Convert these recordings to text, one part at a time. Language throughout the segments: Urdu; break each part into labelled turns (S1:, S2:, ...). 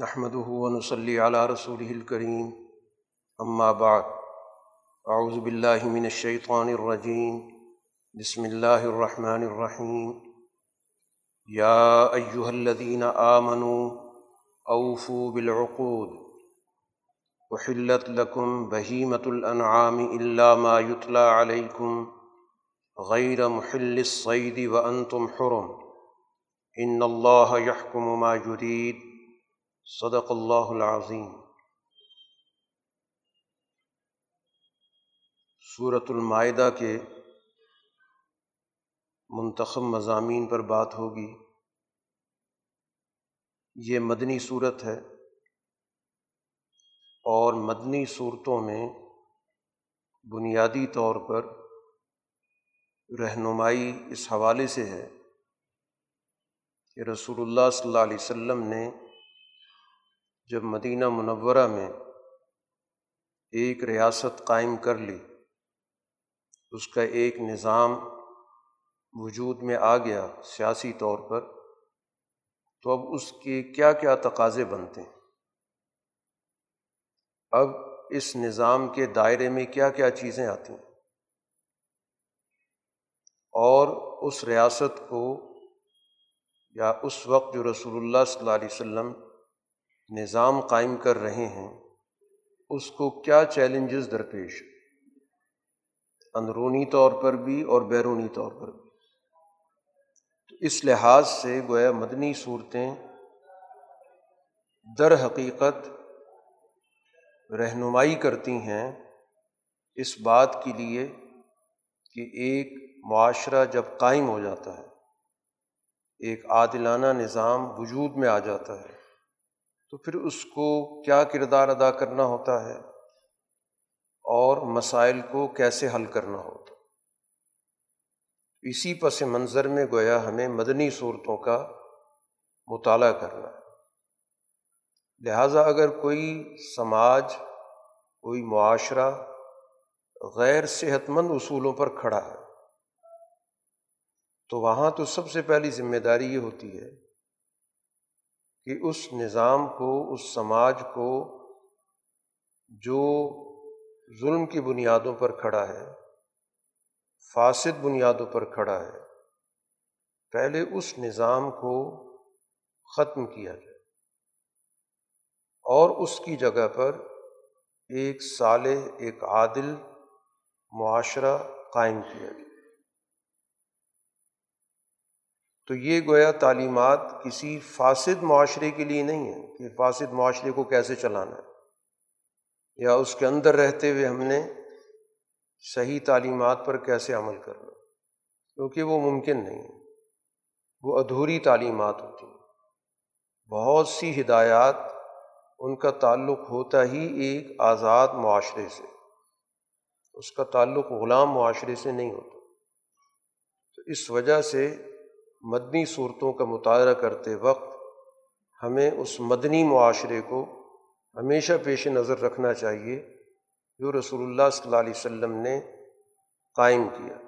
S1: نحمده ونصلي على رسوله الكريم. أما بعد، أعوذ بالله من الشيطان الرجيم. بسم الله الرحمن الرحيم. يا أيها الذين آمنوا، أوفوا بالعقود. وحلت لكم بهيمة الأنعام إلا ما يتلى عليكم غير محل الصيد وأنتم حرم. إن الله يحكم ما يريد. صدق اللہ العظیم۔ صورت المائدہ کے منتخب مضامین پر بات ہوگی۔ یہ مدنی صورت ہے اور مدنی صورتوں میں بنیادی طور پر رہنمائی اس حوالے سے ہے کہ رسول اللہ صلی اللہ علیہ وسلم نے جب مدینہ منورہ میں ایک ریاست قائم کر لی، اس کا ایک نظام وجود میں آ گیا سیاسی طور پر، تو اب اس کے کیا کیا تقاضے بنتے ہیں؟ اب اس نظام کے دائرے میں کیا کیا چیزیں آتی ہیں؟ اور اس ریاست کو یا اس وقت جو رسول اللہ صلی اللہ علیہ وسلم نظام قائم کر رہے ہیں، اس کو کیا چیلنجز درپیش؟ اندرونی طور پر بھی اور بیرونی طور پر بھی۔ تو اس لحاظ سے گویا مدنی صورتیں در حقیقت رہنمائی کرتی ہیں اس بات کے لیے کہ ایک معاشرہ جب قائم ہو جاتا ہے، ایک عادلانہ نظام وجود میں آ جاتا ہے تو پھر اس کو کیا کردار ادا کرنا ہوتا ہے؟ اور مسائل کو کیسے حل کرنا ہوتا اسی پس منظر میں گویا ہمیں مدنی صورتوں کا مطالعہ کرنا ہے۔ لہٰذا اگر کوئی سماج، کوئی معاشرہ غیر صحت مند اصولوں پر کھڑا ہے، تو وہاں تو سب سے پہلی ذمہ داری یہ ہوتی ہے کہ اس نظام کو، اس سماج کو جو ظلم کی بنیادوں پر کھڑا ہے، فاسد بنیادوں پر کھڑا ہے، پہلے اس نظام کو ختم کیا جائے۔ اور اس کی جگہ پر ایک صالح، ایک عادل معاشرہ قائم کیا جائے۔ تو یہ گویا تعلیمات کسی فاسد معاشرے کے لیے نہیں ہے کہ فاسد معاشرے کو کیسے چلانا ہے۔ یا اس کے اندر رہتے ہوئے ہم نے صحیح تعلیمات پر کیسے عمل کرنا کیونکہ وہ ممکن نہیں ہے۔ وہ ادھوری تعلیمات ہوتی ہیں۔ بہت سی ہدایات ان کا تعلق ہوتا ہی ایک آزاد معاشرے سے۔ اس کا تعلق غلام معاشرے سے نہیں ہوتا۔ تو اس وجہ سے مدنی صورتوں کا مطالعہ کرتے وقت ہمیں اس مدنی معاشرے کو ہمیشہ پیش نظر رکھنا چاہیے، جو رسول اللہ صلی اللہ علیہ وسلم نے قائم کیا۔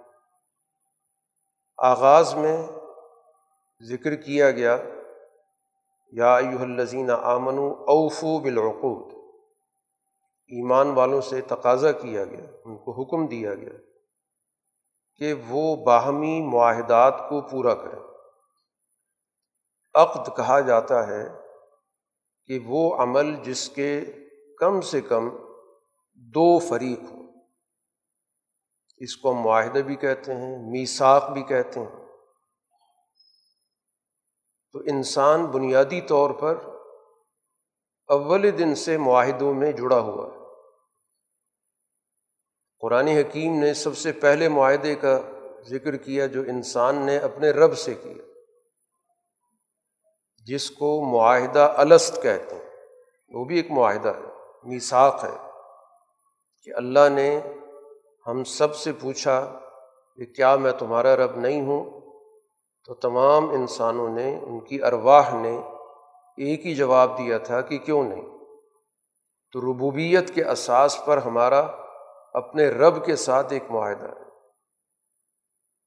S1: آغاز میں ذکر کیا گیا، یا ایوہ الزین آمن اوفو بالعقود۔ ایمان والوں سے تقاضا کیا گیا، ان کو حکم دیا گیا۔ کہ وہ باہمی معاہدات کو پورا کریں عقد کہا جاتا ہے کہ وہ عمل جس کے کم سے کم دو فریق ہوں۔ اس کو معاہدہ بھی کہتے ہیں میساک بھی کہتے ہیں۔ تو انسان بنیادی طور پر اول دن سے معاہدوں میں جڑا ہوا ہے۔ قرآن حکیم نے سب سے پہلے معاہدے کا ذکر کیا جو انسان نے اپنے رب سے کیا، جس کو معاہدہ الست کہتے ہیں۔ وہ بھی ایک معاہدہ ہے میساک ہے کہ اللہ نے ہم سب سے پوچھا کہ کیا میں تمہارا رب نہیں ہوں؟ تو تمام انسانوں نے، ان کی ارواح نے ایک ہی جواب دیا تھا کہ کیوں نہیں؟ تو ربوبیت کے اساس پر ہمارا اپنے رب کے ساتھ ایک معاہدہ ہے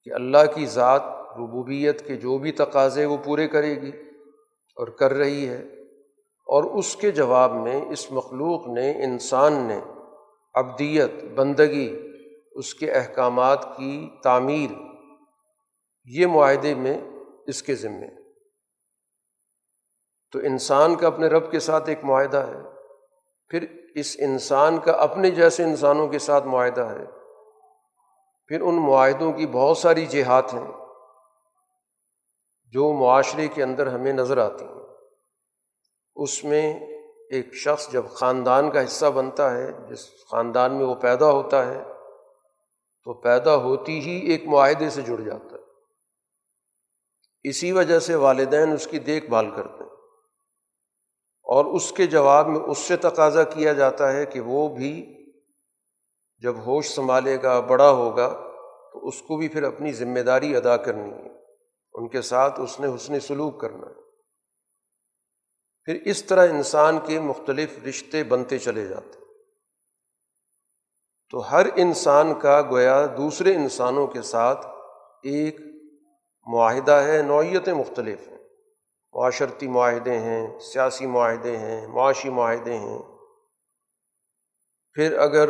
S1: کہ اللہ کی ذات ربوبیت کے جو بھی تقاضے وہ پورے کرے گی اور کر رہی ہے اور اس کے جواب میں اس مخلوق نے، انسان نے ابدیت، بندگی، اس کے احکامات کی تعمیر، یہ معاہدے میں اس کے ذمے تو انسان کا اپنے رب کے ساتھ ایک معاہدہ ہے۔ پھر اس انسان کا اپنے جیسے انسانوں کے ساتھ معاہدہ ہے۔ پھر ان معاہدوں کی بہت ساری جہات ہیں جو معاشرے کے اندر ہمیں نظر آتی ہیں۔ اس میں ایک شخص جب خاندان کا حصہ بنتا ہے، جس خاندان میں وہ پیدا ہوتا ہے، تو پیدا ہوتی ہی ایک معاہدے سے جڑ جاتا ہے۔ اسی وجہ سے والدین اس کی دیکھ بھال کرتے اور اس کے جواب میں اس سے تقاضا کیا جاتا ہے کہ وہ بھی جب ہوش سنبھالے گا، بڑا ہوگا، تو اس کو بھی پھر اپنی ذمہ داری ادا کرنی ہے۔ ان کے ساتھ اس نے حسن سلوک کرنا ہے۔ پھر اس طرح انسان کے مختلف رشتے بنتے چلے جاتے تو ہر انسان کا گویا دوسرے انسانوں کے ساتھ ایک معاہدہ ہے، نوعیتیں مختلف ہیں۔ معاشرتی معاہدے ہیں، سیاسی معاہدے ہیں، معاشی معاہدے ہیں۔ پھر اگر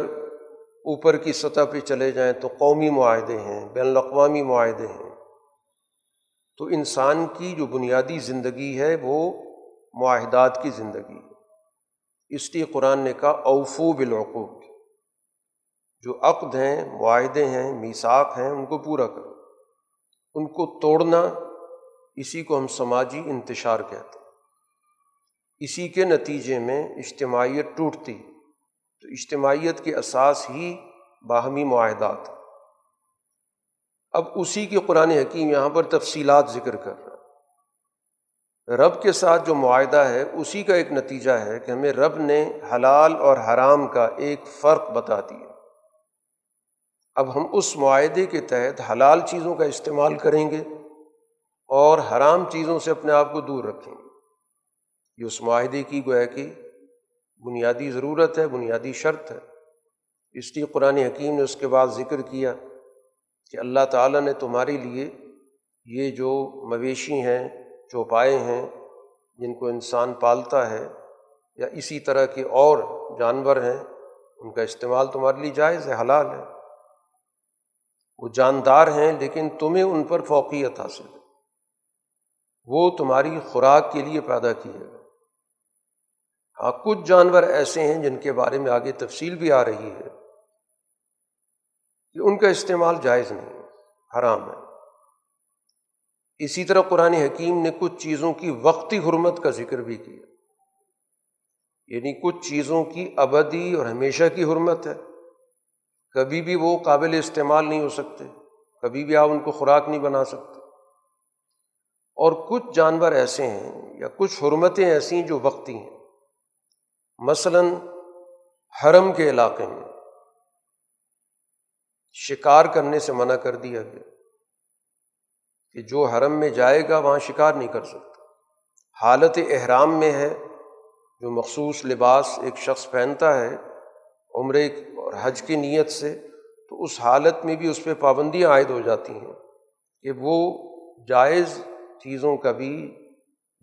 S1: اوپر کی سطح پہ چلے جائیں تو قومی معاہدے ہیں، بین الاقوامی معاہدے ہیں۔ تو انسان کی جو بنیادی زندگی ہے وہ معاہدات کی زندگی ہے۔ اس لیے قرآن نے کہا، اوفو بالعقوق جو عقد ہیں، معاہدے ہیں میساک ہیں، ان کو پورا کرو۔ ان کو توڑنا اسی کو ہم سماجی انتشار کہتے ہیں۔ اسی کے نتیجے میں اجتماعیت ٹوٹتی، تو اجتماعیت کے اساس ہی باہمی معاہدات۔ اب اسی کی قرآن حکیم یہاں پر تفصیلات ذکر کر رہا ہے۔ رب کے ساتھ جو معاہدہ ہے، اسی کا ایک نتیجہ ہے کہ ہمیں رب نے حلال اور حرام کا ایک فرق بتا دیا۔ اب ہم اس معاہدے کے تحت حلال چیزوں کا استعمال کریں گے۔ اور حرام چیزوں سے اپنے آپ کو دور رکھیں۔ یہ اس معاہدے کی گویا کہ بنیادی ضرورت ہے، بنیادی شرط ہے۔ اس لیے قرآن حکیم نے اس کے بعد ذکر کیا کہ اللہ تعالیٰ نے تمہارے لیے یہ جو مویشی ہیں، چوپائے ہیں، جن کو انسان پالتا ہے یا اسی طرح کے اور جانور ہیں، ان کا استعمال تمہارے لیے جائز ہے، حلال ہے۔ وہ جاندار ہیں لیکن تمہیں ان پر فوقیت حاصل ہے۔ وہ تمہاری خوراک کے لیے پیدا کیے گئے ہاں کچھ جانور ایسے ہیں جن کے بارے میں آگے تفصیل بھی آ رہی ہے کہ ان کا استعمال جائز نہیں، حرام ہے۔ اسی طرح قرآن حکیم نے کچھ چیزوں کی وقتی حرمت کا ذکر بھی کیا۔ یعنی کچھ چیزوں کی ابدی اور ہمیشہ کی حرمت ہے۔ کبھی بھی وہ قابل استعمال نہیں ہو سکتے، کبھی بھی آپ ان کو خوراک نہیں بنا سکتے۔ اور کچھ جانور ایسے ہیں یا کچھ حرمتیں ایسی ہیں جو وقتی ہیں۔ مثلاً حرم کے علاقے میں شکار کرنے سے منع کر دیا گیا کہ جو حرم میں جائے گا وہاں شکار نہیں کر سکتا۔ حالت احرام میں ہے، جو مخصوص لباس ایک شخص پہنتا ہے عمرے اور حج کی نیت سے، تو اس حالت میں بھی اس پہ پابندیاں عائد ہو جاتی ہیں کہ وہ جائز چیزوں کا بھی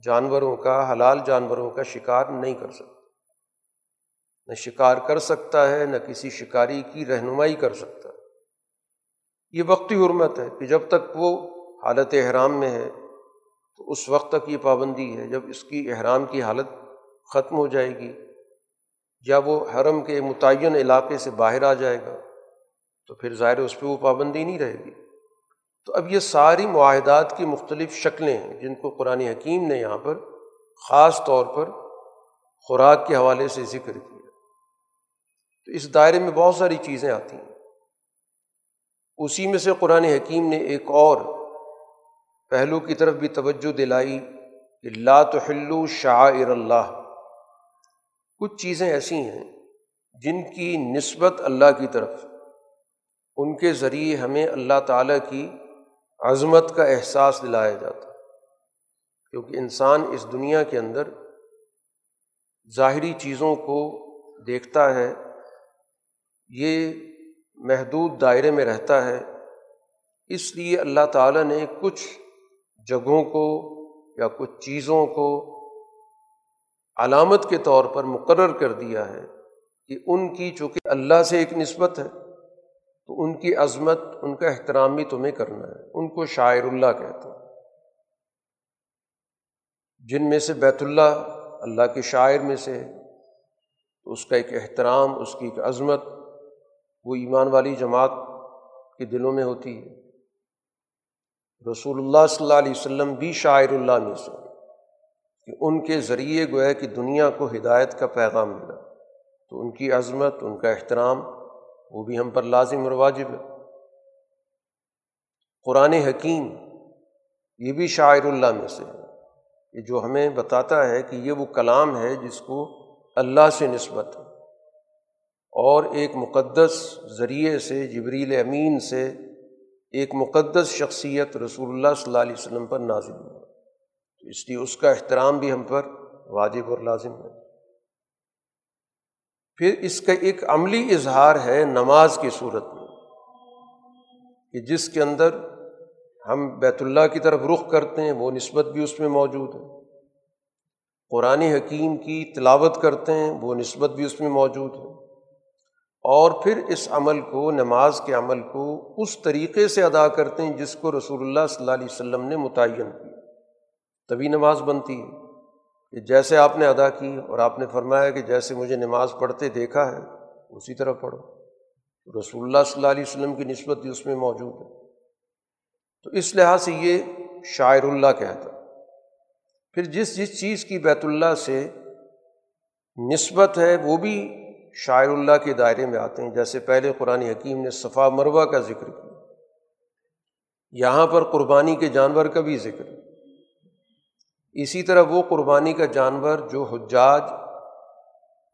S1: جانوروں کا، حلال جانوروں کا شکار نہیں کر سکتا۔ نہ شکار کر سکتا ہے، نہ کسی شکاری کی رہنمائی کر سکتا۔ یہ وقتی حرمت ہے کہ جب تک وہ حالت احرام میں ہے، تو اس وقت تک یہ پابندی ہے جب اس کی احرام کی حالت ختم ہو جائے گی یا وہ حرم کے متعین علاقے سے باہر آ جائے گا، تو پھر ظاہر اس پہ وہ پابندی نہیں رہے گی۔ تو اب یہ ساری معاہدات کی مختلف شکلیں ہیں جن کو قرآن حکیم نے یہاں پر خاص طور پر خوراک کے حوالے سے ذکر کیا۔ تو اس دائرے میں بہت ساری چیزیں آتی ہیں۔ اسی میں سے قرآن حکیم نے ایک اور پہلو کی طرف بھی توجہ دلائی کہ لا تحلو شاعر اللہ۔ کچھ چیزیں ایسی ہیں جن کی نسبت اللہ کی طرف، ان کے ذریعے ہمیں اللہ تعالیٰ کی عظمت کا احساس دلایا جاتا کیونکہ انسان اس دنیا کے اندر ظاہری چیزوں کو دیکھتا ہے، یہ محدود دائرے میں رہتا ہے۔ اس لیے اللہ تعالیٰ نے کچھ جگہوں کو یا کچھ چیزوں کو علامت کے طور پر مقرر کر دیا ہے کہ ان کی، چونکہ اللہ سے ایک نسبت ہے تو ان کی عظمت، ان کا احترام بھی تمہیں کرنا ہے۔ ان کو شاعر اللہ کہتے ہیں۔ جن میں سے بیت اللہ اللہ کے شاعر میں سے تو اس کا ایک احترام، اس کی ایک عظمت وہ ایمان والی جماعت کے دلوں میں ہوتی ہے۔ رسول اللہ صلی اللہ علیہ وسلم بھی شاعر اللہ میں سے کہ ان کے ذریعے گویا کہ دنیا کو ہدایت کا پیغام ملا۔ تو ان کی عظمت، ان کا احترام وہ بھی ہم پر لازم اور واجب ہے۔ قرآن حکیم یہ بھی شاعر اللہ میں سے ہے کہ جو ہمیں بتاتا ہے کہ یہ وہ کلام ہے جس کو اللہ سے نسبت ہے۔ اور ایک مقدس ذریعے سے جبریل امین سے ایک مقدس شخصیت رسول اللہ صلی اللہ علیہ وسلم پر نازل ہوا۔ تو اس لیے اس کا احترام بھی ہم پر واجب اور لازم ہے۔ پھر اس کا ایک عملی اظہار ہے نماز کی صورت میں، کہ جس کے اندر ہم بیت اللہ کی طرف رخ کرتے ہیں، وہ نسبت بھی اس میں موجود ہے۔ قرآن حکیم کی تلاوت کرتے ہیں، وہ نسبت بھی اس میں موجود ہے۔ اور پھر اس عمل کو، نماز کے عمل کو اس طریقے سے ادا کرتے ہیں جس کو رسول اللہ صلی اللہ علیہ وسلم نے متعین کیا۔ تبھی نماز بنتی ہے۔ کہ جیسے آپ نے ادا کی اور آپ نے فرمایا کہ جیسے مجھے نماز پڑھتے دیکھا ہے، اسی طرح پڑھو۔ رسول اللہ صلی اللہ علیہ وسلم کی نسبت بھی اس میں موجود ہے۔ تو اس لحاظ سے یہ شاعر اللہ کہتا۔ پھر جس جس چیز کی بیت اللہ سے نسبت ہے، وہ بھی شاعر اللہ کے دائرے میں آتے ہیں۔ جیسے پہلے قرآن حکیم نے صفا مروہ کا ذکر کیا۔ یہاں پر قربانی کے جانور کا بھی ذکر۔ اسی طرح وہ قربانی کا جانور جو حجاج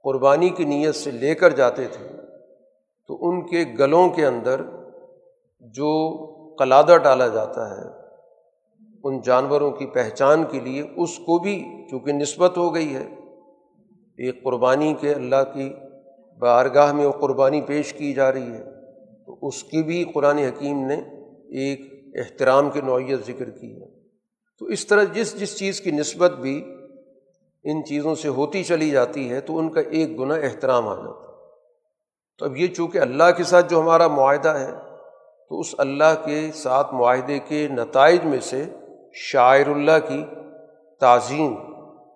S1: قربانی کی نیت سے لے کر جاتے تھے، تو ان کے گلوں کے اندر جو قلادہ ڈالا جاتا ہے ان جانوروں کی پہچان کے لیے، اس کو بھی چونکہ نسبت ہو گئی ہے، ایک قربانی کے اللہ کی بارگاہ میں وہ قربانی پیش کی جا رہی ہے، تو اس کی بھی قرآن حکیم نے ایک احترام کی نوعیت ذکر کی ہے۔ تو اس طرح جس جس چیز کی نسبت بھی ان چیزوں سے ہوتی چلی جاتی ہے تو ان کا ایک گنا احترام آ جاتا ہے۔ تو اب یہ چونکہ اللہ کے ساتھ جو ہمارا معاہدہ ہے، تو اس اللہ کے ساتھ معاہدے کے نتائج میں سے شاعر اللہ کی تعظیم،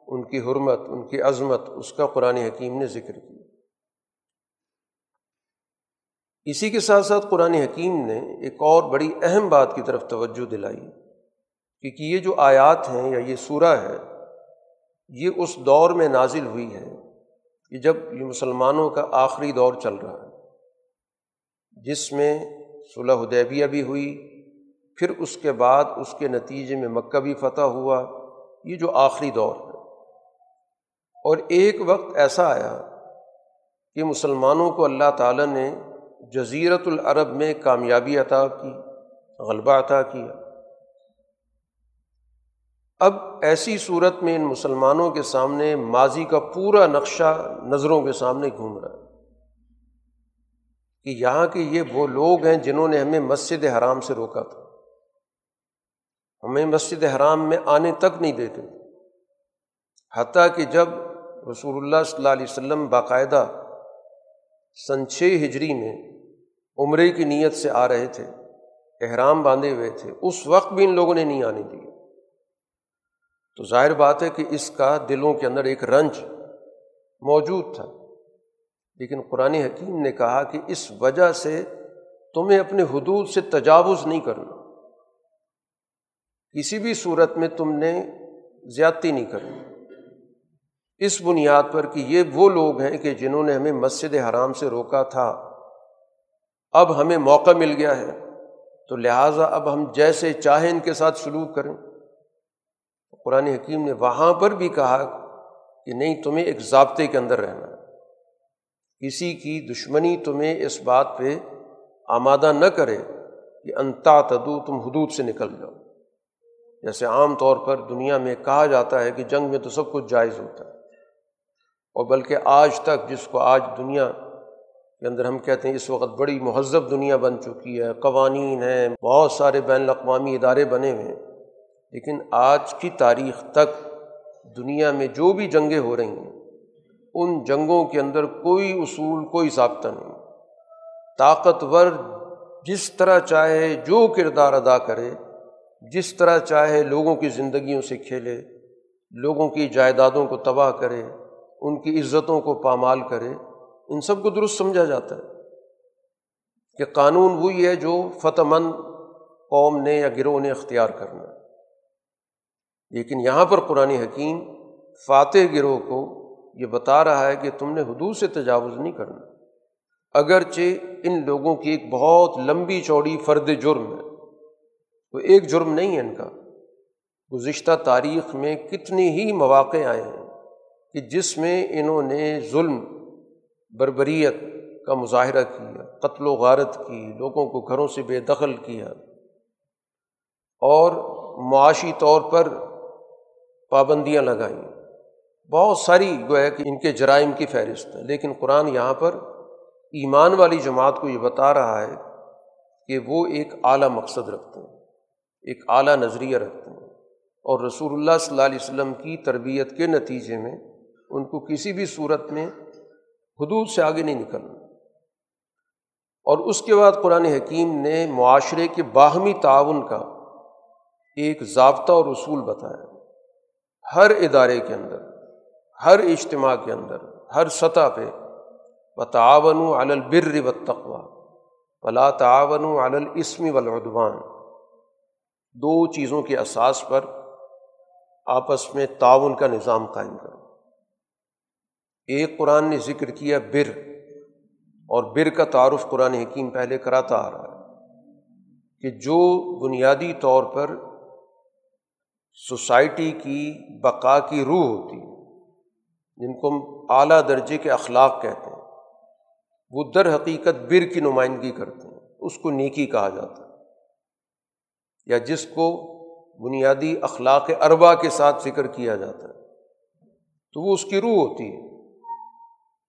S1: ان کی حرمت، ان کی عظمت، اس کا قرآن حکیم نے ذکر کیا۔ اسی کے ساتھ ساتھ قرآن حکیم نے ایک اور بڑی اہم بات کی طرف توجہ دلائی۔ کیونکہ یہ جو آیات ہیں یا یہ سورہ ہے، یہ اس دور میں نازل ہوئی ہے کہ جب یہ مسلمانوں کا آخری دور چل رہا ہے۔ جس میں صلح حدیبیہ بھی ہوئی، پھر اس کے بعد اس کے نتیجے میں مکہ بھی فتح ہوا، یہ جو آخری دور ہے۔ اور ایک وقت ایسا آیا کہ مسلمانوں کو اللہ تعالیٰ نے جزیرت العرب میں کامیابی عطا کی، غلبہ عطا کیا۔ اب ایسی صورت میں ان مسلمانوں کے سامنے ماضی کا پورا نقشہ نظروں کے سامنے گھوم رہا ہے۔ کہ یہاں کے یہ وہ لوگ ہیں جنہوں نے ہمیں مسجد حرام سے روکا تھا۔ ہمیں مسجد حرام میں آنے تک نہیں دیتے۔ حتیٰ کہ جب رسول اللہ صلی اللہ علیہ وسلم باقاعدہ سن چھ ہجری میں عمرے کی نیت سے آ رہے تھے، احرام باندھے ہوئے تھے، اس وقت بھی ان لوگوں نے نہیں آنے دی تو ظاہر بات ہے کہ اس کا دلوں کے اندر ایک رنج موجود تھا۔ لیکن قرآن حکیم نے کہا کہ اس وجہ سے تمہیں اپنے حدود سے تجاوز نہیں کرنا۔ کسی بھی صورت میں تم نے زیادتی نہیں کرنی۔ اس بنیاد پر کہ یہ وہ لوگ ہیں کہ جنہوں نے ہمیں مسجد حرام سے روکا تھا۔ اب ہمیں موقع مل گیا ہے۔ تو لہٰذا اب ہم جیسے چاہیں ان کے ساتھ سلوک کریں۔ قرآن حکیم نے وہاں پر بھی کہا کہ نہیں، تمہیں ایک ضابطے کے اندر رہنا ہے۔ کسی کی دشمنی تمہیں اس بات پہ آمادہ نہ کرے کہ انتا تدو، تم حدود سے نکل جاؤ۔ جیسے عام طور پر دنیا میں کہا جاتا ہے کہ جنگ میں تو سب کچھ جائز ہوتا ہے۔ اور بلکہ آج تک جس کو آج دنیا کے اندر ہم کہتے ہیں، اس وقت بڑی مہذب دنیا بن چکی ہے۔ قوانین ہیں، بہت سارے بین الاقوامی ادارے بنے ہوئے ہیں۔ لیکن آج کی تاریخ تک دنیا میں جو بھی جنگیں ہو رہی ہیں، ان جنگوں کے اندر کوئی اصول، کوئی ضابطہ نہیں۔ طاقتور جس طرح چاہے جو کردار ادا کرے، جس طرح چاہے لوگوں کی زندگیوں سے کھیلے، لوگوں کی جائیدادوں کو تباہ کرے، ان کی عزتوں کو پامال کرے، ان سب کو درست سمجھا جاتا ہے۔ کہ قانون وہی ہے جو فتح مند قوم نے یا گروہ نے اختیار کرنا۔ لیکن یہاں پر قرآن حکیم فاتح گروہ کو یہ بتا رہا ہے کہ تم نے حدود سے تجاوز نہیں کرنا۔ اگرچہ ان لوگوں کی ایک بہت لمبی چوڑی فرد جرم ہے، وہ ایک جرم نہیں ہے ان کا۔ گزشتہ تاریخ میں کتنی ہی مواقع آئے ہیں کہ جس میں انہوں نے ظلم، بربریت کا مظاہرہ کیا، قتل و غارت کی، لوگوں کو گھروں سے بے دخل کیا۔ اور معاشی طور پر پابندیاں لگائیں۔ بہت ساری گویا کہ ان کے جرائم کی فہرست ہے لیکن قرآن یہاں پر ایمان والی جماعت کو یہ بتا رہا ہے کہ وہ ایک اعلیٰ مقصد رکھتے ہیں، ایک اعلیٰ نظریہ رکھتے ہیں۔ اور رسول اللہ صلی اللہ علیہ وسلم کی تربیت کے نتیجے میں ان کو کسی بھی صورت میں حدود سے آگے نہیں نکلنا۔ اور اس کے بعد قرآن حکیم نے معاشرے کے باہمی تعاون کا ایک ضابطہ اور اصول بتایا۔ ہر ادارے کے اندر، ہر اجتماع کے اندر، ہر سطح پہ و تعاون البر و تقوا ولا تعاون الاسم والعدوان۔ دو چیزوں کے اساس پر آپس میں تعاون کا نظام قائم کرو۔ ایک قرآن نے ذکر کیا بر، اور بر کا تعارف قرآن حکیم پہلے کراتا آ رہا ہے کہ جو بنیادی طور پر سوسائٹی کی بقا کی روح ہوتی ہے، جن کو ہم اعلیٰ درجے کے اخلاق کہتے ہیں۔ وہ در حقیقت بر کی نمائندگی کرتے ہیں، اس کو نیکی کہا جاتا ہے۔ یا جس کو بنیادی اخلاق اربا کے ساتھ ذکر کیا جاتا ہے، تو وہ اس کی روح ہوتی ہے۔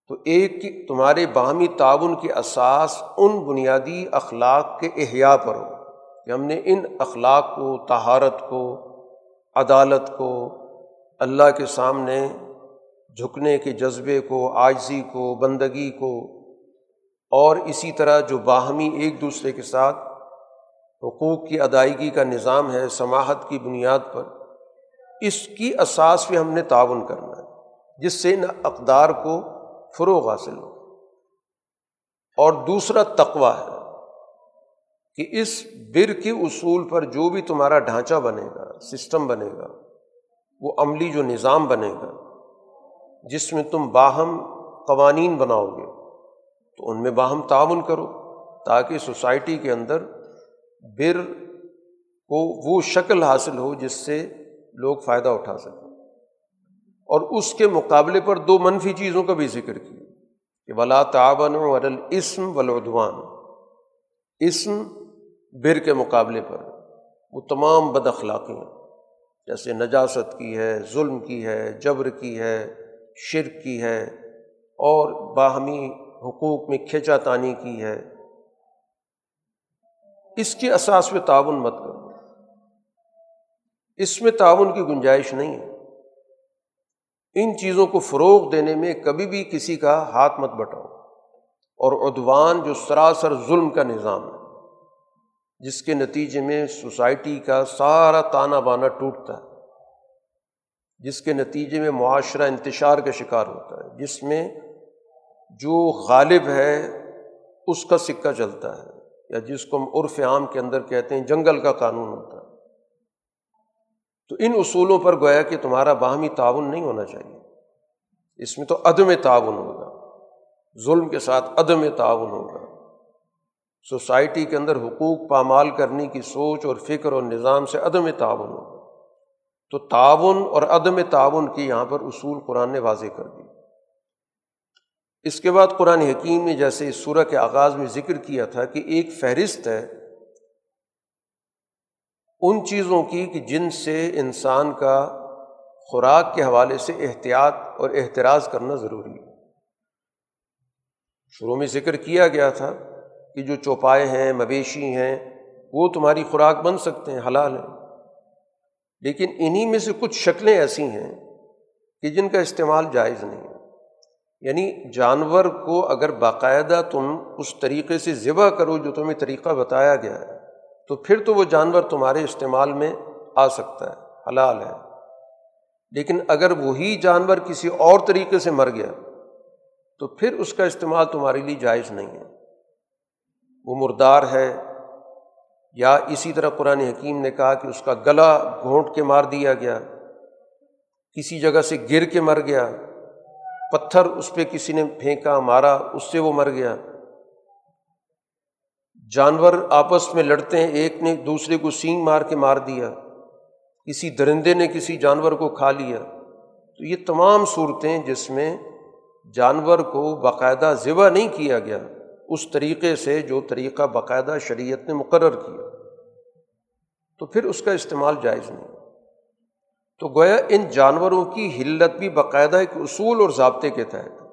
S1: تو ایک تمہارے باہمی تعاون کے اساس ان بنیادی اخلاق کے احیاء پر ہو۔ کہ ہم نے ان اخلاق کو تہارت کو عدالت کو، اللہ کے سامنے جھکنے کے جذبے کو، آجزی کو، بندگی کو اور اسی طرح جو باہمی ایک دوسرے کے ساتھ حقوق کی ادائیگی کا نظام ہے سماہت کی بنیاد پر، اس کی اساس پہ ہم نے تعاون کرنا ہے، جس سے ان اقدار کو فروغ حاصل ہو۔ اور دوسرا تقوا ہے۔ کہ اس بر کے اصول پر جو بھی تمہارا ڈھانچہ بنے گا، سسٹم بنے گا، وہ عملی جو نظام بنے گا، جس میں تم باہم قوانین بناؤ گے، تو ان میں باہم تعاون کرو تاکہ سوسائٹی کے اندر بر کو وہ شکل حاصل ہو جس سے لوگ فائدہ اٹھا سکیں۔ اور اس کے مقابلے پر دو منفی چیزوں کا بھی ذکر کیا کہ ولا تعاون اسم ولادوان اسم بر کے مقابلے پر۔ وہ تمام بد اخلاقیاں جیسے نجاست کی ہے، ظلم کی ہے، جبر کی ہے، شرک کی ہے، اور باہمی حقوق میں کھینچا تانی کی ہے۔ اس کے اساس میں تعاون مت کرو۔ اس میں تعاون کی گنجائش نہیں ہے۔ ان چیزوں کو فروغ دینے میں کبھی بھی کسی کا ہاتھ مت بٹاؤ۔ اور ادوان جو سراسر ظلم کا نظام ہے۔ جس کے نتیجے میں سوسائٹی کا سارا تانا بانا ٹوٹتا ہے، جس کے نتیجے میں معاشرہ انتشار کا شکار ہوتا ہے، جس میں جو غالب ہے اس کا سکہ چلتا ہے، یا جس کو ہم عرف عام کے اندر کہتے ہیں جنگل کا قانون ہوتا ہے۔ تو ان اصولوں پر گویا کہ تمہارا باہمی تعاون نہیں ہونا چاہیے۔ اس میں تو عدم تعاون ہوگا، ظلم کے ساتھ عدم تعاون ہوگا۔ سوسائٹی کے اندر حقوق پامال کرنے کی سوچ اور فکر اور نظام سے عدم تعاون ہوگا تو تعاون اور عدم تعاون کی یہاں پر اصول قرآن نے واضح کر دی۔ اس کے بعد قرآن حکیم نے جیسے اس سورہ کے آغاز میں ذکر کیا تھا کہ ایک فہرست ہے ان چیزوں کی کہ جن سے انسان کا خوراک کے حوالے سے احتیاط اور احتراز کرنا ضروری ہے۔ شروع میں ذکر کیا گیا تھا کہ جو چوپائے ہیں مویشی ہیں، وہ تمہاری خوراک بن سکتے ہیں، حلال ہیں۔ لیکن انہیں میں سے کچھ شکلیں ایسی ہیں کہ جن کا استعمال جائز نہیں ہے۔ یعنی جانور کو اگر باقاعدہ تم اس طریقے سے ذبح کرو جو تمہیں طریقہ بتایا گیا ہے، تو پھر تو وہ جانور تمہارے استعمال میں آ سکتا ہے، حلال ہے۔ لیکن اگر وہی جانور کسی اور طریقے سے مر گیا، تو پھر اس کا استعمال تمہارے لیے جائز نہیں ہے۔ وہ مردار ہے یا اسی طرح قرآن حکیم نے کہا کہ اس کا گلا گھونٹ کے مار دیا گیا، کسی جگہ سے گر کے مر گیا، پتھر اس پہ کسی نے پھینکا، مارا، اس سے وہ مر گیا۔ جانور آپس میں لڑتے ہیں، ایک نے دوسرے کو سینگ مار کے مار دیا، کسی درندے نے کسی جانور کو کھا لیا۔ تو یہ تمام صورتیں جس میں جانور کو باقاعدہ ذبح نہیں کیا گیا۔ اس طریقے سے جو طریقہ باقاعدہ شریعت نے مقرر کیا، تو پھر اس کا استعمال جائز نہیں۔ تو گویا ان جانوروں کی حلت بھی باقاعدہ ایک اصول اور ضابطے کے تحت۔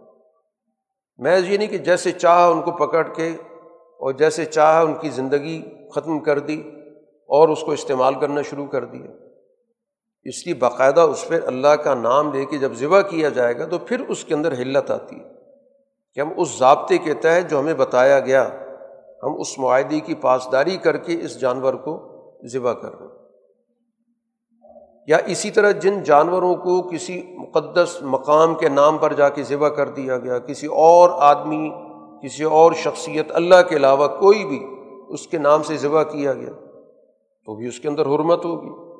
S1: میں یہ نہیں کہ جیسے چاہا ان کو پکڑ کے اور جیسے چاہا ان کی زندگی ختم کر دی اور اس کو استعمال کرنا شروع کر دیا۔ اس لیے باقاعدہ اس پہ اللہ کا نام لے کے جب ذبح کیا جائے گا تو پھر اس کے اندر حلت آتی ہے۔ کہ ہم اس ضابطے کے تحت جو ہمیں بتایا گیا، ہم اس معاہدے کی پاسداری کر کے اس جانور کو ذبح کر رہے ہیں۔ یا اسی طرح جن جانوروں کو کسی مقدس مقام کے نام پر جا کے ذبح کر دیا گیا، کسی اور آدمی، کسی اور شخصیت اللہ کے علاوہ کوئی بھی اس کے نام سے ذبح کیا گیا، تو بھی اس کے اندر حرمت ہوگی۔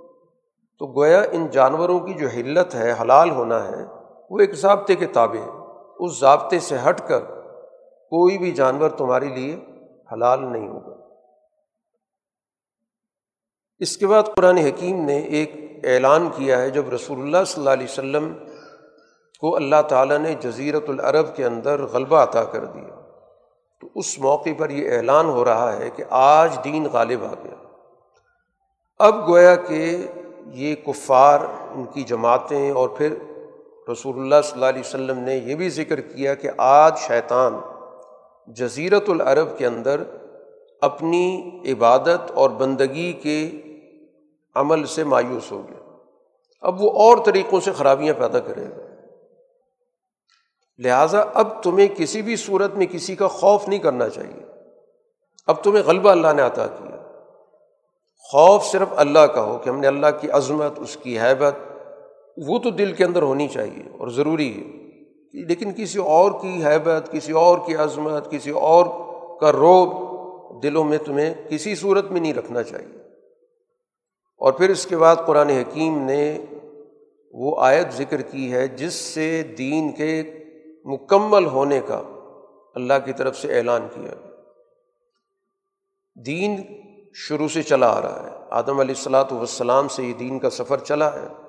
S1: تو گویا ان جانوروں کی جو حلت ہے، حلال ہونا ہے، وہ ایک ضابطے کے تابع ہے۔ اس ضابطے سے ہٹ کر کوئی بھی جانور تمہارے لیے حلال نہیں ہوگا۔ اس کے بعد قرآن حکیم نے ایک اعلان کیا ہے، جب رسول اللہ صلی اللہ علیہ وسلم کو اللہ تعالیٰ نے جزیرت العرب کے اندر غلبہ عطا کر دیا، تو اس موقع پر یہ اعلان ہو رہا ہے کہ آج دین غالب آ گیا۔ اب گویا کہ یہ کفار، ان کی جماعتیں اور پھر رسول اللہ صلی اللہ علیہ وسلم نے یہ بھی ذکر کیا کہ آج شیطان جزیرت العرب کے اندر اپنی عبادت اور بندگی کے عمل سے مایوس ہو گیا۔ اب وہ اور طریقوں سے خرابیاں پیدا کرے گا۔ لہٰذا اب تمہیں کسی بھی صورت میں کسی کا خوف نہیں کرنا چاہیے۔ اب تمہیں غلبہ اللہ نے عطا کیا۔ خوف صرف اللہ کا ہو کہ ہم نے اللہ کی عظمت، اس کی حیبت وہ تو دل کے اندر ہونی چاہیے اور ضروری ہے لیکن کسی اور کی حیبت، کسی اور کی عظمت، کسی اور کا روب دلوں میں تمہیں کسی صورت میں نہیں رکھنا چاہیے۔ اور پھر اس کے بعد قرآن حکیم نے وہ آیت ذکر کی ہے جس سے دین کے مکمل ہونے کا اللہ کی طرف سے اعلان کیا۔ دین شروع سے چلا آ رہا ہے۔ آدم علیہ السلاۃ والسلام سے یہ دین کا سفر چلا ہے۔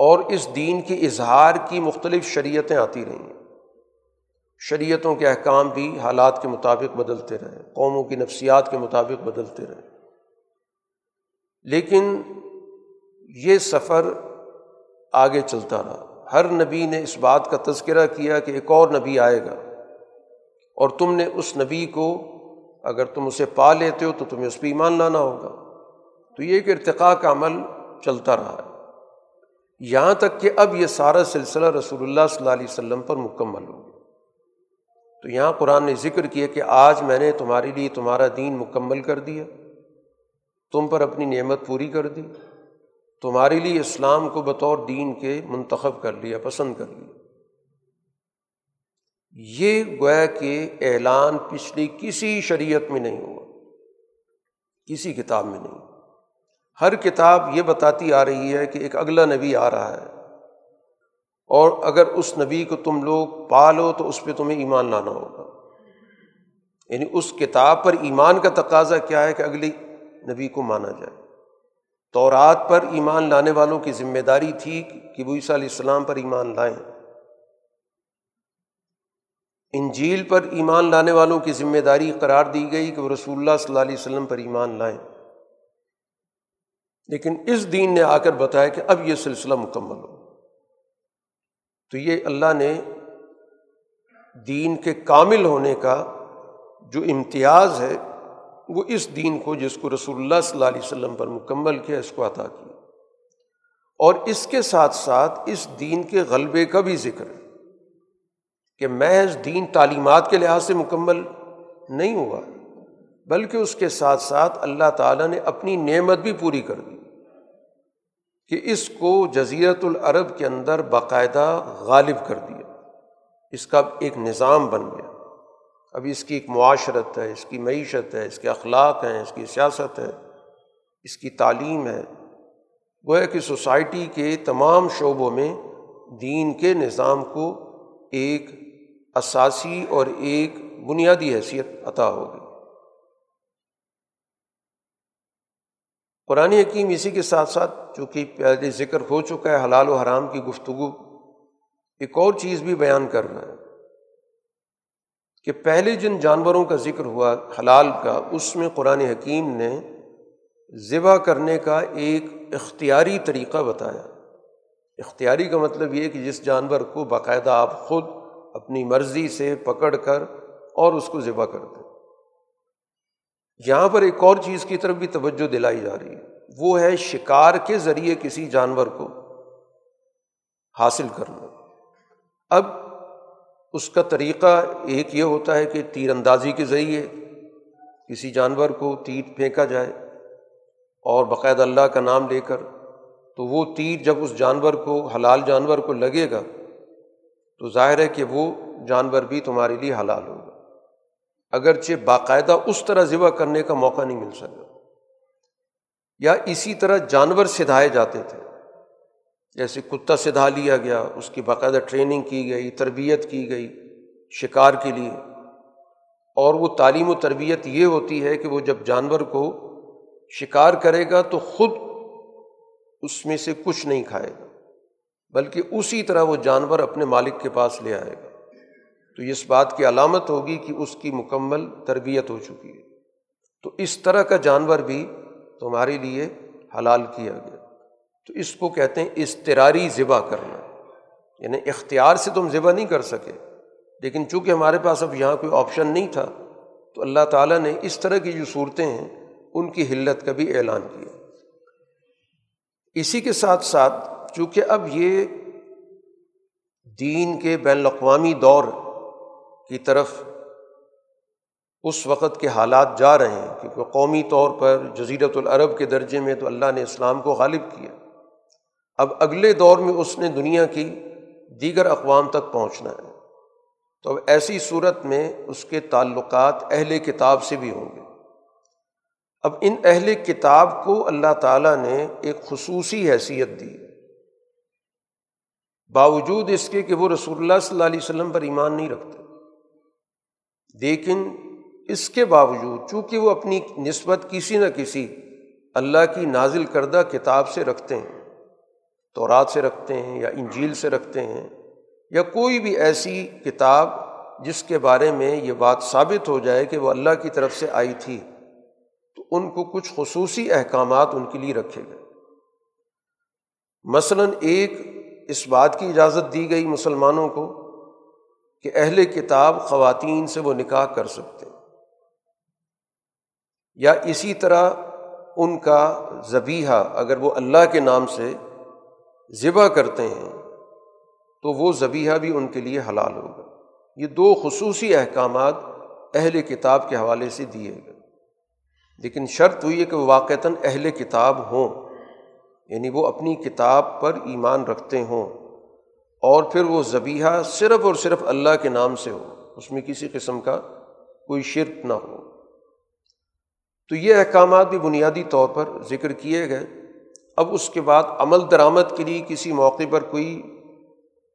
S1: اور اس دین کے اظہار کی مختلف شریعتیں آتی رہیں شریعتوں کے احکام بھی حالات کے مطابق بدلتے رہے قوموں کی نفسیات کے مطابق بدلتے رہے لیکن یہ سفر آگے چلتا رہا۔ ہر نبی نے اس بات کا تذکرہ کیا کہ ایک اور نبی آئے گا اور تم نے اس نبی کو اگر تم اسے پا لیتے ہو تو تمہیں اس پہ ایمان لانا ہوگا۔ تو یہ ایک ارتقاء کا عمل چلتا رہا ہے۔ یہاں تک کہ اب یہ سارا سلسلہ رسول اللہ صلی اللہ علیہ وسلم پر مکمل ہو گیا۔ تو یہاں قرآن نے ذکر کیا کہ آج میں نے تمہارے لیے تمہارا دین مکمل کر دیا، تم پر اپنی نعمت پوری کر دی، تمہارے لیے اسلام کو بطور دین کے منتخب کر لیا، پسند کر لیا۔ یہ گویا کہ اعلان پچھلی کسی شریعت میں نہیں ہوا، کسی کتاب میں نہیں ہر کتاب یہ بتاتی آ رہی ہے کہ ایک اگلا نبی آ رہا ہے۔ اور اگر اس نبی کو تم لوگ پالو تو اس پہ تمہیں ایمان لانا ہوگا۔ یعنی اس کتاب پر ایمان کا تقاضا کیا ہے کہ اگلی نبی کو مانا جائے۔ تو رات پر ایمان لانے والوں کی ذمہ داری تھی کہ وہ عیسیٰ علیہ السلام پر ایمان لائیں۔ انجیل پر ایمان لانے والوں کی ذمہ داری قرار دی گئی کہ وہ رسول اللہ صلی اللہ علیہ وسلم پر ایمان لائیں۔ لیکن اس دین نے آ کر بتایا کہ اب یہ سلسلہ مکمل ہو۔ تو یہ اللہ نے دین کے کامل ہونے کا جو امتیاز ہے، وہ اس دین کو جس کو رسول اللہ صلی اللہ علیہ وسلم پر مکمل کیا، اس کو عطا کیا۔ اور اس کے ساتھ ساتھ اس دین کے غلبے کا بھی ذکر ہے کہ محض دین تعلیمات کے لحاظ سے مکمل نہیں ہوا، بلکہ اس کے ساتھ ساتھ اللہ تعالیٰ نے اپنی نعمت بھی پوری کر دی۔ کہ اس کو جزیرت العرب کے اندر باقاعدہ غالب کر دیا۔ اس کا ایک نظام بن گیا۔ اب اس کی ایک معاشرت ہے، اس کی معیشت ہے، اس کے اخلاق ہیں، اس کی سیاست ہے، اس کی تعلیم ہے۔ گویا کہ سوسائٹی کے تمام شعبوں میں دین کے نظام کو ایک اساسی اور ایک بنیادی حیثیت عطا ہوگی۔ قرآن حکیم اسی کے ساتھ ساتھ چونکہ پہلے ذکر ہو چکا ہے حلال و حرام کی گفتگو، ایک اور چیز بھی بیان کر رہا ہے کہ پہلے جن جانوروں کا ذکر ہوا حلال کا، اس میں قرآن حکیم نے ذبح کرنے کا ایک اختیاری طریقہ بتایا۔ اختیاری کا مطلب یہ کہ جس جانور کو باقاعدہ آپ خود اپنی مرضی سے پکڑ کر اور اس کو ذبح کر دیں یہاں پر ایک اور چیز کی طرف بھی توجہ دلائی جا رہی ہے۔ وہ ہے شکار کے ذریعے کسی جانور کو حاصل کرنا۔ اب اس کا طریقہ ایک یہ ہوتا ہے کہ تیر اندازی کے ذریعے کسی جانور کو تیر پھینکا جائے اور باقاعدہ اللہ کا نام لے کر تو وہ تیر جب اس جانور کو، حلال جانور کو لگے گا تو ظاہر ہے کہ وہ جانور بھی تمہارے لیے حلال ہوگا۔ اگرچہ باقاعدہ اس طرح ذبح کرنے کا موقع نہیں مل سکا، یا اسی طرح جانور سدھائے جاتے تھے۔ جیسے کتا سدھا لیا گیا، اس کی باقاعدہ ٹریننگ کی گئی، تربیت کی گئی شکار کے لیے۔ اور وہ تعلیم و تربیت یہ ہوتی ہے کہ وہ جب جانور کو شکار کرے گا تو خود اس میں سے کچھ نہیں کھائے گا، بلکہ اسی طرح وہ جانور اپنے مالک کے پاس لے آئے گا۔ تو اس بات کی علامت ہوگی کہ اس کی مکمل تربیت ہو چکی ہے۔ تو اس طرح کا جانور بھی تمہارے لیے حلال کیا گیا۔ تو اس کو کہتے ہیں استراری ذبح کرنا۔ یعنی اختیار سے تم ذبح نہیں کر سکے۔ لیکن چونکہ ہمارے پاس اب یہاں کوئی آپشن نہیں تھا، تو اللہ تعالیٰ نے اس طرح کی جو صورتیں ہیں، ان کی حلت کا بھی اعلان کیا۔ اسی کے ساتھ ساتھ چونکہ اب یہ دین کے بین الاقوامی دور کی طرف اس وقت کے حالات جا رہے ہیں، کیونکہ قومی طور پر جزیرت العرب کے درجے میں تو اللہ نے اسلام کو غالب کیا۔ اب اگلے دور میں اس نے دنیا کی دیگر اقوام تک پہنچنا ہے۔ تو اب ایسی صورت میں اس کے تعلقات اہل کتاب سے بھی ہوں گے۔ اب ان اہل کتاب کو اللہ تعالیٰ نے ایک خصوصی حیثیت دی۔ باوجود اس کے کہ وہ رسول اللہ صلی اللہ علیہ وسلم پر ایمان نہیں رکھتے۔ لیکن اس کے باوجود چونکہ وہ اپنی نسبت کسی نہ کسی اللہ کی نازل کردہ کتاب سے رکھتے ہیں، تورات سے رکھتے ہیں یا انجیل سے رکھتے ہیں، یا کوئی بھی ایسی کتاب جس کے بارے میں یہ بات ثابت ہو جائے کہ وہ اللہ کی طرف سے آئی تھی، تو ان کو کچھ خصوصی احکامات ان کے لیے رکھے گئے۔ مثلاً ایک اس بات کی اجازت دی گئی مسلمانوں کو کہ اہل کتاب خواتین سے وہ نکاح کر سکتے ہیں۔ یا اسی طرح ان کا ذبیحہ اگر وہ اللہ کے نام سے ذبح کرتے ہیں تو وہ ذبیحہ بھی ان کے لیے حلال ہوگا۔ یہ دو خصوصی احکامات اہل کتاب کے حوالے سے دیے گئے۔ لیکن شرط ہوئی ہے کہ وہ واقعتاً اہل کتاب ہوں یعنی وہ اپنی کتاب پر ایمان رکھتے ہوں۔ اور پھر وہ ذبیحہ صرف اور صرف اللہ کے نام سے ہو، اس میں کسی قسم کا کوئی شرک نہ ہو۔ تو یہ احکامات بھی بنیادی طور پر ذکر کیے گئے۔ اب اس کے بعد عمل درآمد کے لیے کسی موقع پر کوئی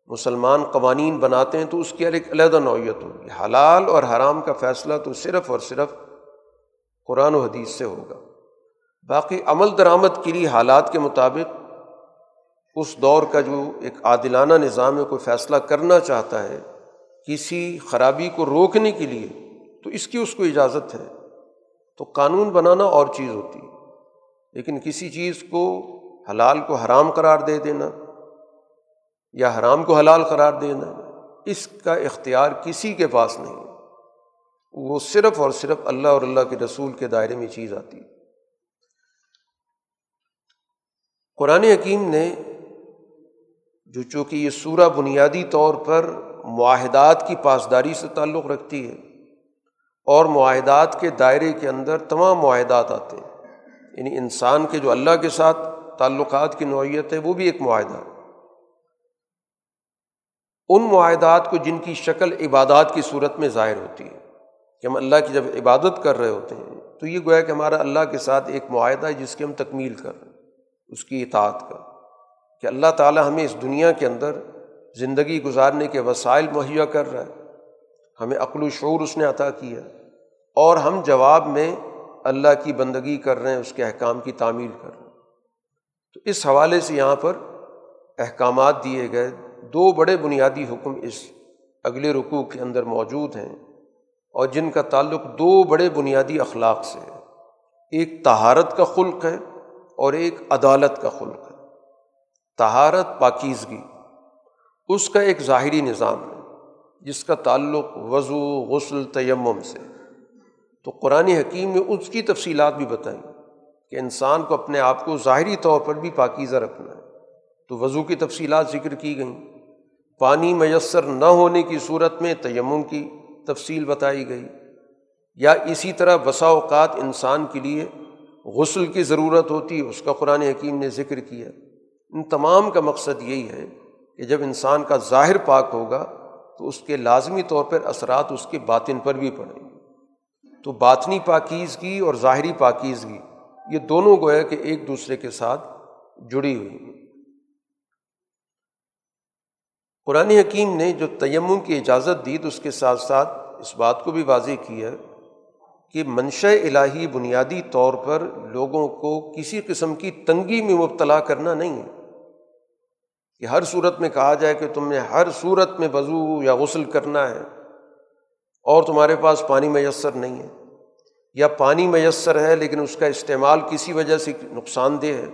S1: مسلمان قوانین بناتے ہیں تو اس کی ایک علیحدہ نوعیت ہوگی۔ حلال اور حرام کا فیصلہ تو صرف اور صرف قرآن و حدیث سے ہوگا۔ باقی عمل درآمد کے لیے حالات کے مطابق اس دور کا جو ایک عادلانہ نظام ہے، کوئی فیصلہ کرنا چاہتا ہے، کسی خرابی کو روکنے کے لیے، تو اس کی اس کو اجازت ہے۔ تو قانون بنانا اور چیز ہوتی ہے۔ لیکن کسی چیز کو حلال کو حرام قرار دے دینا یا حرام کو حلال قرار دینا، اس کا اختیار کسی کے پاس نہیں۔ وہ صرف اور صرف اللہ اور اللہ کے رسول کے دائرے میں چیز آتی۔ ہے قرآن حکیم نے جو چونکہ یہ سورہ بنیادی طور پر معاہدات کی پاسداری سے تعلق رکھتی ہے اور معاہدات کے دائرے کے اندر تمام معاہدات آتے ہیں یعنی انسان کے جو اللہ کے ساتھ تعلقات کی نوعیت ہے، وہ بھی ایک معاہدہ ان معاہدات کو جن کی شکل عبادات کی صورت میں ظاہر ہوتی ہے کہ ہم اللہ کی جب عبادت کر رہے ہوتے ہیں، تو یہ گویا کہ ہمارا اللہ کے ساتھ ایک معاہدہ ہے جس کی ہم تکمیل کر رہے ہیں، اس کی اطاعت کا کہ اللہ تعالیٰ ہمیں اس دنیا کے اندر زندگی گزارنے کے وسائل مہیا کر رہا ہے۔ ہمیں عقل و شعور اس نے عطا کیا اور ہم جواب میں اللہ کی بندگی کر رہے ہیں، اس کے احکام کی تعمیل کر رہے ہیں۔ تو اس حوالے سے یہاں پر احکامات دیے گئے۔ دو بڑے بنیادی حکم اس اگلے رکوع کے اندر موجود ہیں۔ اور جن کا تعلق دو بڑے بنیادی اخلاق سے ہے۔ ایک تہارت کا خلق ہے اور ایک عدالت کا خلق ہے۔ تہارت پاکیزگی، اس کا ایک ظاہری نظام ہے، جس کا تعلق وضو، غسل، تیمم سے تو قرآن حکیم نے اس کی تفصیلات بھی بتائیں کہ انسان کو اپنے آپ کو ظاہری طور پر بھی پاکیزہ رکھنا ہے۔ تو وضو کی تفصیلات ذکر کی گئیں۔ پانی میسر نہ ہونے کی صورت میں تیمم کی تفصیل بتائی گئی۔ یا اسی طرح بسا اوقات انسان کے لیے غسل کی ضرورت ہوتی ہے اس کا قرآن حکیم نے ذکر کیا۔ ان تمام کا مقصد یہی ہے کہ جب انسان کا ظاہر پاک ہوگا تو اس کے لازمی طور پر اثرات اس کے باطن پر بھی پڑیں گے۔ تو باطنی پاکیزگی اور ظاہری پاکیزگی، یہ دونوں گویا کہ ایک دوسرے کے ساتھ جڑی ہوئی ہیں۔ قرآن حکیم نے جو تیمم کی اجازت دی تو اس کے ساتھ ساتھ اس بات کو بھی واضح کیا کہ منشا الہی بنیادی طور پر لوگوں کو کسی قسم کی تنگی میں مبتلا کرنا نہیں ہے۔ کہ ہر صورت میں کہا جائے کہ تم نے ہر صورت میں وضو یا غسل کرنا ہے اور تمہارے پاس پانی میسر نہیں ہے۔ یا پانی میسر ہے لیکن اس کا استعمال کسی وجہ سے نقصان دہ ہے۔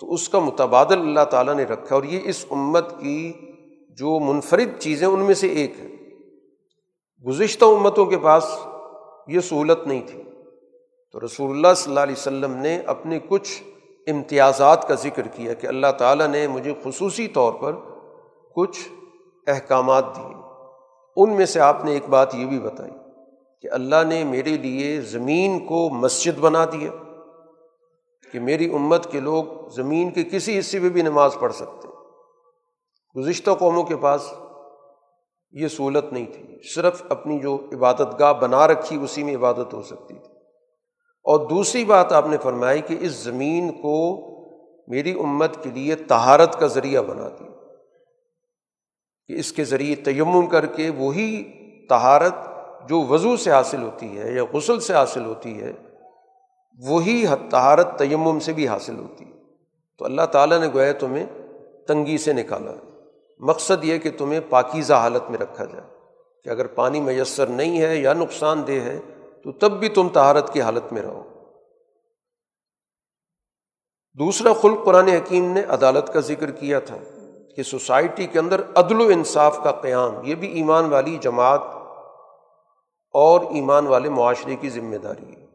S1: تو اس کا متبادل اللہ تعالیٰ نے رکھا اور یہ اس امت کی جو منفرد چیزیں ان میں سے ایک ہے۔ گزشتہ امتوں کے پاس یہ سہولت نہیں تھی۔ تو رسول اللہ صلی اللہ علیہ وسلم نے اپنے کچھ امتیازات کا ذکر کیا کہ اللہ تعالیٰ نے مجھے خصوصی طور پر کچھ احکامات دیے۔ ان میں سے آپ نے ایک بات یہ بھی بتائی کہ اللہ نے میرے لیے زمین کو مسجد بنا دیا کہ میری امت کے لوگ زمین کے کسی حصے میں بھی نماز پڑھ سکتے۔ گزشتہ قوموں کے پاس یہ سہولت نہیں تھی، صرف اپنی جو عبادت گاہ بنا رکھی اسی میں عبادت ہو سکتی تھی۔ اور دوسری بات آپ نے فرمائی کہ اس زمین کو میری امت کے لیے تہارت کا ذریعہ بنا دی کہ اس کے ذریعے تیمم کر کے وہی تہارت جو وضو سے حاصل ہوتی ہے یا غسل سے حاصل ہوتی ہے، وہی تہارت تیمم سے بھی حاصل ہوتی ہے۔ تو اللہ تعالیٰ نے گویا تمہیں تنگی سے نکالا۔ مقصد یہ کہ تمہیں پاکیزہ حالت میں رکھا جائے کہ اگر پانی میسر نہیں ہے یا نقصان دہ ہے تو تب بھی تم تہارت کی حالت میں رہو۔ دوسرا خلق قرآن حکیم نے عدالت کا ذکر کیا تھا کہ سوسائٹی کے اندر عدل و انصاف کا قیام، یہ بھی ایمان والی جماعت اور ایمان والے معاشرے کی ذمہ داری ہے۔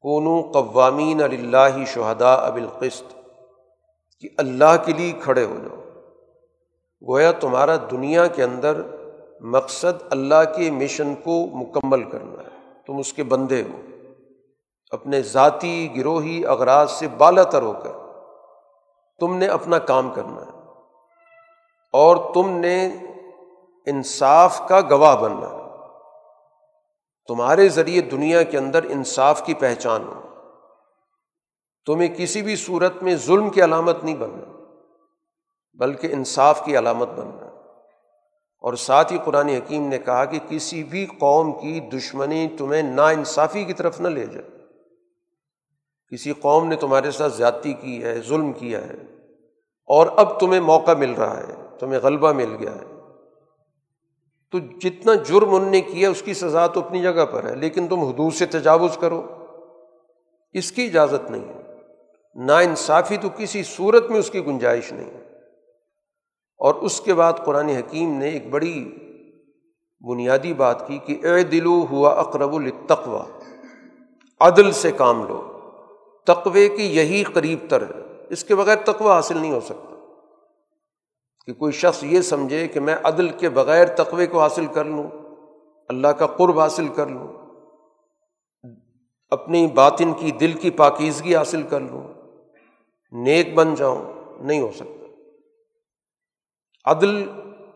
S1: کونو قوامین اللہ شہدا اب القست کہ اللہ کے لیے کھڑے ہو جاؤ۔ گویا تمہارا دنیا کے اندر مقصد اللہ کے مشن کو مکمل کرنا ہے۔ تم اس کے بندے ہو۔ اپنے ذاتی گروہی اغراض سے بالا تر ہو کر تم نے اپنا کام کرنا ہے اور تم نے انصاف کا گواہ بننا ہے۔ تمہارے ذریعے دنیا کے اندر انصاف کی پہچان ہو۔ تمہیں کسی بھی صورت میں ظلم کی علامت نہیں بننا، بلکہ انصاف کی علامت بننا۔ اور ساتھ ہی قرآن حکیم نے کہا کہ کسی بھی قوم کی دشمنی تمہیں نا انصافی کی طرف نہ لے جائے۔ کسی قوم نے تمہارے ساتھ زیادتی کی ہے، ظلم کیا ہے، اور اب تمہیں موقع مل رہا ہے، تمہیں غلبہ مل گیا ہے۔ تو جتنا جرم ان نے کیا، اس کی سزا تو اپنی جگہ پر ہے، لیکن تم حدود سے تجاوز کرو۔ اس کی اجازت نہیں ہے۔ نا انصافی تو کسی صورت میں اس کی گنجائش نہیں ہے۔ اور اس کے بعد قرآن حکیم نے ایک بڑی بنیادی بات کی کہ اے دلو ہوا اقرب التقوا عدل سے کام لو تقوے کی یہی قریب تر ہے، اس کے بغیر تقوا حاصل نہیں ہو سکتا۔ کہ کوئی شخص یہ سمجھے کہ میں عدل کے بغیر تقوے کو حاصل کر لوں، اللہ کا قرب حاصل کر لوں، اپنی باطن کی دل کی پاکیزگی حاصل کر لوں، نیک بن جاؤں، نہیں ہو سکتا۔ عدل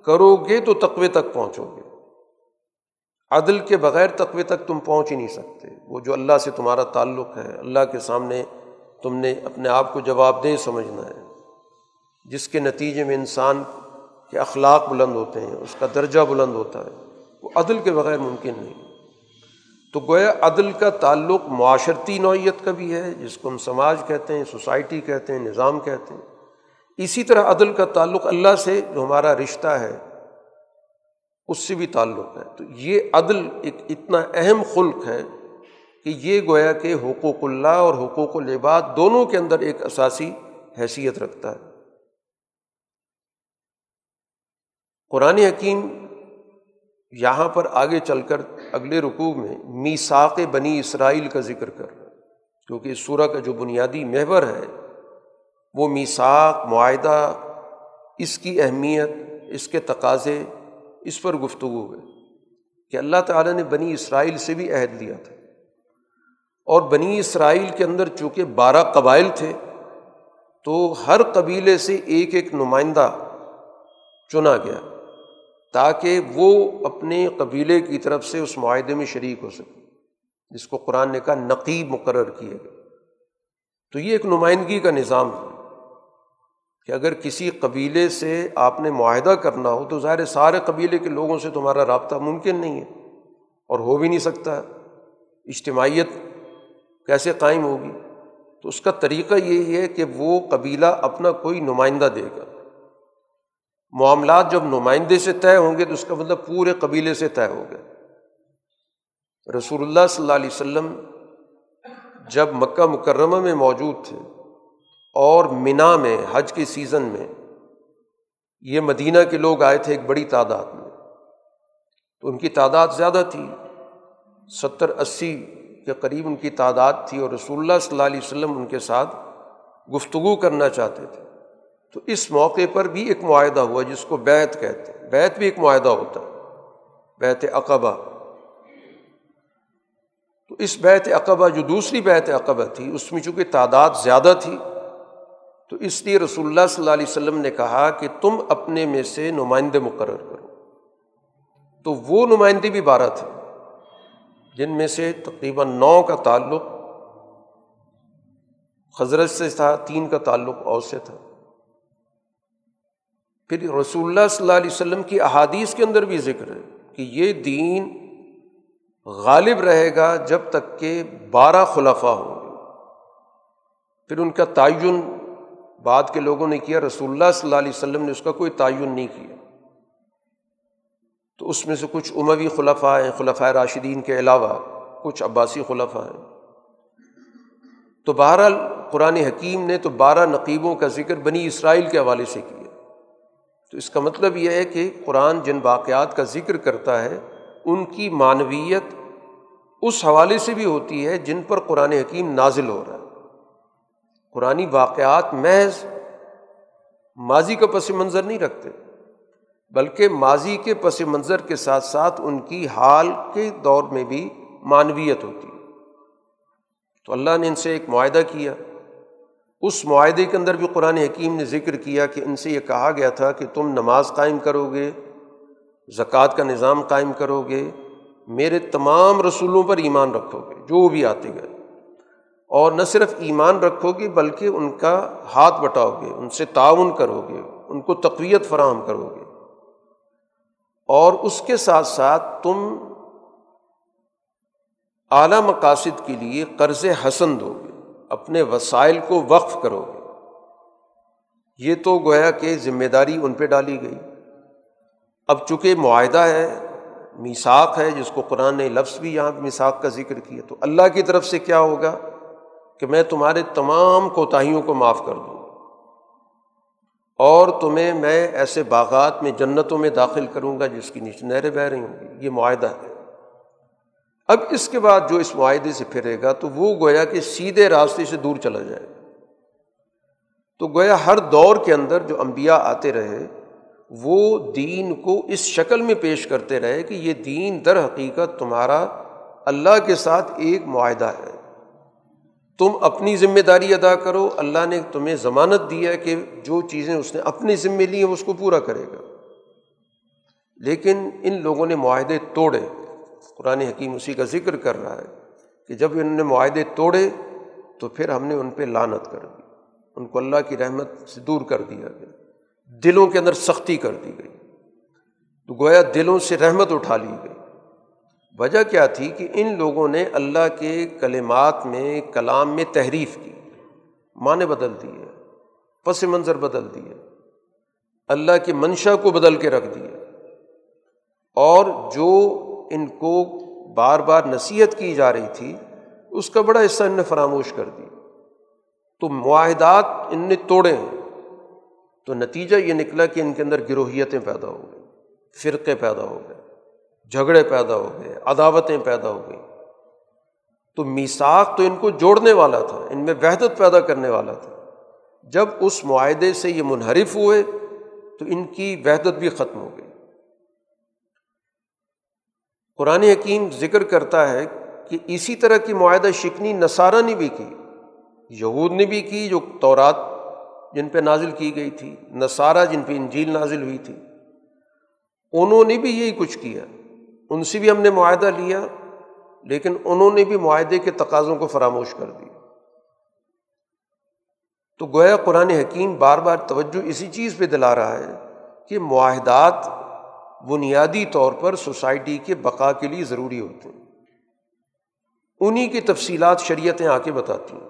S1: کرو گے تو تقوے تک پہنچو گے۔ عدل کے بغیر تقوے تک تم پہنچ ہی نہیں سکتے۔ وہ جو اللہ سے تمہارا تعلق ہے، اللہ کے سامنے تم نے اپنے آپ کو جواب دہ سمجھنا ہے۔ جس کے نتیجے میں انسان کے اخلاق بلند ہوتے ہیں، اس کا درجہ بلند ہوتا ہے، وہ عدل کے بغیر ممکن نہیں۔ تو گویا عدل کا تعلق معاشرتی نوعیت کا بھی ہے، جس کو ہم سماج کہتے ہیں، سوسائٹی کہتے ہیں، نظام کہتے ہیں۔ اسی طرح عدل کا تعلق اللہ سے جو ہمارا رشتہ ہے، اس سے بھی تعلق ہے۔ تو یہ عدل ایک اتنا اہم خلق ہے کہ یہ گویا کہ حقوق اللہ اور حقوق العباد دونوں کے اندر ایک اثاثی حیثیت رکھتا ہے۔ قرآن حکیم یہاں پر آگے چل کر اگلے رقوع میں میساک بنی اسرائیل کا ذکر کر رہا ہے، کیونکہ اس سورہ کا جو بنیادی محور ہے وہ میساک معاہدہ، اس کی اہمیت، اس کے تقاضے، اس پر گفتگو ہے کہ اللہ تعالیٰ نے بنی اسرائیل سے بھی عہد لیا تھا۔ اور بنی اسرائیل کے اندر چونکہ بارہ قبائل تھے، تو ہر قبیلے سے ایک ایک نمائندہ چنا گیا تاکہ وہ اپنے قبیلے کی طرف سے اس معاہدے میں شریک ہو سکے، جس کو قرآن نے کہا نقیب مقرر کیے گئے۔ تو یہ ایک نمائندگی کا نظام ہے کہ اگر کسی قبیلے سے آپ نے معاہدہ کرنا ہو تو ظاہر سارے قبیلے کے لوگوں سے تمہارا رابطہ ممکن نہیں ہے اور ہو بھی نہیں سکتا اجتماعیت کیسے قائم ہوگی؟ تو اس کا طریقہ یہی ہے کہ وہ قبیلہ اپنا کوئی نمائندہ دے گا۔ معاملات جب نمائندے سے طے ہوں گے تو اس کا مطلب پورے قبیلے سے طے ہو گئے رسول اللہ صلی اللہ علیہ وسلم جب مکہ مکرمہ میں موجود تھے اور منا میں، حج کے سیزن میں یہ مدینہ کے لوگ آئے تھے ایک بڑی تعداد میں۔ تو ان کی تعداد زیادہ تھی، ستر اسی کے قریب ان کی تعداد تھی اور رسول اللہ صلی اللہ علیہ وسلم ان کے ساتھ گفتگو کرنا چاہتے تھے۔ تو اس موقع پر بھی ایک معاہدہ ہوا جس کو بیت کہتے ہیں۔ بیت بھی ایک معاہدہ ہوتا ہے بیت عقبہ۔ تو اس بیت عقبہ جو دوسری بیت عقبہ تھی، اس میں چونکہ تعداد زیادہ تھی تو اس لیے رسول اللہ صلی اللہ علیہ وسلم نے کہا کہ تم اپنے میں سے نمائندے مقرر کرو۔ تو وہ نمائندے بھی بارہ تھے، جن میں سے تقریباً نو کا تعلق حضرت سے تھا، تین کا تعلق اور سے تھا۔ پھر رسول اللہ صلی اللہ علیہ وسلم کی احادیث کے اندر بھی ذکر ہے کہ یہ دین غالب رہے گا جب تک کہ بارہ خلفہ ہوں گے۔ پھر ان کا تعین بعد کے لوگوں نے کیا، رسول اللہ صلی اللہ علیہ وسلم نے اس کا کوئی تعین نہیں کیا۔ تو اس میں سے کچھ عموی خلفہ ہیں خلفۂ راشدین کے علاوہ کچھ عباسی خلفہ ہیں۔ تو بہرحال قرآن حکیم نے تو بارہ نقیبوں کا ذکر بنی اسرائیل کے حوالے سے کیا۔ تو اس کا مطلب یہ ہے کہ قرآن جن واقعات کا ذکر کرتا ہے، ان کی معنویت اس حوالے سے بھی ہوتی ہے جن پر قرآن حکیم نازل ہو رہا ہے۔ قرآن واقعات محض ماضی کا پس منظر نہیں رکھتے، بلکہ ماضی کے پس منظر کے ساتھ ساتھ ان کی حال کے دور میں بھی معنویت ہوتی۔ ہے تو اللہ نے ان سے ایک معاہدہ کیا۔ اس معاہدے کے اندر بھی قرآن حکیم نے ذکر کیا کہ ان سے یہ کہا گیا تھا کہ تم نماز قائم کرو گے، زکوٰۃ کا نظام قائم کرو گے، میرے تمام رسولوں پر ایمان رکھو گے، جو بھی آتے گئے۔ اور نہ صرف ایمان رکھو گے بلکہ ان کا ہاتھ بٹاؤ گے، ان سے تعاون کرو گے، ان کو تقویت فراہم کرو گے۔ اور اس کے ساتھ ساتھ تم اعلیٰ مقاصد کے لیے قرض حسن دو گے، اپنے وسائل کو وقف کرو گے۔ یہ تو گویا کہ ذمہ داری ان پہ ڈالی گئی۔ اب چونکہ معاہدہ ہے میساک ہے، جس کو قرآن نے لفظ بھی یہاں میساک کا ذکر کیا، تو اللہ کی طرف سے کیا ہوگا؟ کہ میں تمہارے تمام کوتاہیوں کو معاف کر دوں۔ اور تمہیں میں ایسے باغات میں جنتوں میں داخل کروں گا جس کی نیچے نہریں بہ رہی ہوں گی۔ یہ معاہدہ ہے۔ اب اس کے بعد جو اس معاہدے سے پھرے گا تو وہ گویا کہ سیدھے راستے سے دور چلا جائے۔ تو گویا ہر دور کے اندر جو امبیا آتے رہے، وہ دین کو اس شکل میں پیش کرتے رہے کہ یہ دین در حقیقت تمہارا اللہ کے ساتھ ایک معاہدہ ہے۔ تم اپنی ذمہ داری ادا کرو، اللہ نے تمہیں ضمانت دی ہے کہ جو چیزیں اس نے اپنی ذمے لی ہیں اس کو پورا کرے گا۔ لیکن ان لوگوں نے معاہدے توڑے۔ قرآن حکیم اسی کا ذکر کر رہا ہے کہ جب انہوں نے معاہدے توڑے تو پھر ہم نے ان پہ لانت کر دی۔ ان کو اللہ کی رحمت سے دور کر دیا گیا۔ دلوں کے اندر سختی کر دی گئی۔ تو گویا دلوں سے رحمت اٹھا لی گئی۔ وجہ کیا تھی کہ ان لوگوں نے اللہ کے کلمات میں کلام میں تحریف کی، معنی بدل دیے، پس منظر بدل دیے، اللہ کی منشا کو بدل کے رکھ دیا اور جو ان کو بار بار نصیحت کی جا رہی تھی، اس کا بڑا حصہ ان نے فراموش کر دی تو معاہدات ان نے توڑے ہیں۔ تو نتیجہ یہ نکلا کہ ان کے اندر گروہیتیں پیدا ہو گئیں، فرقے پیدا ہو گئے۔ جھگڑے پیدا ہو گئے، عداوتیں پیدا ہو گئیں۔ تو میساک تو ان کو جوڑنے والا تھا، ان میں وحدت پیدا کرنے والا تھا۔ جب اس معاہدے سے یہ منحرف ہوئے، تو ان کی وحدت بھی ختم ہو گئی۔ قرآن حکیم ذکر کرتا ہے کہ اسی طرح کی معاہدہ شکنی نصارہ نے بھی کی، یہود نے بھی کی جو تورات جن پہ نازل کی گئی تھی، نصارہ جن پہ انجیل نازل ہوئی تھی۔ انہوں نے بھی یہی کچھ کیا۔ ان سے بھی ہم نے معاہدہ لیا، لیکن انہوں نے بھی معاہدے کے تقاضوں کو فراموش کر دیا۔ تو گویا قرآن حکیم بار بار توجہ اسی چیز پہ دلا رہا ہے کہ معاہدات بنیادی طور پر سوسائٹی کے بقا کے لیے ضروری ہوتے ہیں۔ انہیں کی تفصیلات شریعتیں آ کے بتاتی ہیں۔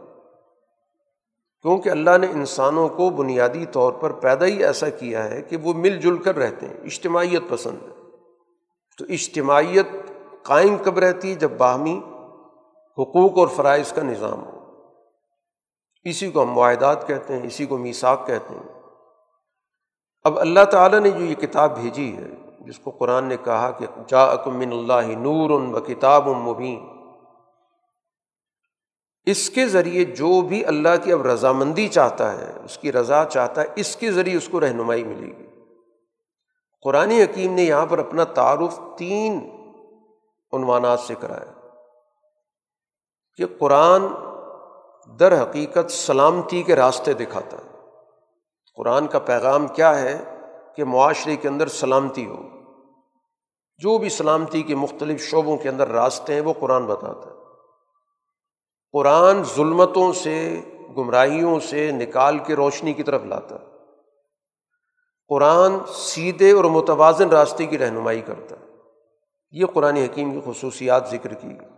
S1: کیونکہ اللہ نے انسانوں کو بنیادی طور پر پیدا ہی ایسا کیا ہے کہ وہ مل جل کر رہتے ہیں، اجتماعیت پسند ہے۔ تو اجتماعیت قائم کب رہتی ہے؟ جب باہمی حقوق اور فرائض کا نظام ہو۔ اسی کو ہم معاہدات کہتے ہیں، اسی کو میساک کہتے ہیں۔ اب اللہ تعالیٰ نے جو یہ کتاب بھیجی ہے، جس کو قرآن نے کہا کہ جا اکمن اللہ نور ان و کتاب مبین۔ اس کے ذریعے جو بھی اللہ کی اب رضامندی چاہتا ہے، اس کی رضا چاہتا ہے، اس کے ذریعے اس کو رہنمائی ملے گی۔ قرآن حکیم نے یہاں پر اپنا تعارف تین عنوانات سے کرایا کہ قرآن در حقیقت سلامتی کے راستے دکھاتا ہے۔ قرآن کا پیغام کیا ہے کہ معاشرے کے اندر سلامتی ہو۔ جو بھی سلامتی کے مختلف شعبوں کے اندر راستے ہیں وہ قرآن بتاتا ہے۔ قرآن ظلمتوں سے، گمراہیوں سے نکال کے روشنی کی طرف لاتا ہے۔ قرآن سیدھے اور متوازن راستے کی رہنمائی کرتا ہے۔ یہ قرآن حکیم کی خصوصیات ذکر کی گئی۔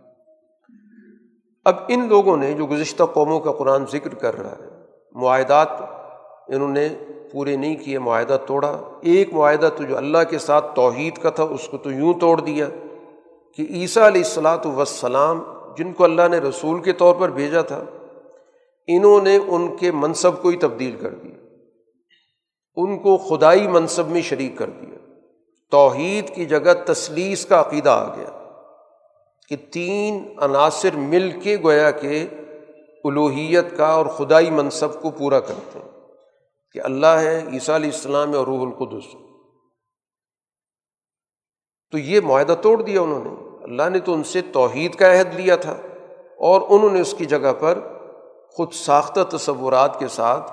S1: اب ان لوگوں نے جو گزشتہ قوموں کا قرآن ذکر کر رہا ہے، معاہدات انہوں نے پورے نہیں کیے، معاہدہ توڑا۔ ایک معاہدہ تو جو اللہ کے ساتھ توحید کا تھا، اس کو تو یوں توڑ دیا کہ عیسیٰ علیہ السلاۃ وسلام جن کو اللہ نے رسول کے طور پر بھیجا تھا، انہوں نے ان کے منصب کو ہی تبدیل کر دیا۔ ان کو خدائی منصب میں شریک کر دیا۔ توحید کی جگہ تسلیس کا عقیدہ آ گیا کہ تین عناصر مل کے گویا کہ الوحیت کا اور خدائی منصب کو پورا کرتے ہیں کہ اللہ ہے، عیسیٰ علیہ السلام اور روح القدس تو یہ معاہدہ توڑ دیا انہوں نے۔ اللہ نے تو ان سے توحید کا عہد لیا تھا اور انہوں نے اس کی جگہ پر خود ساختہ تصورات کے ساتھ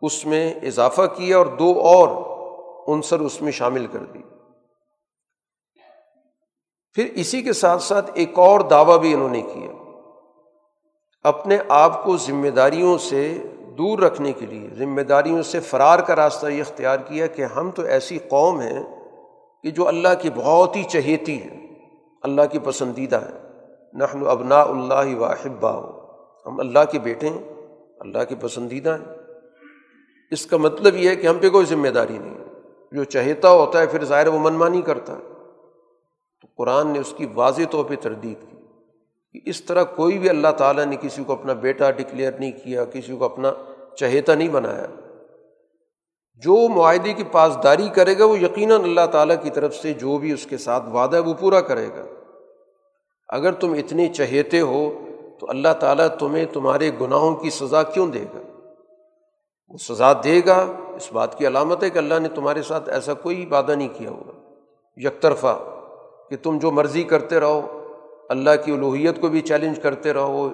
S1: اس میں اضافہ کیا اور دو اور عنصر اس میں شامل کر دی۔ پھر اسی کے ساتھ ساتھ ایک اور دعویٰ بھی انہوں نے کیا۔ اپنے آپ کو ذمہ داریوں سے دور رکھنے کے لیے ذمہ داریوں سے فرار کا راستہ یہ اختیار کیا کہ ہم تو ایسی قوم ہیں کہ جو اللہ کی بہت ہی چہیتی ہے، اللہ کی پسندیدہ ہے۔ نحن ابنا اللہ واحبا ہو ہم اللہ کے بیٹے ہیں، اللہ کے پسندیدہ ہیں۔ اس کا مطلب یہ ہے کہ ہم پہ کوئی ذمہ داری نہیں جو چہیتا ہوتا ہے پھر ظاہر وہ منمانی کرتا ہے۔ تو قرآن نے اس کی واضح طور پہ تردید کی کہ اس طرح کوئی بھی اللہ تعالیٰ نے کسی کو اپنا بیٹا ڈکلیئر نہیں کیا، کسی کو اپنا چہیتا نہیں بنایا۔ جو معاہدے کی پاسداری کرے گا، وہ یقیناً اللہ تعالیٰ کی طرف سے جو بھی اس کے ساتھ وعدہ ہے، وہ پورا کرے گا۔ اگر تم اتنے چہیتے ہو تو اللہ تعالیٰ تمہیں تمہارے گناہوں کی سزا کیوں دے گا؟ وہ سزا دے گا۔ اس بات کی علامت ہے کہ اللہ نے تمہارے ساتھ ایسا کوئی وعدہ نہیں کیا ہوگا۔ یک طرفہ کہ تم جو مرضی کرتے رہو، اللہ کی الوحیت کو بھی چیلنج کرتے رہو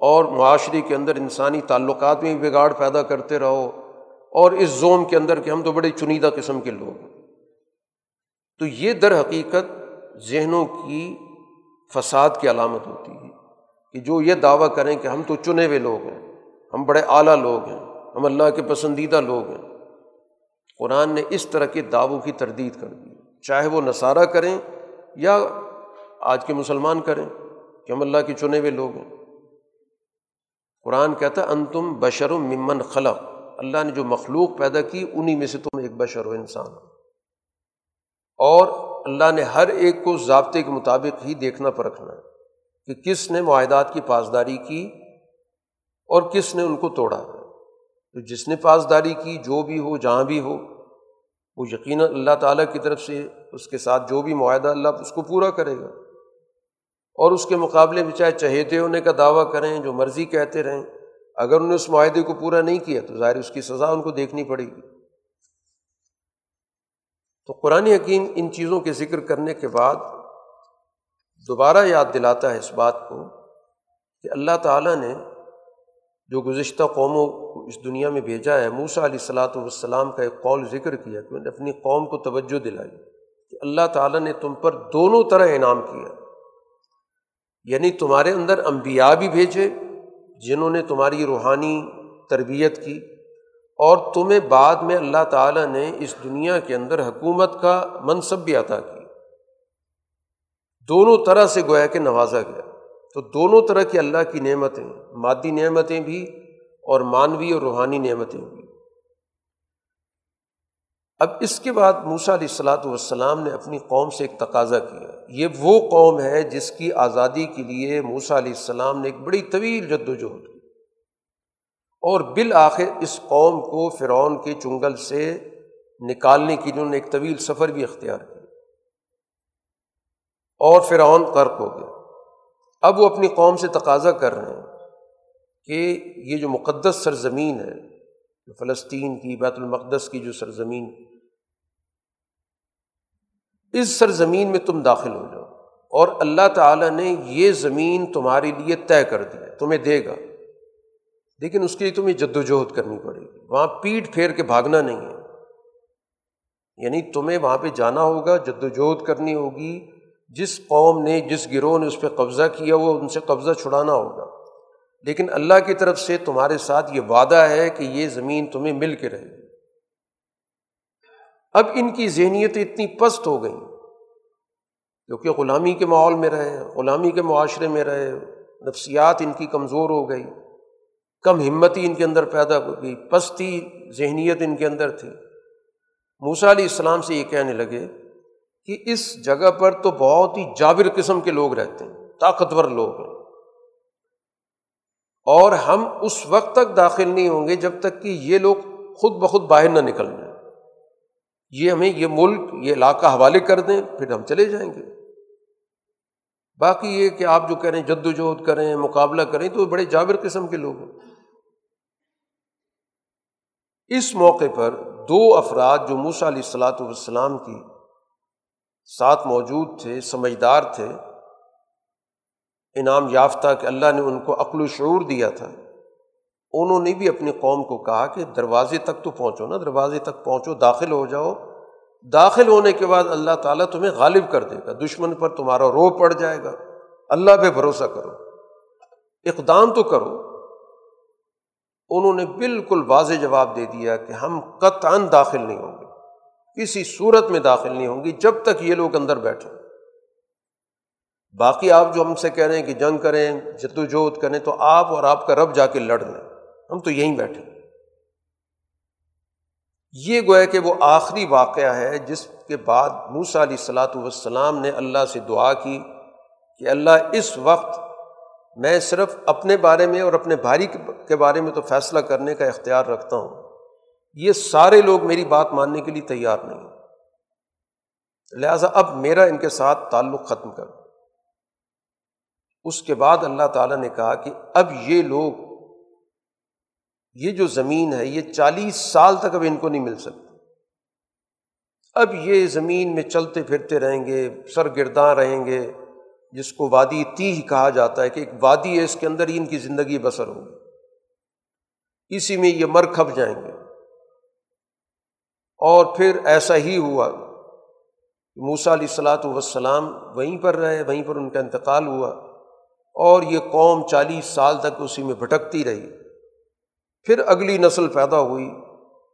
S1: اور معاشرے کے اندر انسانی تعلقات میں بھی بگاڑ پیدا کرتے رہو اور اس زوم کے اندر کہ ہم تو بڑے چنیدہ قسم کے لوگ ہیں۔ تو یہ در حقیقت ذہنوں کی فساد کی علامت ہوتی ہے کہ جو یہ دعویٰ کریں کہ ہم تو چنے ہوئے لوگ ہیں، ہم بڑے اعلیٰ لوگ ہیں۔ ہم اللہ کے پسندیدہ لوگ ہیں۔ قرآن نے اس طرح کے دعووں کی تردید کر دی۔ چاہے وہ نصارہ کریں یا آج کے مسلمان کریں، کہ ہم اللہ کے چنے ہوئے لوگ ہیں۔ قرآن کہتا ہے ان تم بشر ممن خلق۔ اللہ نے جو مخلوق پیدا کی انہیں میں سے تم ایک بشر ہو انسان ہو۔ اور اللہ نے ہر ایک کو ضابطے کے مطابق ہی دیکھنا پرکھنا ہے کہ کس نے معاہدات کی پاسداری کی اور کس نے ان کو توڑا تو جس نے پاسداری کی، جو بھی ہو، جہاں بھی ہو، وہ یقیناً اللہ تعالیٰ کی طرف سے اس کے ساتھ جو بھی معاہدہ اللہ اس کو پورا کرے گا۔ اور اس کے مقابلے میں چاہے چہیتے ہونے کا دعویٰ کریں، جو مرضی کہتے رہیں، اگر انہوں نے اس معاہدے کو پورا نہیں کیا تو ظاہر اس کی سزا ان کو دیکھنی پڑے گی۔ تو قرآن حکیم ان چیزوں کے ذکر کرنے کے بعد دوبارہ یاد دلاتا ہے اس بات کو کہ اللہ تعالیٰ نے جو گزشتہ قوموں کو اس دنیا میں بھیجا ہے موسا علیہ السلاۃ والسلام کا ایک قول ذکر کیا کہ نے اپنی قوم کو توجہ دلائی کہ اللہ تعالیٰ نے تم پر دونوں طرح انعام کیا یعنی تمہارے اندر انبیاء بھی بھیجے، جنہوں نے تمہاری روحانی تربیت کی، اور تمہیں بعد میں اللہ تعالیٰ نے اس دنیا کے اندر حکومت کا منصب بھی عطا کیا۔ دونوں طرح سے گویا کہ نوازا گیا۔ تو دونوں طرح کی اللہ کی نعمتیں، مادی نعمتیں بھی اور مانوی اور روحانی نعمتیں بھی۔ اب اس کے بعد موسا علیہ السلاۃ والسلام نے اپنی قوم سے ایک تقاضا کیا۔ یہ وہ قوم ہے جس کی آزادی کے لیے موسا علیہ السلام نے ایک بڑی طویل جد وجہد کی۔ اور بالآخر اس قوم کو فرعون کے چنگل سے نکالنے کے لیے انہوں نے ایک طویل سفر بھی اختیار کیا۔ اور فرعون غرق ہو گیا۔ اب وہ اپنی قوم سے تقاضا کر رہے ہیں کہ یہ جو مقدس سرزمین ہے فلسطین کی، بیت المقدس کی جو سرزمین، اس سرزمین میں تم داخل ہو جاؤ اور اللہ تعالیٰ نے یہ زمین تمہارے لیے طے کر دیا تمہیں دے گا۔ لیکن اس کے لیے تمہیں جد وجہد کرنی پڑے گی۔ وہاں پیٹ پھیر کے بھاگنا نہیں ہے۔ یعنی تمہیں وہاں پہ جانا ہوگا جد وجہد کرنی ہوگی جس قوم نے، جس گروہ نے اس پہ قبضہ کیا، وہ ان سے قبضہ چھڑانا ہوگا۔ لیکن اللہ کی طرف سے تمہارے ساتھ یہ وعدہ ہے کہ یہ زمین تمہیں مل کے رہے۔ اب ان کی ذہنیت اتنی پست ہو گئی کیونکہ غلامی کے ماحول میں رہے، غلامی کے معاشرے میں رہے، نفسیات ان کی کمزور ہو گئی، کم ہمتی ان کے اندر پیدا ہو گئی، پستی ذہنیت ان کے اندر تھی۔ موسا علیہ السلام سے یہ کہنے لگے کہ اس جگہ پر تو بہت ہی جابر قسم کے لوگ رہتے ہیں، طاقتور لوگ ہیں۔ اور ہم اس وقت تک داخل نہیں ہوں گے جب تک کہ یہ لوگ خود بخود باہر نہ نکل جائیں۔ یہ ہمیں یہ ملک، یہ علاقہ حوالے کر دیں، پھر ہم چلے جائیں گے۔ باقی یہ کہ آپ جو کریں جد وجہد کریں، مقابلہ کریں، تو بڑے جابر قسم کے لوگ ہیں۔ اس موقع پر دو افراد جو موسا علیہ السلاۃ والسلام کی ساتھ موجود تھے، سمجھدار تھے۔ انعام یافتہ کہ اللہ نے ان کو عقل و شعور دیا تھا۔ انہوں نے بھی اپنی قوم کو کہا کہ دروازے تک تو پہنچو نا، دروازے تک پہنچو، داخل ہو جاؤ۔ داخل ہونے کے بعد اللہ تعالیٰ تمہیں غالب کر دے گا، دشمن پر تمہارا رو پڑ جائے گا۔ اللہ پہ بھروسہ کرو۔ اقدام تو کرو۔ انہوں نے بالکل واضح جواب دے دیا کہ ہم قطع داخل نہیں ہوں گے۔ کسی صورت میں داخل نہیں ہوں گی جب تک یہ لوگ اندر بیٹھے باقی آپ جو ہم سے کہہ رہے ہیں کہ جنگ کریں جد وجہد کریں، تو آپ اور آپ کا رب جا کے لڑ لیں۔ ہم تو یہیں بیٹھے۔ یہ گویا کہ وہ آخری واقعہ ہے جس کے بعد موسا علیہ السلاۃ والسلام نے اللہ سے دعا کی کہ اللہ اس وقت میں صرف اپنے بارے میں اور اپنے بھائی کے بارے میں تو فیصلہ کرنے کا اختیار رکھتا ہوں۔ یہ سارے لوگ میری بات ماننے کے لیے تیار نہیں لہٰذا اب میرا ان کے ساتھ تعلق ختم کر۔ اس کے بعد اللہ تعالیٰ نے کہا کہ اب یہ لوگ، یہ جو زمین ہے، یہ چالیس سال تک اب ان کو نہیں مل سکتی۔ اب یہ زمین میں چلتے پھرتے رہیں گے، سرگرداں رہیں گے، جس کو وادی تیہ کہا جاتا ہے کہ ایک وادی ہے، اس کے اندر ہی ان کی زندگی بسر ہوگی۔ اسی میں یہ مر کھپ جائیں گے۔ اور پھر ایسا ہی ہوا۔ موسا علیہ السلاۃ وسلام وہیں پر رہے، وہیں پر ان کا انتقال ہوا اور یہ قوم چالیس سال تک اسی میں بھٹکتی رہی۔ پھر اگلی نسل پیدا ہوئی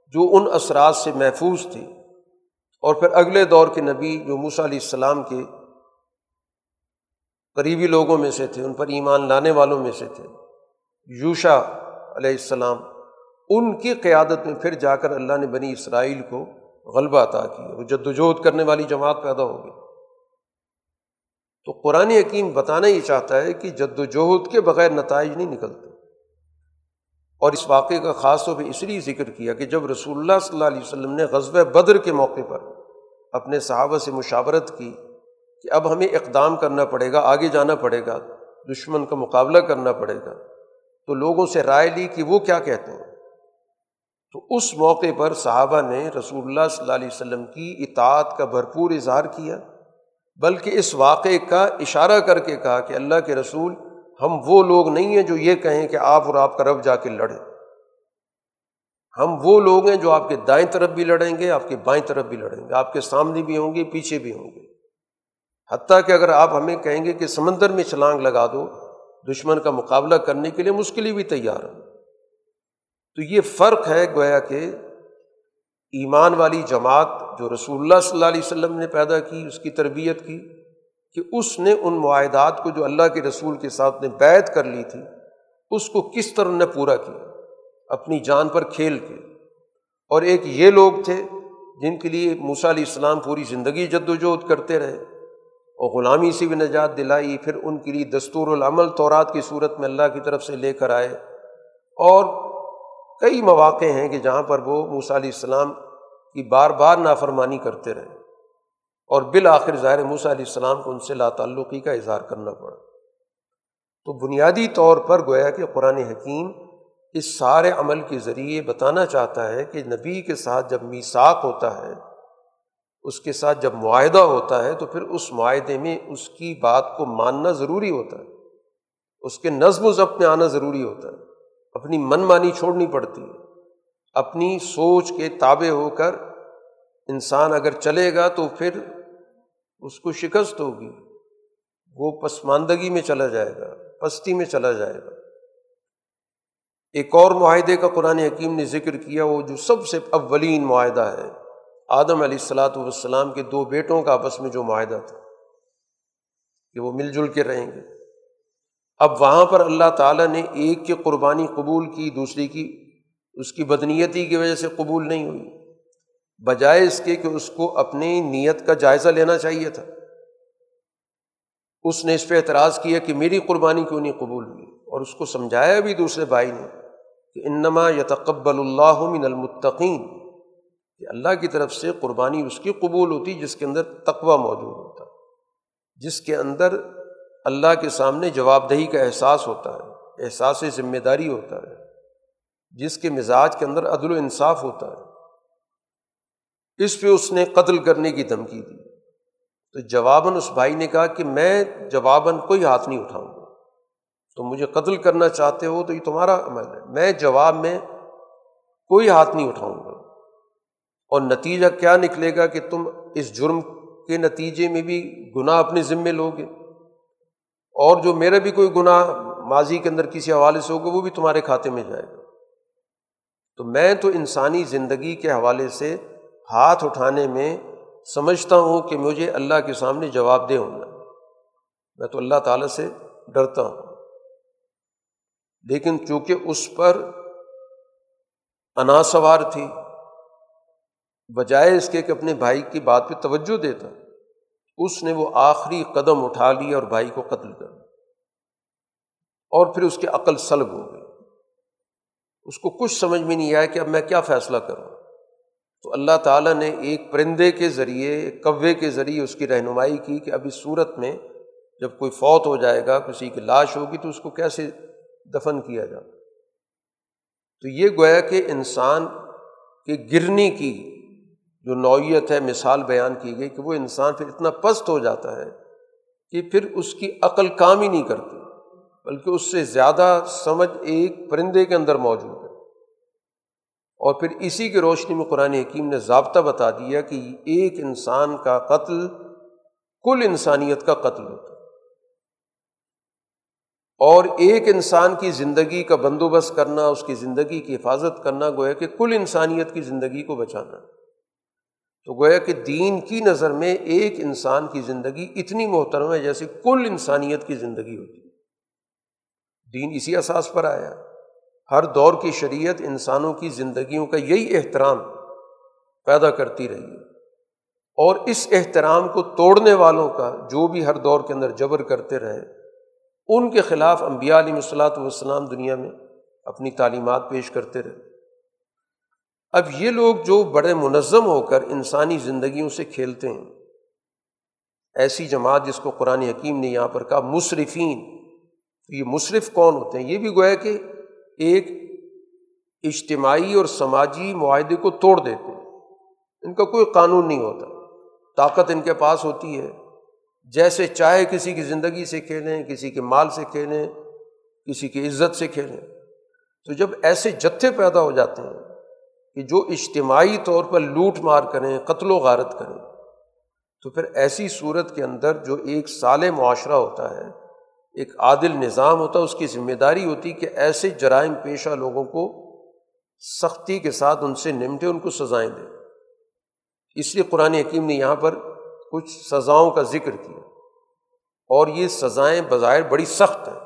S1: جو ان اثرات سے محفوظ تھی۔ اور پھر اگلے دور کے نبی جو موسیٰ علیہ السلام کے قریبی لوگوں میں سے تھے، ان پر ایمان لانے والوں میں سے تھے۔ یوشا علیہ السلام ان کی قیادت میں پھر جا کر اللہ نے بنی اسرائیل کو غلبہ عطا کیا، وہ جد وجہد کرنے والی جماعت پیدا ہو گئی۔ تو قرآن حکیم بتانا ہی چاہتا ہے کہ جد وجہد کے بغیر نتائج نہیں نکلتے۔ اور اس واقعے کا خاص طور پہ اس لیے ذکر کیا کہ جب رسول اللہ صلی اللہ علیہ وسلم نے غزب بدر کے موقع پر اپنے صحابہ سے مشاورت کی کہ اب ہمیں اقدام کرنا پڑے گا، آگے جانا پڑے گا، دشمن کا مقابلہ کرنا پڑے گا، تو لوگوں سے رائے لی کہ وہ کیا کہتے ہیں۔ تو اس موقع پر صحابہ نے رسول اللہ صلی اللہ علیہ وسلم کی اطاعت کا بھرپور اظہار کیا، بلکہ اس واقعے کا اشارہ کر کے کہا کہ اللہ کے رسول ہم وہ لوگ نہیں ہیں جو یہ کہیں کہ آپ اور آپ کا رب جا کے لڑیں۔ ہم وہ لوگ ہیں جو آپ کے دائیں طرف بھی لڑیں گے، آپ کے بائیں طرف بھی لڑیں گے، آپ کے سامنے بھی ہوں گے، پیچھے بھی ہوں گے۔ حتیٰ کہ اگر آپ ہمیں کہیں گے کہ سمندر میں چھلانگ لگا دو، دشمن کا مقابلہ کرنے کے لیے مشکل بھی تیار ہوں۔ تو یہ فرق ہے گویا کہ ایمان والی جماعت جو رسول اللہ صلی اللہ علیہ وسلم نے پیدا کی، اس کی تربیت کی، کہ اس نے ان معاہدات کو جو اللہ کے رسول کے ساتھ نے بیت کر لی تھی، اس کو کس طرح نے پورا کیا؟ اپنی جان پر کھیل کے۔ اور ایک یہ لوگ تھے جن کے لیے موسیٰ علیہ السلام پوری زندگی جد وجہد کرتے رہے۔ اور غلامی سے بھی نجات دلائی، پھر ان کے لیے دستور العمل طورات کی صورت میں اللہ کی طرف سے لے کر آئے۔ اور کئی مواقع ہیں کہ جہاں پر وہ موسیٰ علیہ السلام کی بار بار نافرمانی کرتے رہے اور بالآخر ظاہر موسیٰ علیہ السلام کو ان سے لا تعلقی کا اظہار کرنا پڑا۔ تو بنیادی طور پر گویا کہ قرآن حکیم اس سارے عمل کے ذریعے بتانا چاہتا ہے کہ نبی کے ساتھ جب میساک ہوتا ہے، اس کے ساتھ جب معاہدہ ہوتا ہے، تو پھر اس معاہدے میں اس کی بات کو ماننا ضروری ہوتا ہے۔ اس کے نظم و ضبط میں آنا ضروری ہوتا ہے۔ اپنی من مانی چھوڑنی پڑتی ہے۔ اپنی سوچ کے تابع ہو کر انسان اگر چلے گا تو پھر اس کو شکست ہوگی۔ وہ پسماندگی میں چلا جائے گا، پستی میں چلا جائے گا۔ ایک اور معاہدے کا قرآن حکیم نے ذکر کیا، وہ جو سب سے اولین معاہدہ ہے، آدم علیہ السلاۃ والسلام کے دو بیٹوں کا آپس میں جو معاہدہ تھا، کہ وہ مل جل کے رہیں گے۔ اب وہاں پر اللہ تعالیٰ نے ایک کی قربانی قبول کی، دوسری کی، اس کی بدنیتی کی وجہ سے قبول نہیں ہوئی۔ بجائے اس کے کہ اس کو اپنی نیت کا جائزہ لینا چاہیے تھا۔ اس نے اس پہ اعتراض کیا کہ میری قربانی کیوں نہیں قبول ہوئی؟ اور اس کو سمجھایا بھی دوسرے بھائی نے کہ انما یتقبل اللہ من المتقین۔ کہ اللہ کی طرف سے قربانی اس کی قبول ہوتی جس کے اندر تقوی موجود ہوتا۔ جس کے اندر اللہ کے سامنے جواب دہی کا احساس ہوتا ہے، احساس ذمہ داری ہوتا ہے، جس کے مزاج کے اندر عدل و انصاف ہوتا ہے۔ اس پہ اس نے قتل کرنے کی دھمکی دی۔ تو جواباً اس بھائی نے کہا کہ میں جواباً کوئی ہاتھ نہیں اٹھاؤں گا۔ تو مجھے قتل کرنا چاہتے ہو تو یہ تمہارا عمل ہے۔ میں جواب میں کوئی ہاتھ نہیں اٹھاؤں گا۔ اور نتیجہ کیا نکلے گا کہ تم اس جرم کے نتیجے میں بھی گناہ اپنے ذمے لوگے؟ اور جو میرا بھی کوئی گناہ ماضی کے اندر کسی حوالے سے ہوگا، وہ بھی تمہارے کھاتے میں جائے گا۔ تو میں تو انسانی زندگی کے حوالے سے ہاتھ اٹھانے میں سمجھتا ہوں کہ مجھے اللہ کے سامنے جواب دہ ہونا میں تو اللہ تعالیٰ سے ڈرتا ہوں۔ لیکن چونکہ اس پر انا سوار تھی، بجائے اس کے کہ اپنے بھائی کی بات پہ توجہ دیتا۔ اس نے وہ آخری قدم اٹھا لیا اور بھائی کو قتل کر اور پھر اس کی عقل سلب ہو گئی اس کو کچھ سمجھ میں نہیں آیا کہ اب میں کیا فیصلہ کروں۔ تو اللہ تعالیٰ نے ایک پرندے کے ذریعے، ایک کوے کے ذریعے اس کی رہنمائی کی کہ اب اس صورت میں جب کوئی فوت ہو جائے گا، کسی کی لاش ہوگی تو اس کو کیسے دفن کیا جاتا تو یہ گویا کہ انسان کے گرنے کی جو نوعیت ہے، مثال بیان کی گئی کہ وہ انسان پھر اتنا پست ہو جاتا ہے کہ پھر اس کی عقل کام ہی نہیں کرتی، بلکہ اس سے زیادہ سمجھ ایک پرندے کے اندر موجود ہے۔ اور پھر اسی کی روشنی میں قرآن حکیم نے ضابطہ بتا دیا کہ ایک انسان کا قتل کل انسانیت کا قتل ہوتا ہے۔ اور ایک انسان کی زندگی کا بندوبست کرنا، اس کی زندگی کی حفاظت کرنا، گویا کہ کل انسانیت کی زندگی کو بچانا۔ تو گویا کہ دین کی نظر میں ایک انسان کی زندگی اتنی محترم ہے جیسے کل انسانیت کی زندگی ہوتی ہے۔ دین اسی اساس پر آیا۔ ہر دور کی شریعت انسانوں کی زندگیوں کا یہی احترام پیدا کرتی رہی ہے۔ اور اس احترام کو توڑنے والوں کا جو بھی ہر دور کے اندر جبر کرتے رہے، ان کے خلاف امبیا علیہ الصلاۃ والسلام دنیا میں اپنی تعلیمات پیش کرتے رہے۔ اب یہ لوگ جو بڑے منظم ہو کر انسانی زندگیوں سے کھیلتے ہیں، ایسی جماعت جس کو قرآن حکیم نے یہاں پر کہا، مصرفین، تو یہ مصرف کون ہوتے ہیں؟ یہ بھی گویا کہ ایک اجتماعی اور سماجی معاہدے کو توڑ دیتے ہیں۔ ان کا کوئی قانون نہیں ہوتا۔ طاقت ان کے پاس ہوتی ہے۔ جیسے چاہے کسی کی زندگی سے کھیلیں، کسی کے مال سے کھیلیں، کسی کی عزت سے کھیلیں۔ تو جب ایسے جتھے پیدا ہو جاتے ہیں کہ جو اجتماعی طور پر لوٹ مار کریں، قتل و غارت کریں۔ تو پھر ایسی صورت کے اندر جو ایک سال معاشرہ ہوتا ہے، ایک عادل نظام ہوتا ہے، اس کی ذمہ داری ہوتی کہ ایسے جرائم پیشہ لوگوں کو سختی کے ساتھ ان سے نمٹے، ان کو سزائیں دیں۔ اس لیے قرآن حکیم نے یہاں پر کچھ سزاؤں کا ذکر کیا۔ اور یہ سزائیں بظاہر بڑی سخت ہیں۔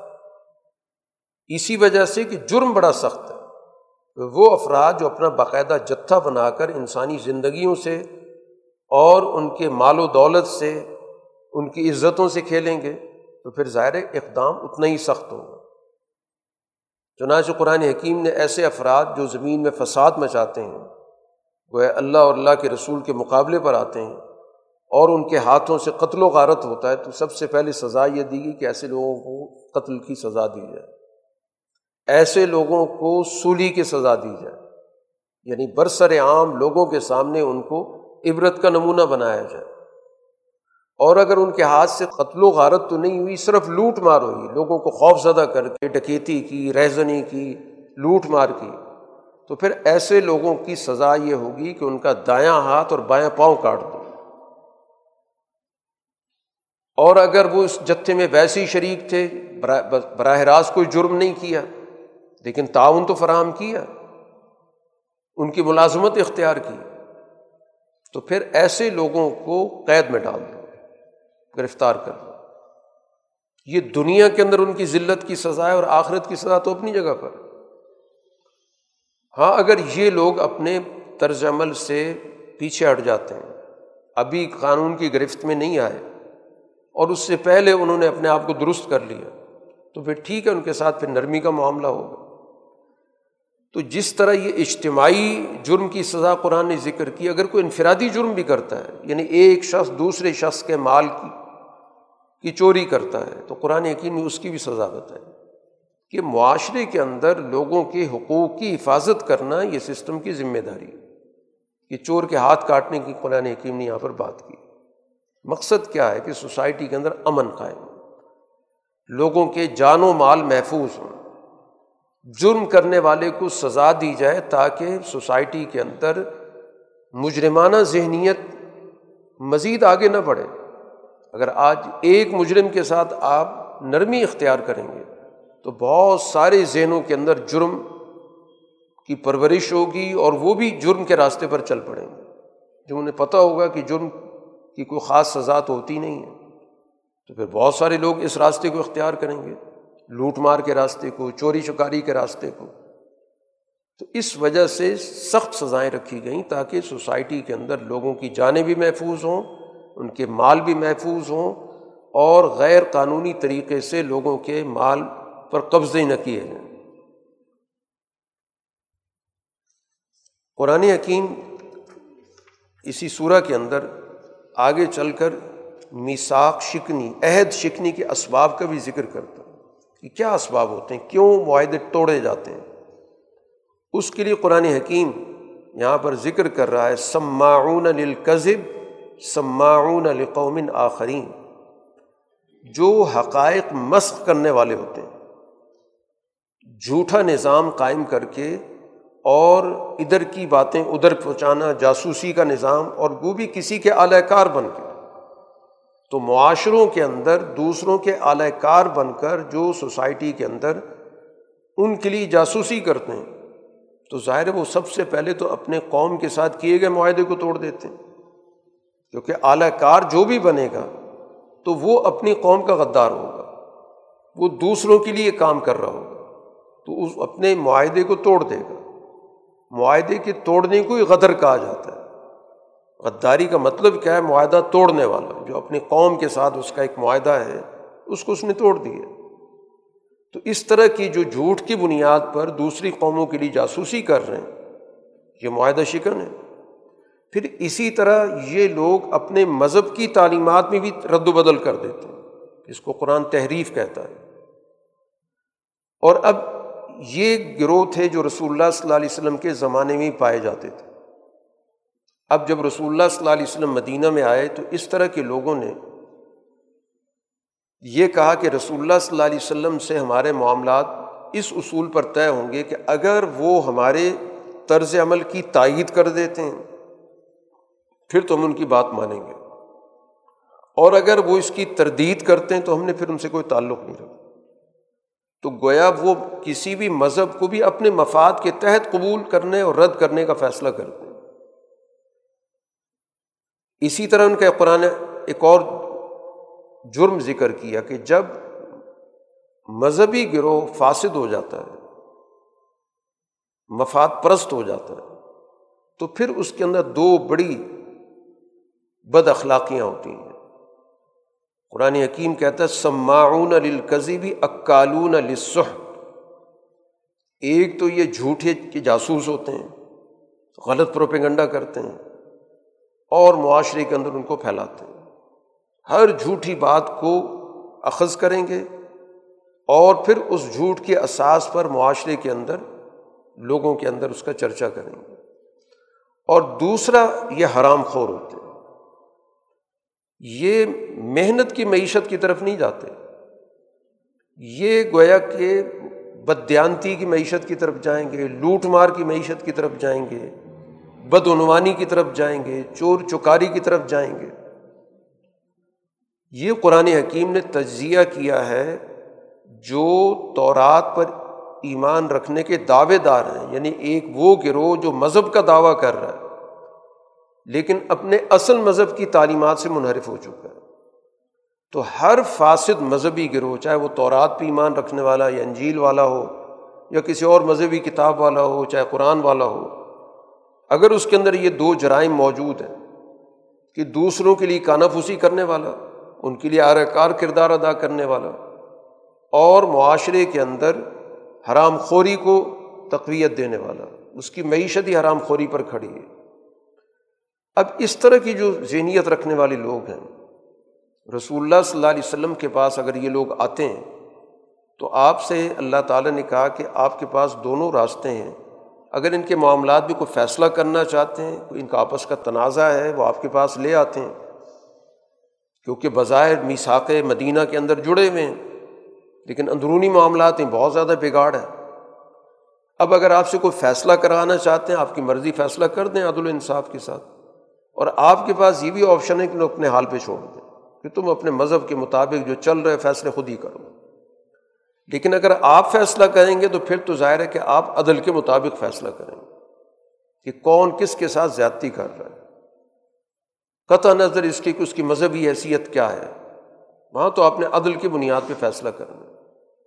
S1: اسی وجہ سے کہ جرم بڑا سخت ہے۔ وہ افراد جو اپنا باقاعدہ جتھا بنا کر انسانی زندگیوں سے اور ان کے مال و دولت سے، ان کی عزتوں سے کھیلیں گے، تو پھر ظاہر اقدام اتنا ہی سخت ہوگا۔ چنانچہ قرآن حکیم نے ایسے افراد جو زمین میں فساد مچاتے ہیں وہ اللہ اور اللہ کے رسول کے مقابلے پر آتے ہیں اور ان کے ہاتھوں سے قتل و غارت ہوتا ہے، تو سب سے پہلے سزا یہ دی گئی کہ ایسے لوگوں کو قتل کی سزا دی جائے۔ ایسے لوگوں کو سولی کی سزا دی جائے۔ یعنی برسر عام لوگوں کے سامنے ان کو عبرت کا نمونہ بنایا جائے۔ اور اگر ان کے ہاتھ سے قتل و غارت تو نہیں ہوئی، صرف لوٹ مار ہوئی۔ لوگوں کو خوف زدہ کر کے، ڈکیتی کی، رہزنی کی، لوٹ مار کی۔ تو پھر ایسے لوگوں کی سزا یہ ہوگی کہ ان کا دایاں ہاتھ اور بایاں پاؤں کاٹ دو۔ اور اگر وہ اس جتھے میں ویسے ہی شریک تھے براہ راست کوئی جرم نہیں کیا۔ لیکن تعاون تو فراہم کیا، ان کی ملازمت اختیار کی۔ تو پھر ایسے لوگوں کو قید میں ڈال دو، گرفتار کر دو۔ یہ دنیا کے اندر ان کی ذلت کی سزا ہے اور آخرت کی سزا تو اپنی جگہ پر۔ ہاں اگر یہ لوگ اپنے طرز عمل سے پیچھے ہٹ جاتے ہیں، ابھی قانون کی گرفت میں نہیں آئے، اور اس سے پہلے انہوں نے اپنے آپ کو درست کر لیا، تو پھر ٹھیک ہے، ان کے ساتھ پھر نرمی کا معاملہ ہوگا۔ تو جس طرح یہ اجتماعی جرم کی سزا قرآن نے ذکر کی، اگر کوئی انفرادی جرم بھی کرتا ہے یعنی ایک شخص دوسرے شخص کے مال کی کی چوری کرتا ہے، تو قرآن یقین نے اس کی بھی سزا بتائی۔ کہ معاشرے کے اندر لوگوں کے حقوق کی حفاظت کرنا یہ سسٹم کی ذمہ داری ہے۔ کہ چور کے ہاتھ کاٹنے کی قرآن حکیم نے یہاں پر بات کی۔ مقصد کیا ہے؟ کہ سوسائٹی کے اندر امن قائم لوگوں کے جان و مال محفوظ ہوں۔ جرم کرنے والے کو سزا دی جائے تاکہ سوسائٹی کے اندر مجرمانہ ذہنیت مزید آگے نہ بڑھے۔ اگر آج ایک مجرم کے ساتھ آپ نرمی اختیار کریں گے، تو بہت سارے ذہنوں کے اندر جرم کی پرورش ہوگی اور وہ بھی جرم کے راستے پر چل پڑیں گے۔ جو انہیں پتہ ہوگا کہ جرم کی کوئی خاص سزا تو ہوتی نہیں ہے، تو پھر بہت سارے لوگ اس راستے کو اختیار کریں گے۔ لوٹ مار کے راستے کو، چوری چکاری کے راستے کو۔ تو اس وجہ سے سخت سزائیں رکھی گئیں تاکہ سوسائٹی کے اندر لوگوں کی جانیں بھی محفوظ ہوں، ان کے مال بھی محفوظ ہوں اور غیر قانونی طریقے سے لوگوں کے مال پر قبضے نہ کیے جائیں۔ قرآن حکیم اسی صورح کے اندر آگے چل کر میساک شکنی، عہد شکنی کے اسباب کا بھی ذکر کرتا کہ کیا اسباب ہوتے ہیں؟ کیوں معاہدے توڑے جاتے ہیں؟ اس کے لیے قرآن حکیم یہاں پر ذکر کر رہا ہے، سماعون للکذب، سماعون لقوم آخرین۔ جو حقائق مسق کرنے والے ہوتے ہیں، جھوٹا نظام قائم کر کے اور ادھر کی باتیں ادھر پہنچانا، جاسوسی کا نظام اور وہ بھی کسی کے اعلی کار بن کے۔ تو معاشروں کے اندر دوسروں کے اعلی کار بن کر جو سوسائٹی کے اندر ان کے لیے جاسوسی کرتے ہیں، تو ظاہر وہ سب سے پہلے تو اپنے قوم کے ساتھ کیے گئے معاہدے کو توڑ دیتے ہیں۔ کیونکہ اعلی کار جو بھی بنے گا، تو وہ اپنی قوم کا غدار ہوگا۔ وہ دوسروں کے لیے کام کر رہا ہوگا۔ تو اس اپنے معاہدے کو توڑ دے گا۔ معاہدے کے توڑنے کو ہی غدر کہا جاتا ہے۔ غداری کا مطلب کیا ہے؟ معاہدہ توڑنے والا جو اپنی قوم کے ساتھ اس کا ایک معاہدہ ہے، اس کو اس نے توڑ دیا۔ تو اس طرح کی جو جھوٹ کی بنیاد پر دوسری قوموں کے لیے جاسوسی کر رہے ہیں، یہ معاہدہ شکن ہے۔ پھر اسی طرح یہ لوگ اپنے مذہب کی تعلیمات میں بھی رد و بدل کر دیتے ہیں، اس کو قرآن تحریف کہتا ہے۔ اور اب یہ گروہ تھے جو رسول اللہ صلی اللہ علیہ وسلم کے زمانے میں ہی پائے جاتے تھے۔ اب جب رسول اللہ صلی اللہ علیہ وسلم مدینہ میں آئے تو اس طرح کے لوگوں نے یہ کہا کہ رسول اللہ صلی اللہ علیہ وسلم سے ہمارے معاملات اس اصول پر طے ہوں گے کہ اگر وہ ہمارے طرز عمل کی تائید کر دیتے ہیں، پھر تو ہم ان کی بات مانیں گے۔ اور اگر وہ اس کی تردید کرتے ہیں تو ہم نے پھر ان سے کوئی تعلق نہیں رکھا۔ تو گویا وہ کسی بھی مذہب کو بھی اپنے مفاد کے تحت قبول کرنے اور رد کرنے کا فیصلہ کرتے ہیں۔ اسی طرح ان کا قرآن ایک اور جرم ذکر کیا کہ جب مذہبی گروہ فاسد ہو جاتا ہے، مفاد پرست ہو جاتا ہے، تو پھر اس کے اندر دو بڑی بد اخلاقیاں ہوتی ہیں۔ قرآن حکیم کہتا ہے، سماعون القزیبی اکالون الصح ایک تو یہ جھوٹے کے جاسوس ہوتے ہیں، غلط پروپیگنڈا کرتے ہیں۔ اور معاشرے کے اندر ان کو پھیلاتے ہیں۔ ہر جھوٹی بات کو اخذ کریں گے اور پھر اس جھوٹ کے اساس پر معاشرے کے اندر، لوگوں کے اندر اس کا چرچا کریں گے۔ اور دوسرا، یہ حرام خور ہوتے ہیں۔ یہ محنت کی معیشت کی طرف نہیں جاتے۔ یہ گویا کہ بدیانتی کی معیشت کی طرف جائیں گے، لوٹ مار کی معیشت کی طرف جائیں گے۔ بدعنوانی کی طرف جائیں گے، چور چکاری کی طرف جائیں گے۔ یہ قرآن حکیم نے تجزیہ کیا ہے جو تورات پر ایمان رکھنے کے دعوے دار ہیں یعنی ایک وہ گروہ جو مذہب کا دعویٰ کر رہا ہے، لیکن اپنے اصل مذہب کی تعلیمات سے منحرف ہو چکا ہے۔ تو ہر فاسد مذہبی گروہ، چاہے وہ تورات پہ ایمان رکھنے والا یا انجیل والا ہو یا کسی اور مذہبی کتاب والا ہو، چاہے قرآن والا ہو اگر اس کے اندر یہ دو جرائم موجود ہیں کہ دوسروں کے لیے کانا پھوسی کرنے والا، ان کے لیے آر کار کردار ادا کرنے والا اور معاشرے کے اندر حرام خوری کو تقویت دینے والا، اس کی معیشت ہی حرام خوری پر کھڑی ہے۔ اب اس طرح کی جو ذہنیت رکھنے والے لوگ ہیں، رسول اللہ صلی اللہ علیہ وسلم کے پاس اگر یہ لوگ آتے ہیں تو آپ سے اللہ تعالیٰ نے کہا کہ آپ کے پاس دونوں راستے ہیں۔ اگر ان کے معاملات بھی کوئی فیصلہ کرنا چاہتے ہیں، کوئی ان کا آپس کا تنازع ہے، وہ آپ کے پاس لے آتے ہیں۔ کیونکہ بظاہر میساک مدینہ کے اندر جڑے ہوئے ہیں، لیکن اندرونی معاملات ہیں، بہت زیادہ بگاڑ ہے اب اگر آپ سے کوئی فیصلہ کرانا چاہتے ہیں، آپ کی مرضی فیصلہ کر دیں عدل و انصاف کے ساتھ۔ اور آپ کے پاس یہ بھی آپشن ہے کہ اپنے حال پہ چھوڑ دیں، کہ تم اپنے مذہب کے مطابق جو چل رہے فیصلے خود ہی کرو۔ لیکن اگر آپ فیصلہ کریں گے تو پھر تو ظاہر ہے کہ آپ عدل کے مطابق فیصلہ کریں گے کہ کون کس کے ساتھ زیادتی کر رہا ہے۔ قطع نظر اس کی کہ اس کی مذہبی حیثیت کیا ہے۔ وہاں تو آپ نے عدل کی بنیاد پہ فیصلہ کرنا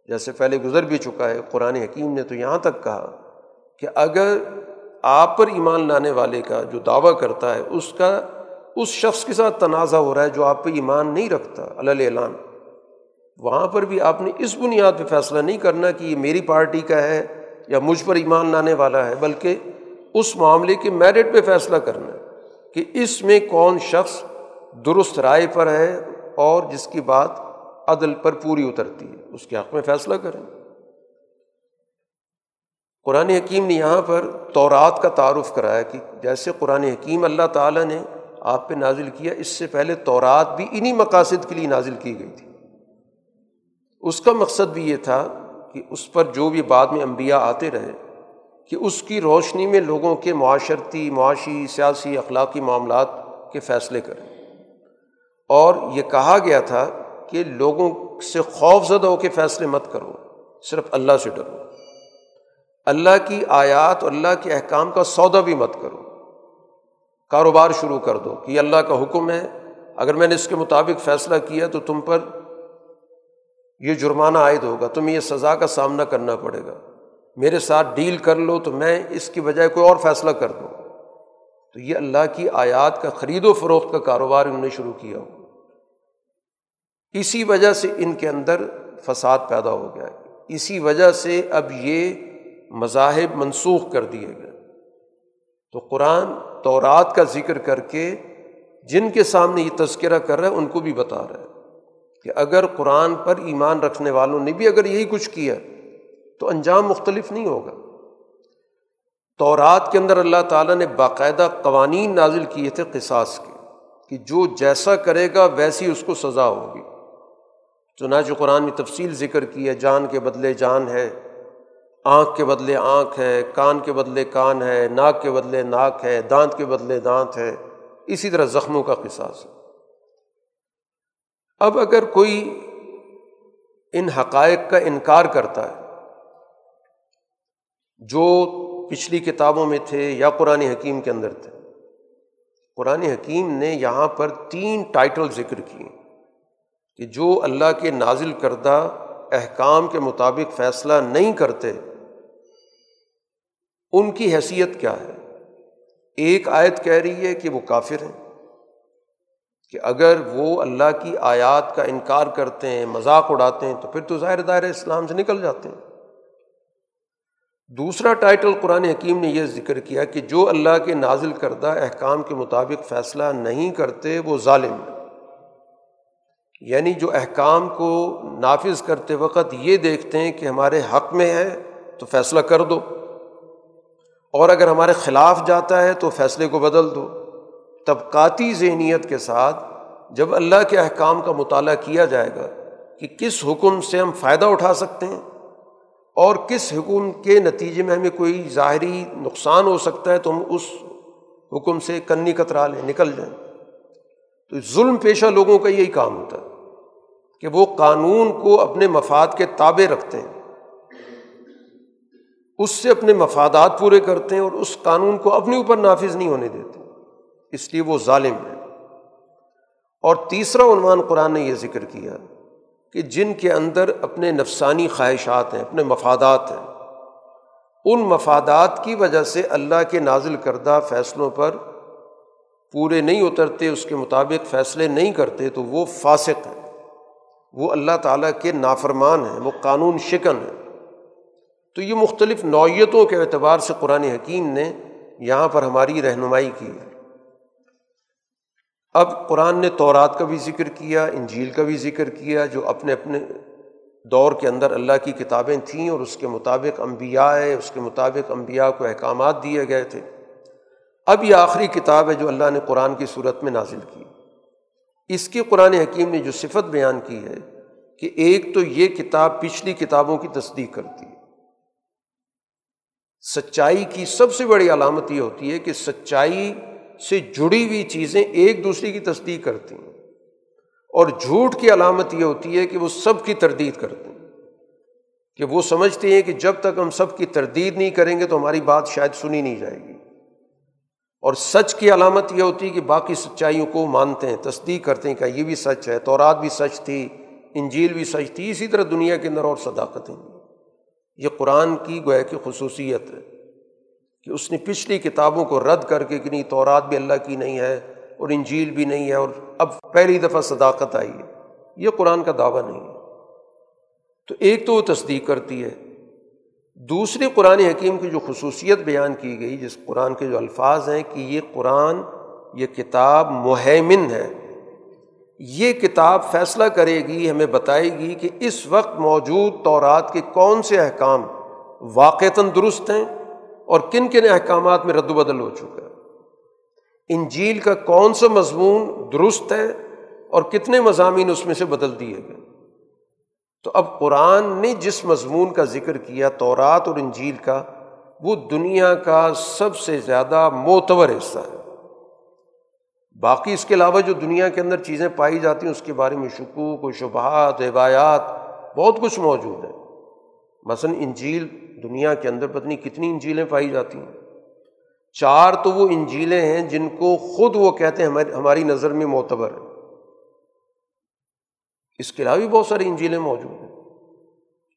S1: جیسے پہلے گزر بھی چکا ہے، قرآن حکیم نے تو یہاں تک کہا کہ اگر آپ پر ایمان لانے والے کا جو دعویٰ کرتا ہے، اس کا، اس شخص کے ساتھ تنازع ہو رہا ہے جو آپ پہ ایمان نہیں رکھتا اللہ اعلان۔ وہاں پر بھی آپ نے اس بنیاد پہ فیصلہ نہیں کرنا کہ یہ میری پارٹی کا ہے یا مجھ پر ایمان لانے والا ہے، بلکہ اس معاملے کے میرٹ پہ فیصلہ کرنا ہے کہ اس میں کون شخص درست رائے پر ہے اور جس کی بات عدل پر پوری اترتی ہے۔ اس کے حق میں فیصلہ کریں۔ قرآن حکیم نے یہاں پر تورات کا تعارف کرایا کہ جیسے قرآن حکیم اللہ تعالیٰ نے آپ پہ نازل کیا، اس سے پہلے تورات بھی انہی مقاصد کے لیے نازل کی گئی تھی۔ اس کا مقصد بھی یہ تھا کہ اس پر جو بھی بعد میں انبیاء آتے رہے، کہ اس کی روشنی میں لوگوں کے معاشرتی، معاشی، سیاسی، اخلاقی معاملات کے فیصلے کریں۔ اور یہ کہا گیا تھا کہ لوگوں سے خوف زدہ ہو کے فیصلے مت کرو، صرف اللہ سے ڈرو۔ اللہ کی آیات اور اللہ کے احکام کا سودا بھی مت کرو۔ کاروبار شروع کر دو کہ اللہ کا حکم ہے، اگر میں نے اس کے مطابق فیصلہ کیا تو تم پر یہ جرمانہ عائد ہوگا، تمہیں یہ سزا کا سامنا کرنا پڑے گا۔ میرے ساتھ ڈیل کر لو تو میں اس کی بجائے کوئی اور فیصلہ کر دوں۔ تو یہ اللہ کی آیات کا خرید و فروخت کا کاروبار انہوں نے شروع کیا۔ ہو اسی وجہ سے ان کے اندر فساد پیدا ہو گیا۔ اسی وجہ سے اب یہ مذاہب منسوخ کر دیے گئے۔ تو قرآن تورات کا ذکر کر کے جن کے سامنے یہ تذکرہ کر رہا ہے، ان کو بھی بتا رہا ہے۔ کہ اگر قرآن پر ایمان رکھنے والوں نے بھی اگر یہی کچھ کیا تو انجام مختلف نہیں ہوگا۔ تورات کے اندر اللہ تعالیٰ نے باقاعدہ قوانین نازل کیے تھے قصاص کے، کہ جو جیسا کرے گا ویسی اس کو سزا ہوگی۔ چنانچہ قرآن میں تفصیل ذکر کی ہے، جان کے بدلے جان ہے، آنکھ کے بدلے آنکھ ہے، کان کے بدلے کان ہے، ناک کے بدلے ناک ہے، دانت کے بدلے دانت ہے۔ اسی طرح زخموں کا قصاص ہے۔ اب اگر کوئی ان حقائق کا انکار کرتا ہے، جو پچھلی کتابوں میں تھے یا قرآن حکیم کے اندر تھے، قرآن حکیم نے یہاں پر تین ٹائٹل ذکر کیے کہ جو اللہ کے نازل کردہ احکام کے مطابق فیصلہ نہیں کرتے، ان کی حیثیت کیا ہے؟ ایک آیت کہہ رہی ہے کہ وہ کافر ہیں۔ کہ اگر وہ اللہ کی آیات کا انکار کرتے ہیں، مذاق اڑاتے ہیں، تو پھر تو ظاہر دائر اسلام سے نکل جاتے ہیں۔ دوسرا ٹائٹل قرآن حکیم نے یہ ذکر کیا کہ جو اللہ کے نازل کردہ احکام کے مطابق فیصلہ نہیں کرتے، وہ ظالم یعنی جو احکام کو نافذ کرتے وقت یہ دیکھتے ہیں کہ ہمارے حق میں ہے، تو فیصلہ کر دو۔ اور اگر ہمارے خلاف جاتا ہے، تو فیصلے کو بدل دو۔ طبقاتی ذہنیت کے ساتھ جب اللہ کے احکام کا مطالعہ کیا جائے گا کہ کس حکم سے ہم فائدہ اٹھا سکتے ہیں اور کس حکم کے نتیجے میں ہمیں کوئی ظاہری نقصان ہو سکتا ہے تو ہم اس حکم سے کنی کترا لیں، نکل جائیں۔ تو ظلم پیشہ لوگوں کا یہی کام ہوتا ہے کہ وہ قانون کو اپنے مفاد کے تابع رکھتے ہیں۔ اس سے اپنے مفادات پورے کرتے ہیں اور اس قانون کو اپنے اوپر نافذ نہیں ہونے دیتے۔ اس لیے وہ ظالم ہے۔ اور تیسرا عنوان قرآن نے یہ ذکر کیا کہ جن کے اندر اپنے نفسانی خواہشات ہیں، اپنے مفادات ہیں، ان مفادات کی وجہ سے اللہ کے نازل کردہ فیصلوں پر پورے نہیں اترتے، اس کے مطابق فیصلے نہیں کرتے، تو وہ فاسق ہیں۔ وہ اللہ تعالیٰ کے نافرمان ہیں، وہ قانون شکن ہیں۔ تو یہ مختلف نوعیتوں کے اعتبار سے قرآن حکیم نے یہاں پر ہماری رہنمائی کی ہے۔ اب قرآن نے تورات کا بھی ذکر کیا، انجیل کا بھی ذکر کیا، جو اپنے اپنے دور کے اندر اللہ کی کتابیں تھیں اور اس کے مطابق انبیاء ہے اس کے مطابق انبیاء کو احکامات دیے گئے تھے۔ اب یہ آخری کتاب ہے جو اللہ نے قرآن کی صورت میں نازل کی۔ اس کی قرآن حکیم نے جو صفت بیان کی ہے کہ ایک تو یہ کتاب پچھلی کتابوں کی تصدیق کرتی ہے۔ سچائی کی سب سے بڑی علامت یہ ہوتی ہے کہ سچائی سے جڑی ہوئی چیزیں ایک دوسرے کی تصدیق کرتی ہیں۔ اور جھوٹ کی علامت یہ ہوتی ہے کہ وہ سب کی تردید کرتے ہیں۔ کہ وہ سمجھتے ہیں کہ جب تک ہم سب کی تردید نہیں کریں گے تو ہماری بات شاید سنی نہیں جائے گی۔ اور سچ کی علامت یہ ہوتی ہے کہ باقی سچائیوں کو مانتے ہیں، تصدیق کرتے ہیں کہ یہ بھی سچ ہے، تورات بھی سچ تھی، انجیل بھی سچ تھی، اسی طرح دنیا کے اندر اور صداقتیں۔ یہ قرآن کی گویا کی خصوصیت ہے۔ کہ اس نے پچھلی کتابوں کو رد کر کے کہ نہیں، تورات بھی اللہ کی نہیں ہے اور انجیل بھی نہیں ہے اور اب پہلی دفعہ صداقت آئی ہے۔ یہ قرآن کا دعویٰ نہیں ہے۔ تو ایک تو وہ تصدیق کرتی ہے۔ دوسری قرآن حکیم کی جو خصوصیت بیان کی گئی، جس قرآن کے جو الفاظ ہیں کہ یہ قرآن، یہ کتاب مہمن ہے۔ یہ کتاب فیصلہ کرے گی، ہمیں بتائے گی کہ اس وقت موجود تورات کے کون سے احکام واقعتاً درست ہیں۔ اور کن کن احکامات میں رد و بدل ہو چکا ہے؟ انجیل کا کون سا مضمون درست ہے اور کتنے مضامین اس میں سے بدل دیے گئے؟ تو اب قرآن نے جس مضمون کا ذکر کیا، تورات اور انجیل کا، وہ دنیا کا سب سے زیادہ معتبر حصہ ہے۔ باقی اس کے علاوہ جو دنیا کے اندر چیزیں پائی جاتی ہیں، اس کے بارے میں شکوک و شبہات، روایات، بہت کچھ موجود ہے۔ مثلاً انجیل دنیا کے اندر پتنی کتنی انجیلیں پائی جاتی ہیں۔ چار تو وہ انجیلیں ہیں جن کو خود وہ کہتے ہیں ہماری نظر میں معتبر ہے اس کے علاوہ بھی بہت ساری انجیلیں موجود ہیں۔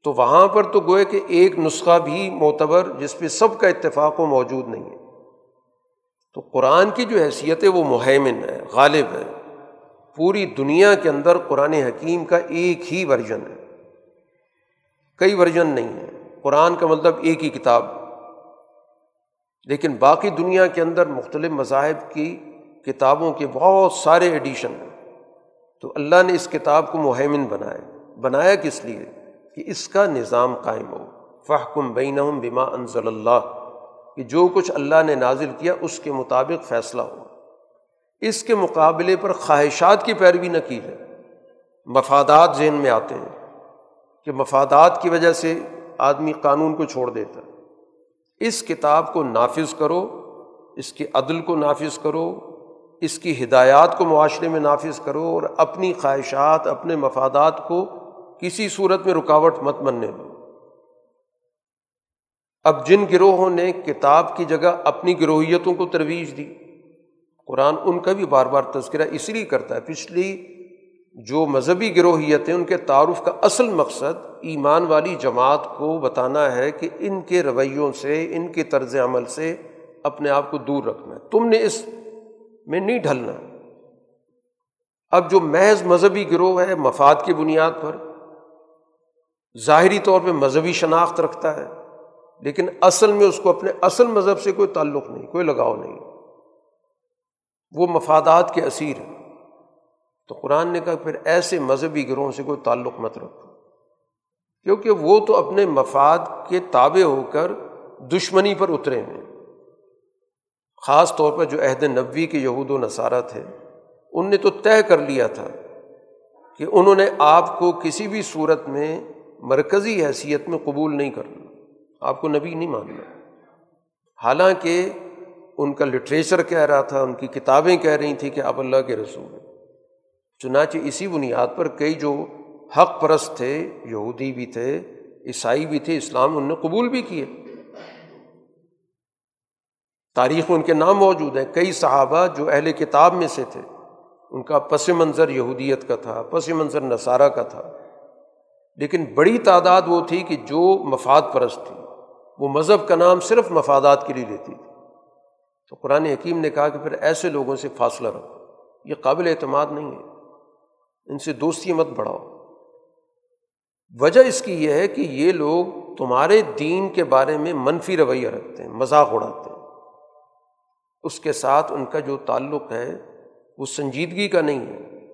S1: تو وہاں پر تو گوئے کہ ایک نسخہ بھی معتبر جس پہ سب کا اتفاق و موجود نہیں ہے۔ تو قرآن کی جو حیثیت ہے وہ مہمن ہے، غالب ہے۔ پوری دنیا کے اندر قرآن حکیم کا ایک ہی ورژن ہے۔ کئی ورژن نہیں ہے قرآن کا مطلب ایک ہی کتاب۔ لیکن باقی دنیا کے اندر مختلف مذاہب کی کتابوں کے بہت سارے ایڈیشن ہیں۔ تو اللہ نے اس کتاب کو مہمن بنایا۔ بنایا کس لیے؟ کہ اس کا نظام قائم ہو۔ فحکم بین بما انضل اللہ کہ جو کچھ اللہ نے نازل کیا، اس کے مطابق فیصلہ ہو۔ اس کے مقابلے پر خواہشات کی پیروی نہ کی جائے۔ مفادات ذہن میں آتے ہیں۔ کہ مفادات کی وجہ سے آدمی قانون کو چھوڑ دیتا ہے۔ اس کتاب کو نافذ کرو، اس کے عدل کو نافذ کرو، اس کی ہدایات کو معاشرے میں نافذ کرو اور اپنی خواہشات، اپنے مفادات کو کسی صورت میں رکاوٹ مت بننے دو۔ اب جن گروہوں نے کتاب کی جگہ اپنی گروہیتوں کو ترویج دی، قرآن ان کا بھی بار بار تذکرہ اس لیے کرتا ہے۔ پچھلی جو مذہبی گروہیت ہیں ان کے تعارف کا اصل مقصد ایمان والی جماعت کو بتانا ہے کہ ان کے رویوں سے، ان کے طرز عمل سے اپنے آپ کو دور رکھنا ہے۔ تم نے اس میں نہیں ڈھلنا۔ اب جو محض مذہبی گروہ ہے، مفاد کی بنیاد پر ظاہری طور پہ مذہبی شناخت رکھتا ہے، لیکن اصل میں اس کو اپنے اصل مذہب سے کوئی تعلق نہیں، کوئی لگاؤ نہیں۔ وہ مفادات کے اسیر ہیں۔ تو قرآن نے کہا پھر ایسے مذہبی گروہوں سے کوئی تعلق مت رکھو۔ کیونکہ وہ تو اپنے مفاد کے تابع ہو کر دشمنی پر اترے ہیں۔ خاص طور پر جو عہد نبوی کے یہود و نصارہ تھے، ان نے تو طے کر لیا تھا کہ انہوں نے آپ کو کسی بھی صورت میں مرکزی حیثیت میں قبول نہیں کرنا۔ آپ کو نبی نہیں ماننا۔ حالانکہ ان کا لٹریچر کہہ رہا تھا، ان کی کتابیں کہہ رہی تھیں کہ آپ اللہ کے رسول ہیں۔ چنانچہ اسی بنیاد پر کئی جو حق پرست تھے، یہودی بھی تھے، عیسائی بھی تھے، اسلام ان نے قبول بھی کیے۔ تاریخ میں ان کے نام موجود ہیں۔ کئی صحابہ جو اہل کتاب میں سے تھے، ان کا پس منظر یہودیت کا تھا، پس منظر نصارہ کا تھا۔ لیکن بڑی تعداد وہ تھی کہ جو مفاد پرست تھی۔ وہ مذہب کا نام صرف مفادات کے لیے لیتی تھی۔ تو قرآن حکیم نے کہا کہ پھر ایسے لوگوں سے فاصلہ رکھو، یہ قابل اعتماد نہیں ہے۔ ان سے دوستی مت بڑھاؤ۔ وجہ اس کی یہ ہے کہ یہ لوگ تمہارے دین کے بارے میں منفی رویہ رکھتے ہیں، مذاق اڑاتے ہیں۔ اس کے ساتھ ان کا جو تعلق ہے، وہ سنجیدگی کا نہیں ہے۔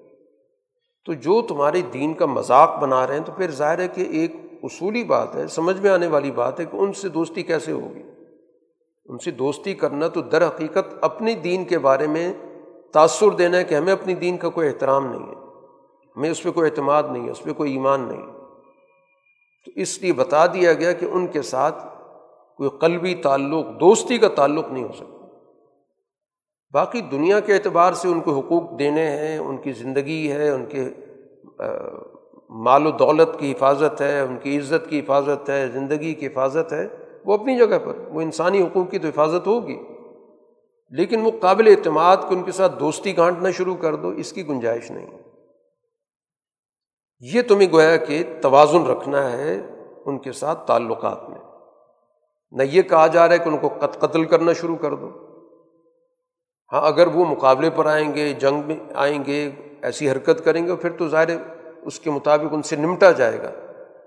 S1: تو جو تمہارے دین کا مذاق بنا رہے ہیں، تو پھر ظاہر ہے کہ ایک اصولی بات ہے، سمجھ میں آنے والی بات ہے کہ ان سے دوستی کیسے ہوگی۔ ان سے دوستی کرنا تو در حقیقت اپنی دین کے بارے میں تاثر دینا ہے کہ ہمیں اپنی دین کا کوئی احترام نہیں ہے۔ ہمیں اس پہ کوئی اعتماد نہیں ہے، اس پہ کوئی ایمان نہیں۔ تو اس لیے بتا دیا گیا کہ ان کے ساتھ کوئی قلبی تعلق، دوستی کا تعلق نہیں ہو سکتا۔ باقی دنیا کے اعتبار سے ان کو حقوق دینے ہیں، ان کی زندگی ہے، ان کے مال و دولت کی حفاظت ہے، ان کی عزت کی حفاظت ہے، زندگی کی حفاظت ہے۔ وہ اپنی جگہ پر، وہ انسانی حقوق کی تو حفاظت ہوگی۔ لیکن وہ قابل اعتماد کہ ان کے ساتھ دوستی گانٹنا شروع کر دو، اس کی گنجائش نہیں۔ یہ تمہیں گویا کہ توازن رکھنا ہے ان کے ساتھ تعلقات میں۔ نہ یہ کہا جا رہا ہے کہ ان کو قتل کرنا شروع کر دو۔ ہاں اگر وہ مقابلے پر آئیں گے، جنگ میں آئیں گے، ایسی حرکت کریں گے، پھر تو ظاہر اس کے مطابق ان سے نمٹا جائے گا۔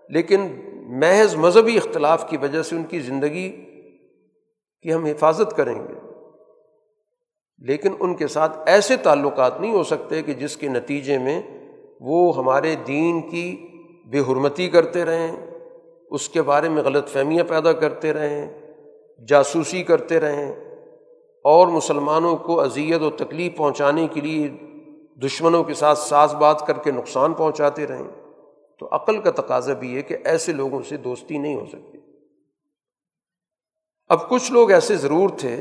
S1: لیکن محض مذہبی اختلاف کی وجہ سے ان کی زندگی کی ہم حفاظت کریں گے۔ لیکن ان کے ساتھ ایسے تعلقات نہیں ہو سکتے کہ جس کے نتیجے میں وہ ہمارے دین کی بے حرمتی کرتے رہیں، اس کے بارے میں غلط فہمیاں پیدا کرتے رہیں، جاسوسی کرتے رہیں، اور مسلمانوں کو اذیت و تکلیف پہنچانے کے لیے دشمنوں کے ساتھ ساز بات کر کے نقصان پہنچاتے رہیں۔ تو عقل کا تقاضا بھی ہے کہ ایسے لوگوں سے دوستی نہیں ہو سکتی۔ اب کچھ لوگ ایسے ضرور تھے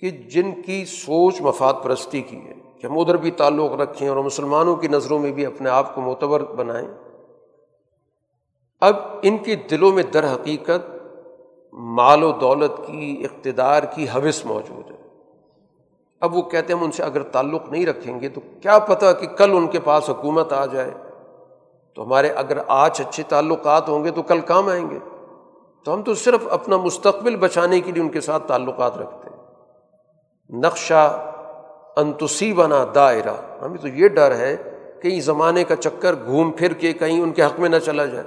S1: کہ جن کی سوچ مفاد پرستی کی ہے۔ کہ ہم ادھر بھی تعلق رکھیں اور مسلمانوں کی نظروں میں بھی اپنے آپ کو معتبر بنائیں۔ اب ان کے دلوں میں در حقیقت مال و دولت کی، اقتدار کی حوث موجود ہے۔ اب وہ کہتے ہیں ہم ان سے اگر تعلق نہیں رکھیں گے تو کیا پتہ کہ کل ان کے پاس حکومت آ جائے۔ تو ہمارے اگر آج اچھے تعلقات ہوں گے تو کل کام آئیں گے۔ تو ہم تو صرف اپنا مستقبل بچانے کے لیے ان کے ساتھ تعلقات رکھتے ہیں۔ نقشہ انتسی بنا دائرہ۔ ہمیں تو یہ ڈر ہے کہیں زمانے کا چکر گھوم پھر کے کہیں ان کے حق میں نہ چلا جائے۔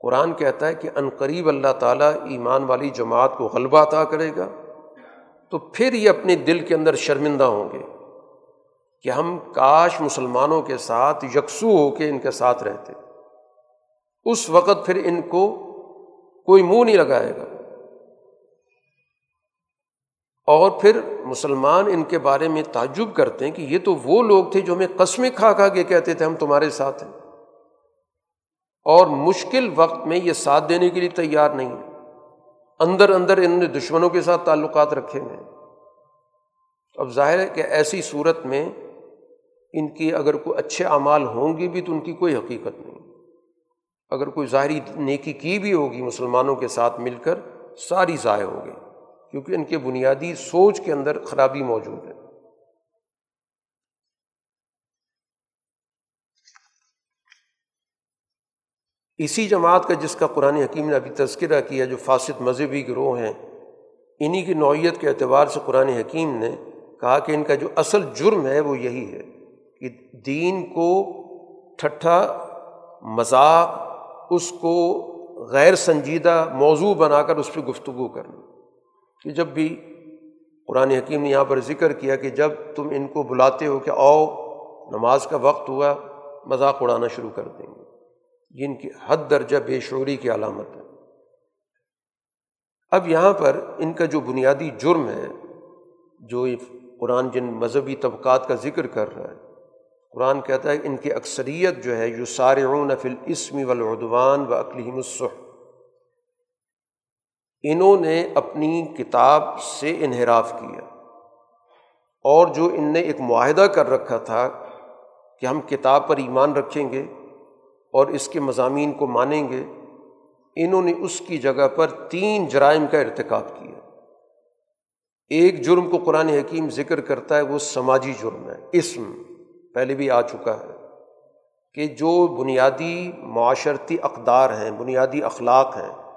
S1: قرآن کہتا ہے کہ عنقریب اللہ تعالیٰ ایمان والی جماعت کو غلبہ عطا کرے گا، تو پھر یہ اپنے دل کے اندر شرمندہ ہوں گے کہ ہم کاش مسلمانوں کے ساتھ یکسو ہو کے ان کے ساتھ رہتے۔ اس وقت پھر ان کو کوئی منہ نہیں لگائے گا۔ اور پھر مسلمان ان کے بارے میں تعجب کرتے ہیں کہ یہ تو وہ لوگ تھے جو ہمیں قسمیں کھا کھا کے کہتے تھے ہم تمہارے ساتھ ہیں۔ اور مشکل وقت میں یہ ساتھ دینے کے لیے تیار نہیں ہے اندر اندر ان نے دشمنوں کے ساتھ تعلقات رکھے ہوئے اب ظاہر ہے کہ ایسی صورت میں ان کی اگر کوئی اچھے اعمال ہوں گی بھی تو ان کی کوئی حقیقت نہیں۔ اگر کوئی ظاہری نیکی کی بھی ہوگی مسلمانوں کے ساتھ مل کر، ساری ضائع ہوگی کیونکہ ان کے بنیادی سوچ کے اندر خرابی موجود ہے۔ اسی جماعت کا جس کا قرآن حکیم نے ابھی تذکرہ کیا، جو فاسد مذہبی گروہ ہیں انہیں کی نوعیت کے اعتبار سے قرآن حکیم نے کہا کہ ان کا جو اصل جرم ہے وہ یہی ہے کہ دین کو ٹھٹھا مذاق، اس کو غیر سنجیدہ موضوع بنا کر اس پہ گفتگو کرنا۔ کہ جب بھی قرآن حکیم نے یہاں پر ذکر کیا کہ جب تم ان کو بلاتے ہو کہ آؤ، نماز کا وقت ہوا، مذاق اڑانا شروع کر دیں گے۔ جن کی حد درجہ بے شعوری کی علامت ہے۔ اب یہاں پر ان کا جو بنیادی جرم ہے، جو قرآن جن مذہبی طبقات کا ذکر کر رہا ہے، قرآن کہتا ہے ان کی اکثریت جو ہے یو سارعون فل اسمی ولادوان و اقلیم الصح انہوں نے اپنی کتاب سے انحراف کیا اور جو ان نے ایک معاہدہ کر رکھا تھا کہ ہم کتاب پر ایمان رکھیں گے اور اس کے مضامین کو مانیں گے، انہوں نے اس کی جگہ پر تین جرائم کا ارتکاب کیا۔ ایک جرم کو قرآن حکیم ذکر کرتا ہے، وہ سماجی جرم ہے۔ اسم پہلے بھی آ چکا ہے کہ جو بنیادی معاشرتی اقدار ہیں، بنیادی اخلاق ہیں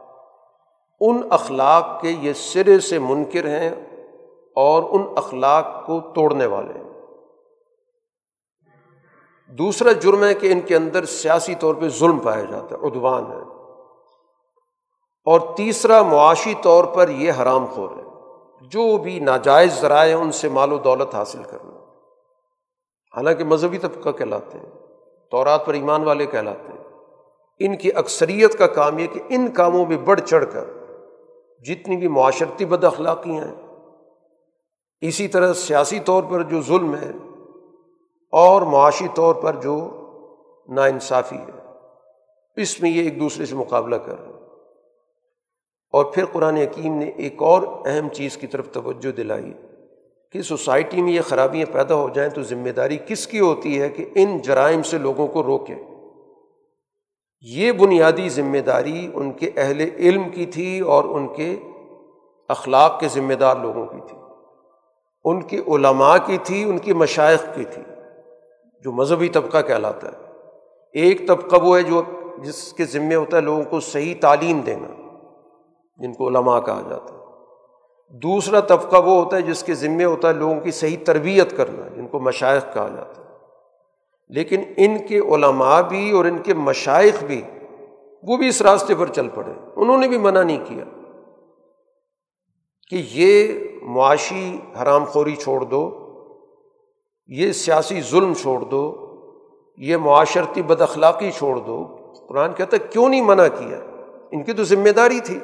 S1: ان اخلاق کے یہ سرے سے منکر ہیں اور ان اخلاق کو توڑنے والے ہیں۔ دوسرا جرم ہے کہ ان کے اندر سیاسی طور پہ ظلم پایا جاتا ہے ادوان ہے۔ اور تیسرا، معاشی طور پر یہ حرام خور ہے۔ جو بھی ناجائز ذرائع ان سے مال و دولت حاصل کرنا۔ حالانکہ مذہبی طبقہ کہلاتے ہیں، تورات پر ایمان والے کہلاتے ہیں۔ ان کی اکثریت کا کام یہ کہ ان کاموں میں بڑھ چڑھ کر جتنی بھی معاشرتی بد اخلاقی ہیں، اسی طرح سیاسی طور پر جو ظلم ہے، اور معاشی طور پر جو ناانصافی ہے، اس میں یہ ایک دوسرے سے مقابلہ کر رہے ہیں۔ اور پھر قرآن حکیم نے ایک اور اہم چیز کی طرف توجہ دلائی کہ سوسائٹی میں یہ خرابیاں پیدا ہو جائیں تو ذمہ داری کس کی ہوتی ہے کہ ان جرائم سے لوگوں کو روکے یہ بنیادی ذمہ داری ان کے اہل علم کی تھی اور ان کے اخلاق کے ذمہ دار لوگوں کی تھی۔ ان کی علماء کی تھی، ان کی مشائق کی تھی، جو مذہبی طبقہ کہلاتا ہے۔ ایک طبقہ وہ ہے جو جس کے ذمے ہوتا ہے لوگوں کو صحیح تعلیم دینا، جن کو علماء کہا جاتا ہے۔ دوسرا طبقہ وہ ہوتا ہے جس کے ذمے ہوتا ہے لوگوں کی صحیح تربیت کرنا، جن کو مشائق کہا جاتا ہے۔ لیکن ان کے علماء بھی اور ان کے مشائق بھی وہ بھی اس راستے پر چل پڑے۔ انہوں نے بھی منع نہیں کیا کہ یہ معاشی حرام خوری چھوڑ دو، یہ سیاسی ظلم چھوڑ دو، یہ معاشرتی بد اخلاقی چھوڑ دو۔ قرآن کہتا ہے، کیوں نہیں منع کیا؟ ان کی تو ذمہ داری تھی۔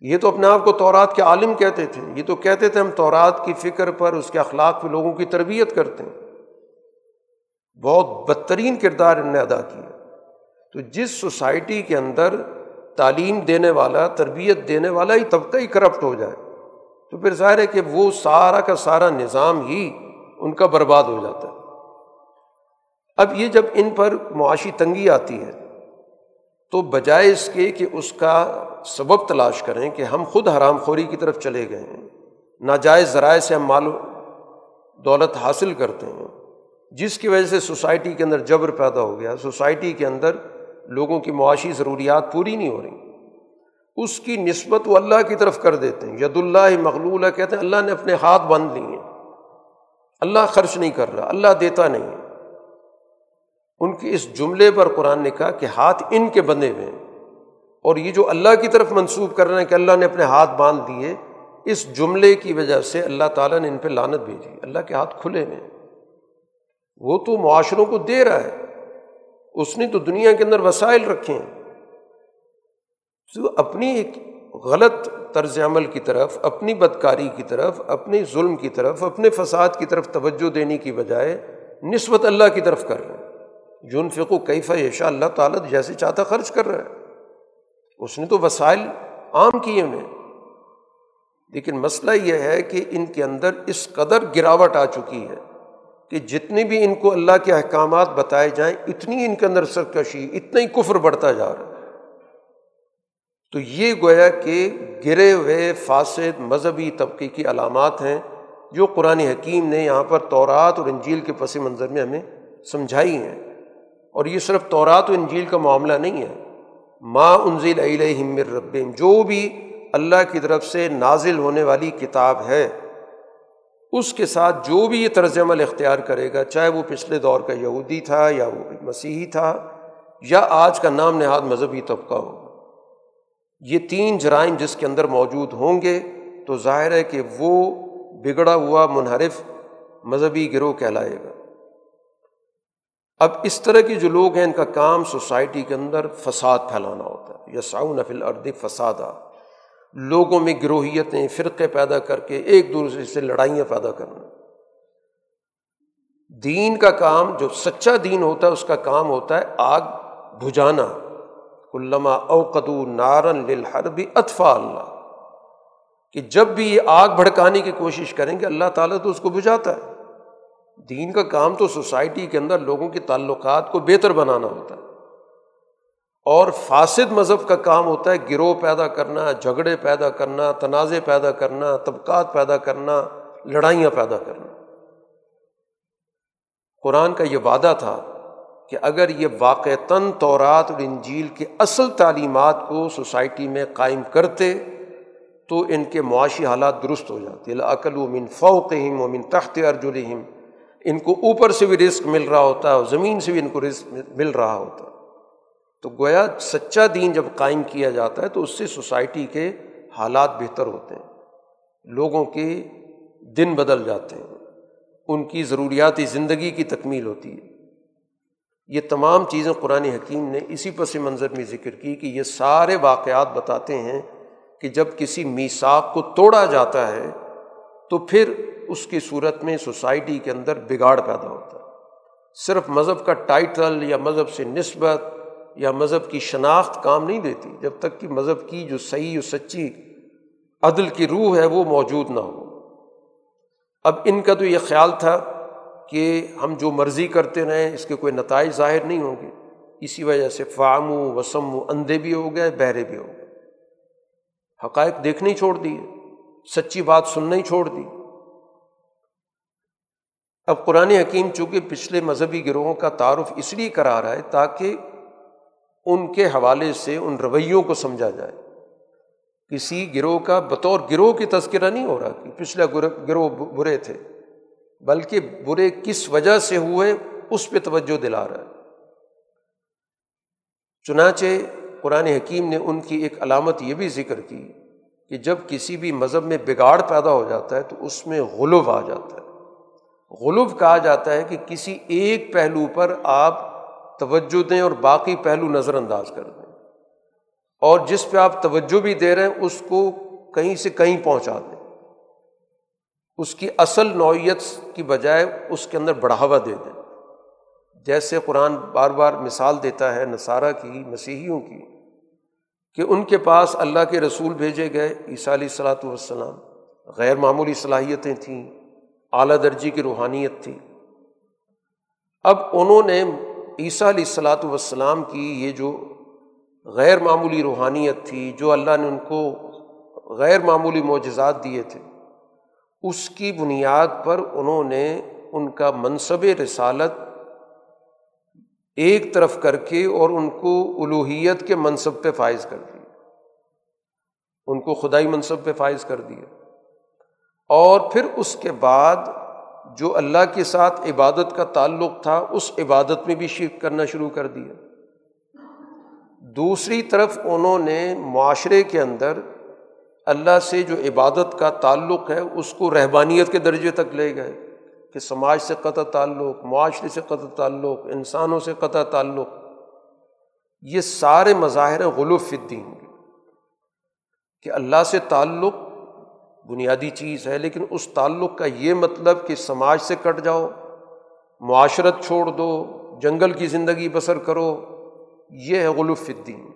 S1: یہ تو اپنے آپ کو تورات کے عالم کہتے تھے۔ یہ تو کہتے تھے ہم تورات کی فکر پر، اس کے اخلاق پہ لوگوں کی تربیت کرتے ہیں۔ بہت بدترین کردار ان نے ادا کیا۔ تو جس سوسائٹی کے اندر تعلیم دینے والا، تربیت دینے والا ہی طبقہ ہی کرپٹ ہو جائے، تو پھر ظاہر ہے کہ وہ سارا کا سارا نظام ہی ان کا برباد ہو جاتا ہے۔ اب یہ جب ان پر معاشی تنگی آتی ہے، تو بجائے اس کے کہ اس کا سبب تلاش کریں کہ ہم خود حرام خوری کی طرف چلے گئے ہیں، ناجائز ذرائع سے ہم معلوم دولت حاصل کرتے ہیں۔ جس کی وجہ سے سوسائٹی کے اندر جبر پیدا ہو گیا، سوسائٹی کے اندر لوگوں کی معاشی ضروریات پوری نہیں ہو رہی۔ اس کی نسبت وہ اللہ کی طرف کر دیتے ہیں۔ ید اللہ مغلولہ کہتے ہیں اللہ نے اپنے ہاتھ باندھ لیے ہیں۔ اللہ خرچ نہیں کر رہا، اللہ دیتا نہیں ہے۔ ان کی اس جملے پر قرآن نے کہا کہ ہاتھ ان کے بندے ہوئے ہیں۔ اور یہ جو اللہ کی طرف منسوخ کر رہے ہیں کہ اللہ نے اپنے ہاتھ باندھ دیے، اس جملے کی وجہ سے اللہ تعالیٰ نے ان پہ لانت بھیجی۔ اللہ کے ہاتھ کھلے ہوئے ہیں۔ وہ تو معاشروں کو دے رہا ہے۔ اس نے تو دنیا کے اندر وسائل رکھے ہیں۔ تو اپنی ایک غلط طرز عمل کی طرف، اپنی بدکاری کی طرف، اپنی ظلم کی طرف، اپنے فساد کی طرف توجہ دینے کی بجائے نسبت اللہ کی طرف کر رہے ہیں۔ جن فکو کئی فیشا اللہ تعالیٰ جیسے چاہتا خرچ کر رہا ہے۔ اس نے تو وسائل عام کیے انہیں لیکن مسئلہ یہ ہے کہ ان کے اندر اس قدر گراوٹ آ چکی ہے۔ کہ جتنے بھی ان کو اللہ کے احکامات بتائے جائیں، اتنی ان کے اندر سرکشی، اتنا ہی کفر بڑھتا جا رہا ہے۔ تو یہ گویا کہ گرے ہوئے فاسد مذہبی طبقے کی علامات ہیں جو قرآن حکیم نے یہاں پر تورات اور انجیل کے پس منظر میں ہمیں سمجھائی ہیں۔ اور یہ صرف تورات و انجیل کا معاملہ نہیں ہے۔ ماں انزل علیہم رب جو بھی اللہ کی طرف سے نازل ہونے والی کتاب ہے اس کے ساتھ جو بھی یہ طرز عمل اختیار کرے گا، چاہے وہ پچھلے دور کا یہودی تھا یا وہ مسیحی تھا یا آج کا نام نہاد مذہبی طبقہ ہوگا۔ یہ تین جرائم جس کے اندر موجود ہوں گے، تو ظاہر ہے کہ وہ بگڑا ہوا منحرف مذہبی گروہ کہلائے گا۔ اب اس طرح کے جو لوگ ہیں، ان کا کام سوسائٹی کے اندر فساد پھیلانا ہوتا ہے۔ یا ساؤن نفل ارد فسادہ لوگوں میں گروہیتیں، فرقے پیدا کر کے ایک دوسرے سے لڑائیاں پیدا کرنا۔ دین کا کام، جو سچا دین ہوتا ہے، اس کا کام ہوتا ہے آگ بجھانا۔ علامہ اوقدو نارن للحر بھی اطفا اللہ۔ کہ جب بھی یہ آگ بھڑکانے کی کوشش کریں گے، اللہ تعالیٰ تو اس کو بجھاتا ہے۔ دین کا کام تو سوسائٹی کے اندر لوگوں کے تعلقات کو بہتر بنانا ہوتا ہے۔ اور فاسد مذہب کا کام ہوتا ہے گروہ پیدا کرنا، جھگڑے پیدا کرنا، تنازع پیدا کرنا، طبقات پیدا کرنا، لڑائیاں پیدا کرنا۔ قرآن کا یہ وعدہ تھا کہ اگر یہ واقعتاً طورات اور انجیل کے اصل تعلیمات کو سوسائٹی میں قائم کرتے، تو ان کے معاشی حالات درست ہو جاتے۔ عقل و من فوقہم و من تخت ارجلہم ان کو اوپر سے بھی رزق مل رہا ہوتا ہے اور زمین سے بھی ان کو رزق مل رہا ہوتا ہے۔ تو گویا سچا دین جب قائم کیا جاتا ہے تو اس سے سوسائٹی کے حالات بہتر ہوتے ہیں۔ لوگوں کے دن بدل جاتے ہیں۔ ان کی ضروریاتی زندگی کی تکمیل ہوتی ہے۔ یہ تمام چیزیں قرآن حکیم نے اسی پس منظر میں ذکر کی کہ یہ سارے واقعات بتاتے ہیں کہ جب کسی میساک کو توڑا جاتا ہے تو پھر اس کی صورت میں سوسائٹی کے اندر بگاڑ پیدا ہوتا ہے۔ صرف مذہب کا ٹائٹل یا مذہب سے نسبت یا مذہب کی شناخت کام نہیں دیتی، جب تک کہ مذہب کی جو صحیح و سچی عدل کی روح ہے وہ موجود نہ ہو۔ اب ان کا تو یہ خیال تھا کہ ہم جو مرضی کرتے رہیں، اس کے کوئی نتائج ظاہر نہیں ہوں گے۔ اسی وجہ سے فام و وسم و اندھے بھی ہو گئے، بہرے بھی ہو گئے۔ حقائق دیکھنے ہی چھوڑ دیے، سچی بات سننا ہی چھوڑ دی اب قرآن حکیم چونکہ پچھلے مذہبی گروہوں کا تعارف اس لیے کرا رہا ہے تاکہ ان کے حوالے سے ان رویوں کو سمجھا جائے۔ کسی گروہ کا بطور گروہ کی تذکرہ نہیں ہو رہا کہ پچھلا گروہ برے تھے، بلکہ برے کس وجہ سے ہوئے اس پہ توجہ دلا رہا ہے۔ چنانچہ قرآن حکیم نے ان کی ایک علامت یہ بھی ذکر کی کہ جب کسی بھی مذہب میں بگاڑ پیدا ہو جاتا ہے تو اس میں غلو آ جاتا ہے۔ غلو کہا جاتا ہے کہ کسی ایک پہلو پر آپ توجہ دیں اور باقی پہلو نظر انداز کر دیں۔ اور جس پہ آپ توجہ بھی دے رہے ہیں، اس کو کہیں سے کہیں پہنچا دیں۔ اس کی اصل نوعیت کی بجائے اس کے اندر بڑھاوا دے دیں۔ جیسے قرآن بار بار مثال دیتا ہے نصارہ کی، مسیحیوں کی، کہ ان کے پاس اللہ کے رسول بھیجے گئے عیسیٰ علیہ السلاۃ والسلام۔ غیر معمولی صلاحیتیں تھیں، اعلیٰ درجی کی روحانیت تھی۔ اب انہوں نے عیسیٰ علیہ السلاۃ والسلام کی یہ جو غیر معمولی روحانیت تھی، جو اللہ نے ان کو غیر معمولی معجزات دیے تھے، اس کی بنیاد پر انہوں نے ان کا منصب رسالت ایک طرف کر کے اور ان کو الوحیت کے منصب پہ فائز کر دیا۔ ان کو خدائی منصب پہ فائز کر دیا۔ اور پھر اس کے بعد جو اللہ کے ساتھ عبادت کا تعلق تھا، اس عبادت میں بھی شرک کرنا شروع کر دیا۔ دوسری طرف انہوں نے معاشرے کے اندر اللہ سے جو عبادت کا تعلق ہے، اس کو رہبانیت کے درجے تک لے گئے کہ سماج سے قطع تعلق، معاشرے سے قطع تعلق، انسانوں سے قطع تعلق۔ یہ سارے مظاہر غلوف الدین کہ اللہ سے تعلق بنیادی چیز ہے، لیکن اس تعلق کا یہ مطلب کہ سماج سے کٹ جاؤ، معاشرت چھوڑ دو، جنگل کی زندگی بسر کرو، یہ ہے غلوف الدین۔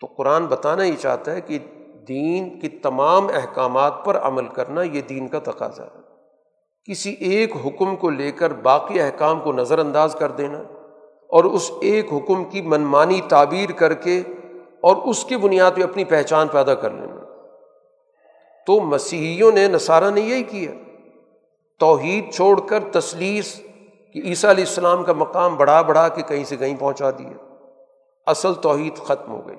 S1: تو قرآن بتانا ہی چاہتا ہے کہ دین کی تمام احکامات پر عمل کرنا یہ دین کا تقاضا ہے۔ کسی ایک حکم کو لے کر باقی احکام کو نظر انداز کر دینا اور اس ایک حکم کی منمانی تعبیر کر کے اور اس کی بنیاد پہ اپنی پہچان پیدا کر لینا۔ تو مسیحیوں نے نصارہ نے یہی کیا۔ توحید چھوڑ کر تسلیس کہ عیسیٰ علیہ السلام کا مقام بڑھا بڑھا کے کہیں سے کہیں پہنچا دیا۔ اصل توحید ختم ہو گئی۔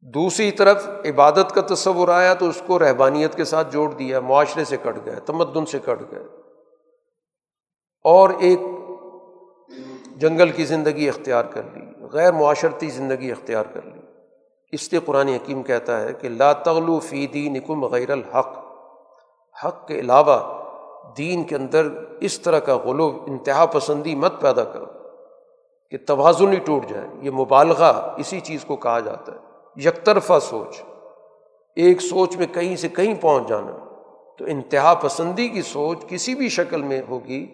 S1: دوسری طرف عبادت کا تصور آیا تو اس کو رہبانیت کے ساتھ جوڑ دیا، معاشرے سے کٹ گئے، تمدن سے کٹ گئے۔ اور ایک جنگل کی زندگی اختیار کر لی، غیر معاشرتی زندگی اختیار کر لی۔ اس لیے قرآن حکیم کہتا ہے کہ لا تغلو فی دینکم غیر الحق۔ حق کے علاوہ دین کے اندر اس طرح کا غلو، انتہا پسندی مت پیدا کرو کہ توازن ہی ٹوٹ جائے۔ یہ مبالغہ اسی چیز کو کہا جاتا ہے۔ یک طرفہ سوچ، ایک سوچ میں کہیں سے کہیں پہنچ جانا۔ تو انتہا پسندی کی سوچ کسی بھی شکل میں ہوگی،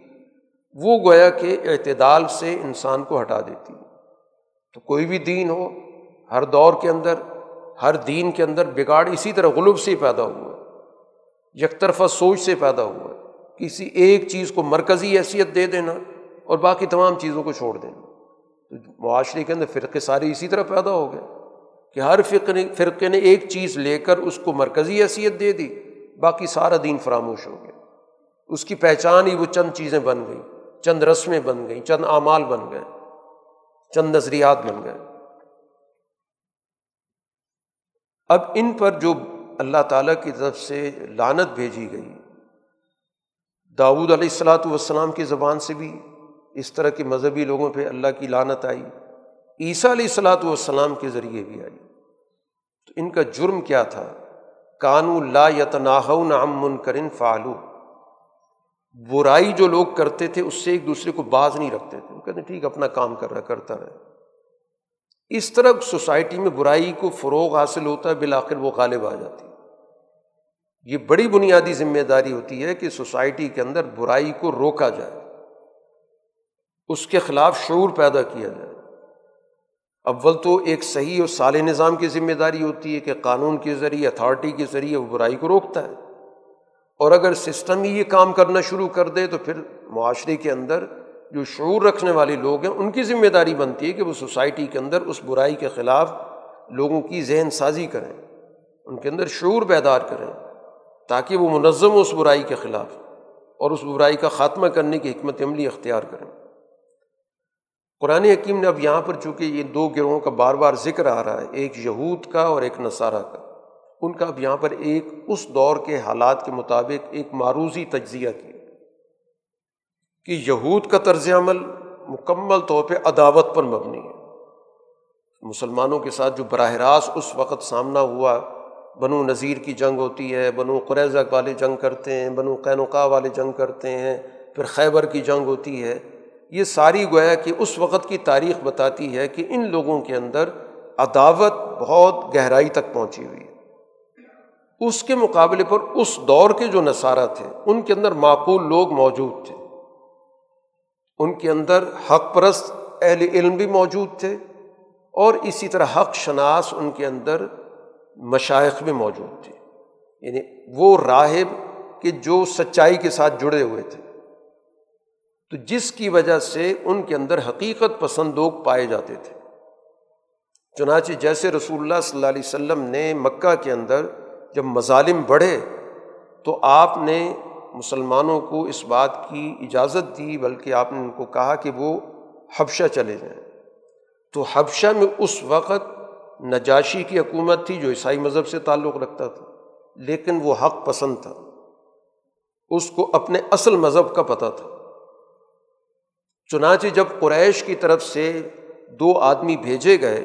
S1: وہ گویا کہ اعتدال سے انسان کو ہٹا دیتی۔ تو کوئی بھی دین ہو ہر دور کے اندر، ہر دین کے اندر بگاڑ اسی طرح غلب سے پیدا ہوا یک طرفہ سوچ سے پیدا ہوا کسی ایک چیز کو مرکزی حیثیت دے دینا اور باقی تمام چیزوں کو چھوڑ دینا۔ معاشرے کے اندر فرقے سارے اسی طرح پیدا ہو گئے کہ ہر نے فرقے نے ایک چیز لے کر اس کو مرکزی حیثیت دے دی، باقی سارا دین فراموش ہو گیا۔ اس کی پہچان ہی وہ چند چیزیں بن گئیں۔ چند رسمیں بن گئیں، چند اعمال بن گئے۔ چند نظریات بن گئے۔ اب ان پر جو اللہ تعالیٰ کی طرف سے لانت بھیجی گئی داود علیہ السلاۃ والسلام کی زبان سے بھی اس طرح کے مذہبی لوگوں پہ اللہ کی لانت آئی، عیسیٰ علیہ السلاۃ والسلام کے ذریعے بھی آئی۔ تو ان کا جرم کیا تھا؟ کانو لا یتناح نام منکرن فعلو برائی جو لوگ کرتے تھے، اس سے ایک دوسرے کو باز نہیں رکھتے تھے۔ وہ کہتے ٹھیک اپنا کام کر رہا، کرتا رہے۔ اس طرح سوسائٹی میں برائی کو فروغ حاصل ہوتا ہے، بالآخر وہ غالب آ جاتی یہ بڑی بنیادی ذمہ داری ہوتی ہے کہ سوسائٹی کے اندر برائی کو روکا جائے۔ اس کے خلاف شعور پیدا کیا جائے۔ اول تو ایک صحیح اور سال نظام کی ذمہ داری ہوتی ہے کہ قانون کے ذریعے، اتھارٹی کے ذریعے وہ برائی کو روکتا ہے۔ اور اگر سسٹم ہی یہ کام کرنا شروع کر دے تو پھر معاشرے کے اندر جو شعور رکھنے والے لوگ ہیں، ان کی ذمہ داری بنتی ہے کہ وہ سوسائٹی کے اندر اس برائی کے خلاف لوگوں کی ذہن سازی کریں، ان کے اندر شعور بیدار کریں، تاکہ وہ منظم اس برائی کے خلاف اور اس برائی کا خاتمہ کرنے کی حکمت عملی اختیار کریں۔ قرآن حکیم نے اب یہاں پر چونکہ یہ دو گروہوں کا بار بار ذکر آ رہا ہے، ایک یہود کا اور ایک نصارہ کا، ان کا اب یہاں پر ایک اس دور کے حالات کے مطابق ایک معروضی تجزیہ کیا۔ کہ یہود کا طرز عمل مکمل طور پہ عداوت پر مبنی ہے۔ مسلمانوں کے ساتھ جو براہ راست اس وقت سامنا ہوا، بنو نذیر کی جنگ ہوتی ہے، بنو قریضہ والے جنگ کرتے ہیں، بنو قینوقا والے جنگ کرتے ہیں، پھر خیبر کی جنگ ہوتی ہے۔ یہ ساری گویا کہ اس وقت کی تاریخ بتاتی ہے کہ ان لوگوں کے اندر عداوت بہت گہرائی تک پہنچی ہوئی اس کے مقابلے پر اس دور کے جو نصارہ تھے، ان کے اندر معقول لوگ موجود تھے۔ ان کے اندر حق پرست اہل علم بھی موجود تھے اور اسی طرح حق شناس ان کے اندر مشائق بھی موجود تھے۔ یعنی وہ راہب کہ جو سچائی کے ساتھ جڑے ہوئے تھے۔ تو جس کی وجہ سے ان کے اندر حقیقت پسند لوگ پائے جاتے تھے۔ چنانچہ جیسے رسول اللہ صلی اللہ علیہ وسلم نے مکہ کے اندر جب مظالم بڑھے تو آپ نے مسلمانوں کو اس بات کی اجازت دی، بلکہ آپ نے ان کو کہا کہ وہ حبشہ چلے جائیں۔ تو حبشہ میں اس وقت نجاشی کی حکومت تھی جو عیسائی مذہب سے تعلق رکھتا تھا، لیکن وہ حق پسند تھا۔ اس کو اپنے اصل مذہب کا پتہ تھا۔ چنانچہ جب قریش کی طرف سے دو آدمی بھیجے گئے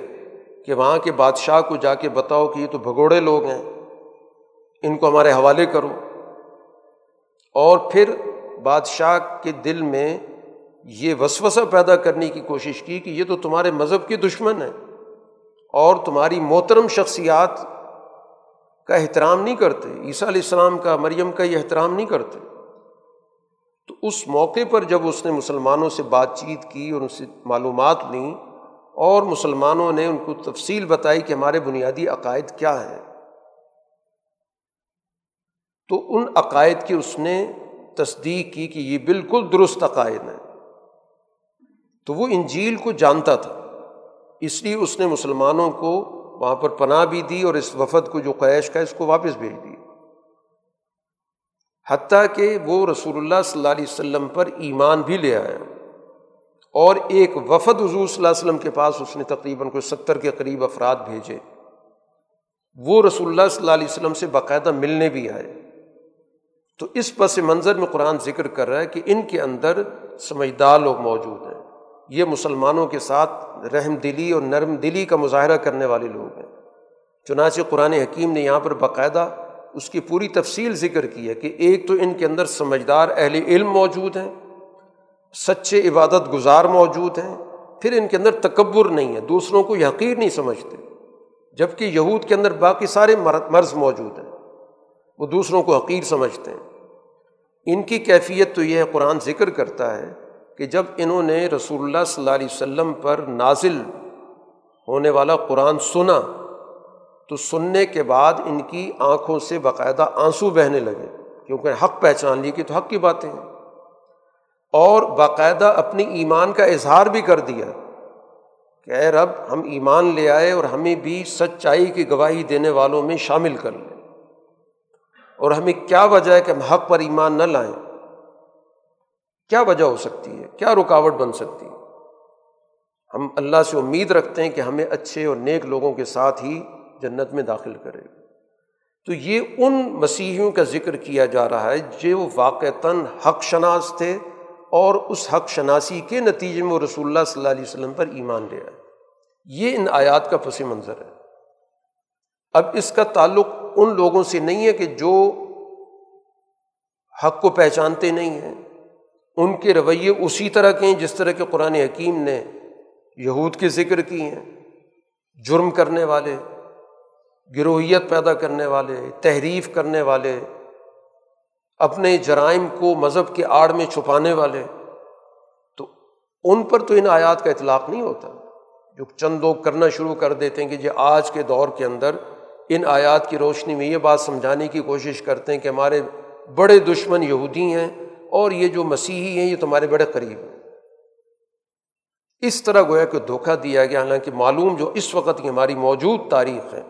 S1: کہ وہاں کے بادشاہ کو جا کے بتاؤ کہ یہ تو بھگوڑے لوگ ہیں، ان کو ہمارے حوالے کرو۔ اور پھر بادشاہ کے دل میں یہ وسوسہ پیدا کرنے کی کوشش کی کہ یہ تو تمہارے مذہب کے دشمن ہیں اور تمہاری محترم شخصیات کا احترام نہیں کرتے، عیسیٰ علیہ السلام کا، مریم کا یہ احترام نہیں کرتے۔ تو اس موقع پر جب اس نے مسلمانوں سے بات چیت کی اور ان سے معلومات لیں اور مسلمانوں نے ان کو تفصیل بتائی کہ ہمارے بنیادی عقائد کیا ہیں تو ان عقائد کی اس نے تصدیق کی کہ یہ بالکل درست عقائد ہیں۔ تو وہ انجیل کو جانتا تھا۔ اس لیے اس نے مسلمانوں کو وہاں پر پناہ بھی دی اور اس وفد کو جو قیش کا اس کو واپس بھیج دی۔ حتیٰ کہ وہ رسول اللہ صلی اللہ علیہ وسلم پر ایمان بھی لے آیا۔ اور ایک وفد حضور صلی اللہ علیہ وسلم کے پاس اس نے تقریباً کوئی ستر کے قریب افراد بھیجے۔ وہ رسول اللہ صلی اللہ علیہ وسلم سے باقاعدہ ملنے بھی آئے۔ تو اس پس منظر میں قرآن ذکر کر رہا ہے کہ ان کے اندر سمجھدار لوگ موجود ہیں۔ یہ مسلمانوں کے ساتھ رحم دلی اور نرم دلی کا مظاہرہ کرنے والے لوگ ہیں۔ چنانچہ قرآن حکیم نے یہاں پر باقاعدہ اس کی پوری تفصیل ذکر کی ہے کہ ایک تو ان کے اندر سمجھدار اہل علم موجود ہیں، سچے عبادت گزار موجود ہیں، پھر ان کے اندر تکبر نہیں ہے، دوسروں کو یقین نہیں سمجھتے جبکہ یہود کے اندر باقی سارے مرض موجود ہیں۔ وہ دوسروں کو حقیر سمجھتے ہیں۔ ان کی کیفیت تو یہ قرآن ذکر کرتا ہے کہ جب انہوں نے رسول اللہ صلی اللہ علیہ وسلم پر نازل ہونے والا قرآن سنا، تو سننے کے بعد ان کی آنکھوں سے باقاعدہ آنسو بہنے لگے۔ کیونکہ حق پہچان لی کہ تو حق کی باتیں ہیں۔ اور باقاعدہ اپنی ایمان کا اظہار بھی کر دیا۔ کہ اے رب، ہم ایمان لے آئے اور ہمیں بھی سچائی کی گواہی دینے والوں میں شامل کر لیں اور ہمیں کیا وجہ ہے کہ ہم حق پر ایمان نہ لائیں؟ کیا وجہ ہو سکتی ہے؟ کیا رکاوٹ بن سکتی ہے؟ ہم اللہ سے امید رکھتے ہیں کہ ہمیں اچھے اور نیک لوگوں کے ساتھ ہی جنت میں داخل کرے۔ گا تو یہ ان مسیحیوں کا ذکر کیا جا رہا ہے جو واقعتاً حق شناس تھے اور اس حق شناسی کے نتیجے میں وہ رسول اللہ صلی اللہ علیہ وسلم پر ایمان لے آئے۔ یہ ان آیات کا پس منظر ہے۔ اب اس کا تعلق ان لوگوں سے نہیں ہے کہ جو حق کو پہچانتے نہیں ہیں۔ ان کے رویے اسی طرح کے ہیں جس طرح کے قرآن حکیم نے یہود کے ذکر کی ہیں۔ جرم کرنے والے، گروہیت پیدا کرنے والے، تحریف کرنے والے، اپنے جرائم کو مذہب کے آڑ میں چھپانے والے۔ تو ان پر تو ان آیات کا اطلاق نہیں ہوتا۔ جو چند لوگ کرنا شروع کر دیتے ہیں کہ یہ آج کے دور کے اندر ان آیات کی روشنی میں یہ بات سمجھانے کی کوشش کرتے ہیں کہ ہمارے بڑے دشمن یہودی ہیں اور یہ جو مسیحی ہیں، یہ تمہارے بڑے قریب ہیں۔ اس طرح گویا کہ دھوکہ دیا گیا، حالانکہ معلوم جو اس وقت کی ہماری موجود تاریخ ہے،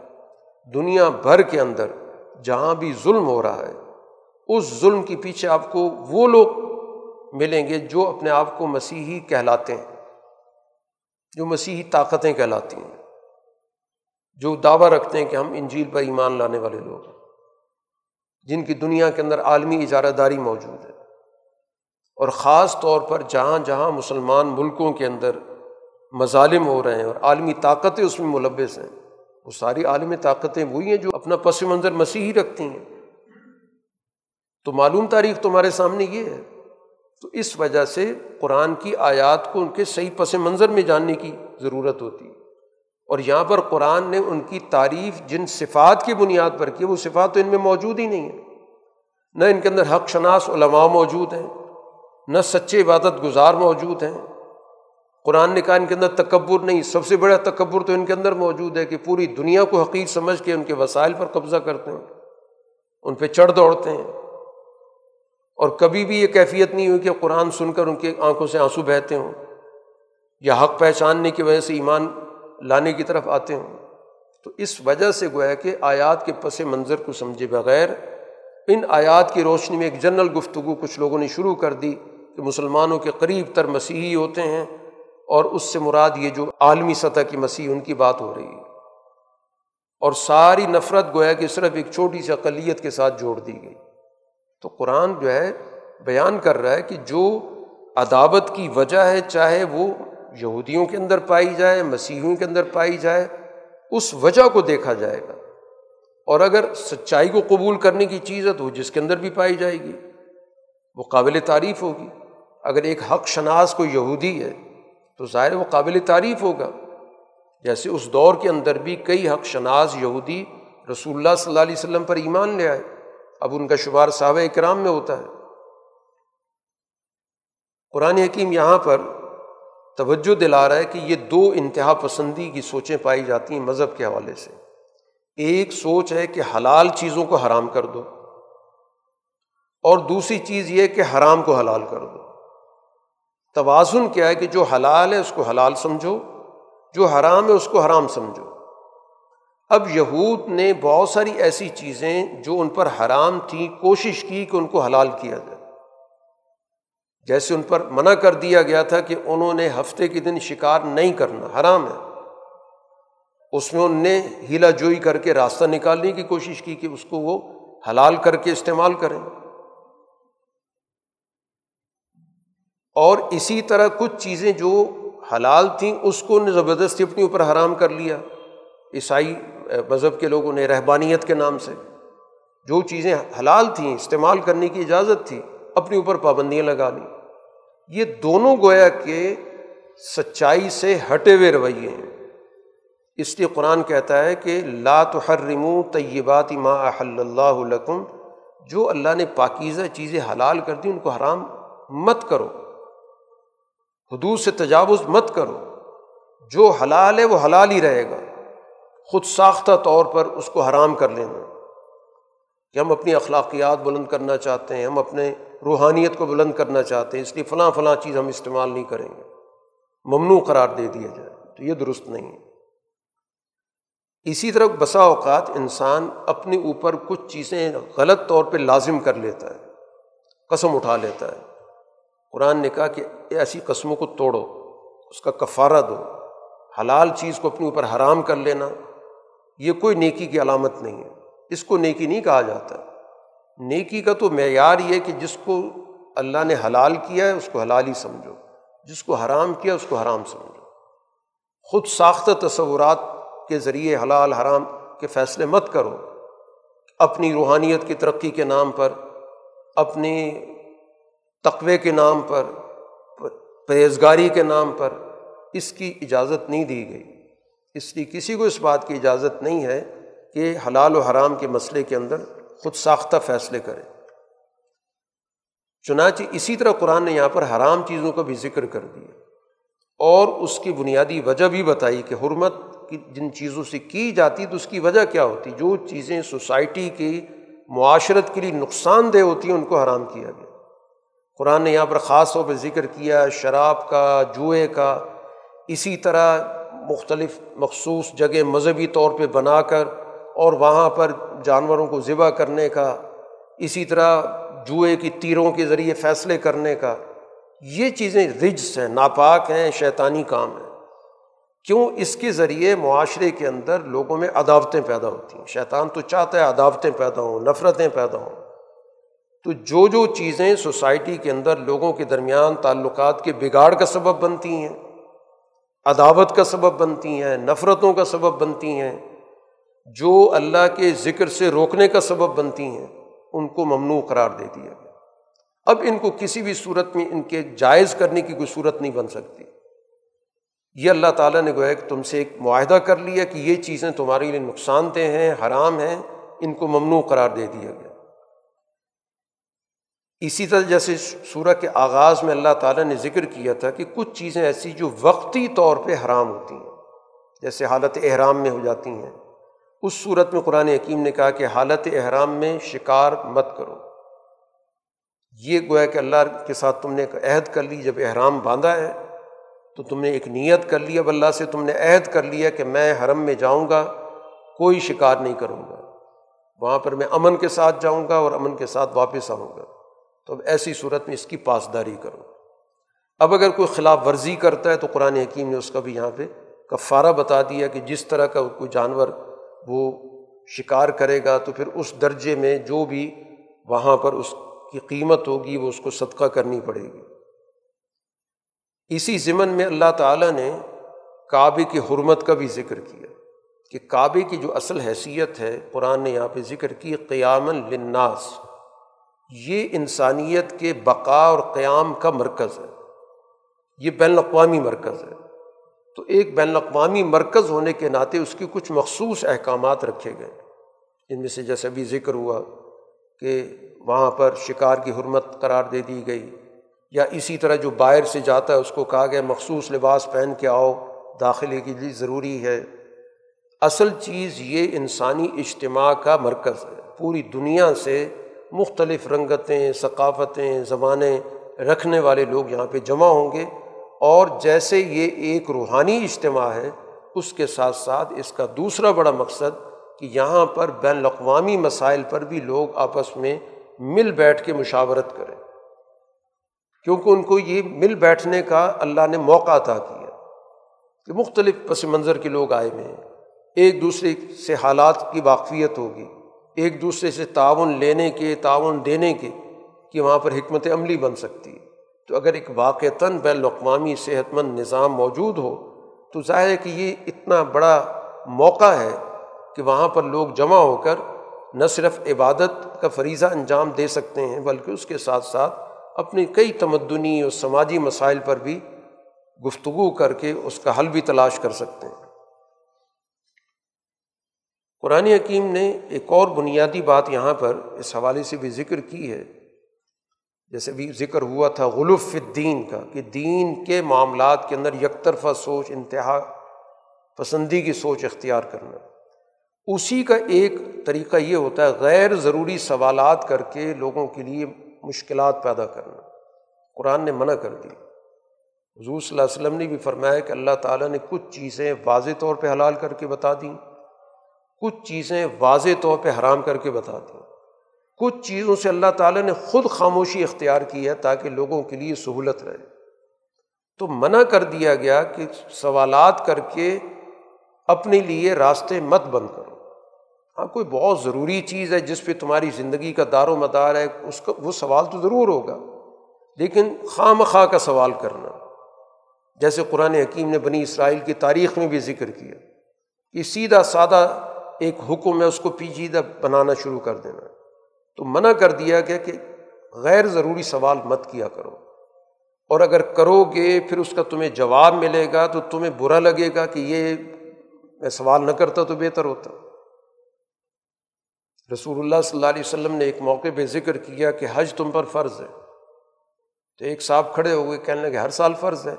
S1: دنیا بھر کے اندر جہاں بھی ظلم ہو رہا ہے، اس ظلم کے پیچھے آپ کو وہ لوگ ملیں گے جو اپنے آپ کو مسیحی کہلاتے ہیں، جو مسیحی طاقتیں کہلاتی ہیں۔ جو دعویٰ رکھتے ہیں کہ ہم انجیل پر ایمان لانے والے لوگ ہیں، جن کی دنیا کے اندر عالمی اجارہ داری موجود ہے۔ اور خاص طور پر جہاں جہاں مسلمان ملکوں کے اندر مظالم ہو رہے ہیں اور عالمی طاقتیں اس میں ملوث ہیں، وہ ساری عالمی طاقتیں وہی ہیں جو اپنا پس منظر مسیحی رکھتی ہیں۔ تو معلوم تاریخ تمہارے سامنے یہ ہے۔ تو اس وجہ سے قرآن کی آیات کو ان کے صحیح پس منظر میں جاننے کی ضرورت ہوتی ہے۔ اور یہاں پر قرآن نے ان کی تعریف جن صفات کی بنیاد پر کی، وہ صفات تو ان میں موجود ہی نہیں ہے نہ ان کے اندر حق شناس علماء موجود ہیں، نہ سچے عبادت گزار موجود ہیں۔ قرآن نے کہا ان کے اندر تکبر نہیں، سب سے بڑا تکبر تو ان کے اندر موجود ہے کہ پوری دنیا کو حقیق سمجھ کے ان کے وسائل پر قبضہ کرتے ہیں، ان پہ چڑھ دوڑتے ہیں۔ اور کبھی بھی یہ کیفیت نہیں ہوئی کہ قرآن سن کر ان کی آنکھوں سے آنسو بہتے ہوں، یا حق پہچاننے کی وجہ سے ایمان لانے کی طرف آتے ہوں۔ تو اس وجہ سے گویا کہ آیات کے پس منظر کو سمجھے بغیر ان آیات کی روشنی میں ایک جنرل گفتگو کچھ لوگوں نے شروع کر دی کہ مسلمانوں کے قریب تر مسیحی ہوتے ہیں اور اس سے مراد یہ جو عالمی سطح کی مسیح ان کی بات ہو رہی ہے۔ اور ساری نفرت گویا کہ صرف ایک چھوٹی سی اقلیت کے ساتھ جوڑ دی گئی۔ تو قرآن جو ہے بیان کر رہا ہے کہ جو عدابت کی وجہ ہے چاہے وہ یہودیوں کے اندر پائی جائے، مسیحیوں کے اندر پائی جائے، اس وجہ کو دیکھا جائے گا۔ اور اگر سچائی کو قبول کرنے کی چیز ہے تو وہ جس کے اندر بھی پائی جائے گی، وہ قابل تعریف ہوگی۔ اگر ایک حق شناس کو یہودی ہے تو ظاہر وہ قابل تعریف ہوگا۔ جیسے اس دور کے اندر بھی کئی حق شناز یہودی رسول اللہ صلی اللہ علیہ وسلم پر ایمان لے آئے۔ اب ان کا شمار صحابہ اکرام میں ہوتا ہے۔ قرآن حکیم یہاں پر توجہ دلا رہا ہے کہ یہ دو انتہا پسندی کی سوچیں پائی جاتی ہیں مذہب کے حوالے سے۔ ایک سوچ ہے کہ حلال چیزوں کو حرام کر دو اور دوسری چیز یہ کہ حرام کو حلال کر دو۔ توازن کیا ہے کہ جو حلال ہے اس کو حلال سمجھو، جو حرام ہے اس کو حرام سمجھو۔ اب یہود نے بہت ساری ایسی چیزیں جو ان پر حرام تھیں، کوشش کی کہ ان کو حلال کیا جائے۔ جیسے ان پر منع کر دیا گیا تھا کہ انہوں نے ہفتے کے دن شکار نہیں کرنا، حرام ہے۔ اس میں ان نے ہیلا جوئی کر کے راستہ نکالنے کی کوشش کی کہ اس کو وہ حلال کر کے استعمال کریں۔ اور اسی طرح کچھ چیزیں جو حلال تھیں، اس کو نے زبردستی اپنے اوپر حرام کر لیا۔ عیسائی مذہب کے لوگوں نے رہبانیت کے نام سے جو چیزیں حلال تھیں، استعمال کرنے کی اجازت تھی اپنے اوپر پابندیاں لگا لیں۔ یہ دونوں گویا کہ سچائی سے ہٹے ہوئے رویے ہیں۔ اس لیے قرآن کہتا ہے کہ لا تحرمو طیبات ما احل اللہ لکم، جو اللہ نے پاکیزہ چیزیں حلال کر دی ان کو حرام مت کرو۔ حدود سے تجاوز مت کرو۔ جو حلال ہے وہ حلال ہی رہے گا۔ خود ساختہ طور پر اس کو حرام کر لینا۔ کہ ہم اپنی اخلاقیات بلند کرنا چاہتے ہیں، ہم اپنے روحانیت کو بلند کرنا چاہتے ہیں، اس لیے فلاں فلاں چیز ہم استعمال نہیں کریں گے۔ ممنوع قرار دے دیا جائے، تو یہ درست نہیں ہے۔ اسی طرح بسا اوقات انسان اپنے اوپر کچھ چیزیں غلط طور پہ لازم کر لیتا ہے، قسم اٹھا لیتا ہے۔ قرآن نے کہا کہ ایسی قسموں کو توڑو، اس کا کفارہ دو۔ حلال چیز کو اپنے اوپر حرام کر لینا، یہ کوئی نیکی کی علامت نہیں ہے۔ اس کو نیکی نہیں کہا جاتا۔ نیکی کا تو معیار یہ کہ جس کو اللہ نے حلال کیا ہے، اس کو حلال ہی سمجھو۔ جس کو حرام کیا، اس کو حرام سمجھو۔ خود ساختہ تصورات کے ذریعے حلال، حرام کے فیصلے مت کرو۔ اپنی روحانیت کی ترقی کے نام پر، اپنی تقوے کے نام پر، پرہیزگاری کے نام پر اس کی اجازت نہیں دی گئی۔ اس لیے کسی کو اس بات کی اجازت نہیں ہے کہ حلال و حرام کے مسئلے کے اندر خود ساختہ فیصلے کرے۔ چنانچہ اسی طرح قرآن نے یہاں پر حرام چیزوں کا بھی ذکر کر دیا۔ اور اس کی بنیادی وجہ بھی بتائی کہ حرمت کی جن چیزوں سے کی جاتی تو اس کی وجہ کیا ہوتی؟ جو چیزیں سوسائٹی کی معاشرت کے لیے نقصان دہ ہوتی ہیں، ان کو حرام کیا گیا۔ قرآن نے یہاں پر خاص طور پہ ذکر کیا شراب کا، جوئے کا، اسی طرح مختلف مخصوص جگہ مذہبی طور پہ بنا کر اور وہاں پر جانوروں کو ذبح کرنے کا، اسی طرح جوئے کی تیروں کے ذریعے فیصلے کرنے کا، یہ چیزیں رجس ہیں، ناپاک ہیں، شیطانی کام ہیں۔ کیوں؟ اس کے ذریعے معاشرے کے اندر لوگوں میں عداوتیں پیدا ہوتی ہیں۔ شیطان تو چاہتا ہے عداوتیں پیدا ہوں، نفرتیں پیدا ہوں۔ تو جو جو چیزیں سوسائٹی کے اندر لوگوں کے درمیان تعلقات کے بگاڑ کا سبب بنتی ہیں، عداوت کا سبب بنتی ہیں، نفرتوں کا سبب بنتی ہیں جو اللہ کے ذکر سے روکنے کا سبب بنتی ہیں، ان کو ممنوع قرار دے دیا گیا۔ اب ان کو کسی بھی صورت میں ان کے جائز کرنے کی کوئی صورت نہیں بن سکتی۔ یہ اللہ تعالیٰ نے گویا کہ تم سے ایک معاہدہ کر لیا کہ یہ چیزیں تمہارے لیے نقصان دہ ہیں، حرام ہیں، ان کو ممنوع قرار دے دیا گیا۔ اسی طرح جیسے سورہ کے آغاز میں اللہ تعالیٰ نے ذکر کیا تھا کہ کچھ چیزیں ایسی جو وقتی طور پہ حرام ہوتی ہیں، جیسے حالت احرام میں ہو جاتی ہیں۔ اس صورت میں قرآن حکیم نے کہا کہ حالت احرام میں شکار مت کرو۔ یہ گویا کہ اللہ کے ساتھ تم نے ایک عہد کر لی، جب احرام باندھا ہے، تو تم نے ایک نیت کر لی، اب اللہ سے تم نے عہد کر لیا کہ میں حرم میں جاؤں گا، کوئی شکار نہیں کروں گا۔ وہاں پر میں امن کے ساتھ جاؤں گا اور امن کے ساتھ واپس آؤں گا۔ تو اب ایسی صورت میں اس کی پاسداری کرو۔ اب اگر کوئی خلاف ورزی کرتا ہے، تو قرآن حکیم نے اس کا بھی یہاں پہ کفارہ بتا دیا کہ جس طرح کا کوئی جانور وہ شکار کرے گا تو پھر اس درجے میں جو بھی وہاں پر اس کی قیمت ہوگی وہ اس کو صدقہ کرنی پڑے گی۔ اسی ضمن میں اللہ تعالیٰ نے کعبے کی حرمت کا بھی ذکر کیا کہ کعبے کی جو اصل حیثیت ہے، قرآن نے یہاں پہ ذکر کی قیام لناس یہ انسانیت کے بقا اور قیام کا مرکز ہے۔ یہ بین الاقوامی مرکز ہے۔ تو ایک بین الاقوامی مرکز ہونے کے ناطے اس کی کچھ مخصوص احکامات رکھے گئے۔ ان میں سے جیسے ابھی ذکر ہوا کہ وہاں پر شکار کی حرمت قرار دے دی گئی یا اسی طرح جو باہر سے جاتا ہے اس کو کہا گیا مخصوص لباس پہن کے آؤ، داخلے کے لیے ضروری ہے۔ اصل چیز یہ انسانی اجتماع کا مرکز ہے۔ پوری دنیا سے مختلف رنگتیں، ثقافتیں، زبانیں رکھنے والے لوگ یہاں پہ جمع ہوں گے۔ اور جیسے یہ ایک روحانی اجتماع ہے، اس کے ساتھ ساتھ اس کا دوسرا بڑا مقصد کہ یہاں پر بین الاقوامی مسائل پر بھی لوگ آپس میں مل بیٹھ کے مشاورت کریں۔ کیونکہ ان کو یہ مل بیٹھنے کا اللہ نے موقع عطا کیا کہ مختلف پس منظر کے لوگ آئے ہوئے ہیں۔ ایک دوسرے سے حالات کی واقفیت ہوگی۔ ایک دوسرے سے تعاون لینے کے، تعاون دینے کے کہ وہاں پر حکمت عملی بن سکتی ہے۔ تو اگر ایک واقعتاً بین الاقوامی صحت مند نظام موجود ہو، تو ظاہر ہے کہ یہ اتنا بڑا موقع ہے کہ وہاں پر لوگ جمع ہو کر نہ صرف عبادت کا فریضہ انجام دے سکتے ہیں، بلکہ اس کے ساتھ ساتھ اپنے کئی تمدنی اور سماجی مسائل پر بھی گفتگو کر کے اس کا حل بھی تلاش کر سکتے ہیں۔ قرآن حکیم نے ایک اور بنیادی بات یہاں پر اس حوالے سے بھی ذکر کی ہے۔ جیسے بھی ذکر ہوا تھا غلف الدین کا، کہ دین کے معاملات کے اندر یک طرفہ سوچ، انتہا پسندی کی سوچ اختیار کرنا۔ اسی کا ایک طریقہ یہ ہوتا ہے، غیر ضروری سوالات کر کے لوگوں کے لیے مشکلات پیدا کرنا۔ قرآن نے منع کر دی۔ حضور صلی اللہ علیہ وسلم نے بھی فرمایا کہ اللہ تعالیٰ نے کچھ چیزیں واضح طور پہ حلال کر کے بتا دیں، کچھ چیزیں واضح طور پہ حرام کر کے بتا دیں۔ کچھ چیزوں سے اللہ تعالیٰ نے خود خاموشی اختیار کی ہے تاکہ لوگوں کے لیے سہولت رہے۔ تو منع کر دیا گیا کہ سوالات کر کے اپنے لیے راستے مت بند کرو۔ ہاں کوئی بہت ضروری چیز ہے جس پہ تمہاری زندگی کا دار و مدار ہے، اس کا، وہ سوال تو ضرور ہوگا۔ لیکن خواہ مخواہ کا سوال کرنا۔ جیسے قرآن حکیم نے بنی اسرائیل کی تاریخ میں بھی ذکر کیا کہ سیدھا سادہ ایک حکم ہے، اس کو پیچیدہ بنانا شروع کر دینا۔ تو منع کر دیا گیا کہ غیر ضروری سوال مت کیا کرو۔ اور اگر کرو گے، پھر اس کا تمہیں جواب ملے گا تو تمہیں برا لگے گا کہ یہ میں سوال نہ کرتا تو بہتر ہوتا۔ رسول اللہ صلی اللہ علیہ وسلم نے ایک موقع پہ ذکر کیا کہ حج تم پر فرض ہے۔ تو ایک صاحب کھڑے ہو گئے، کہنے لگے، ہر سال فرض ہے۔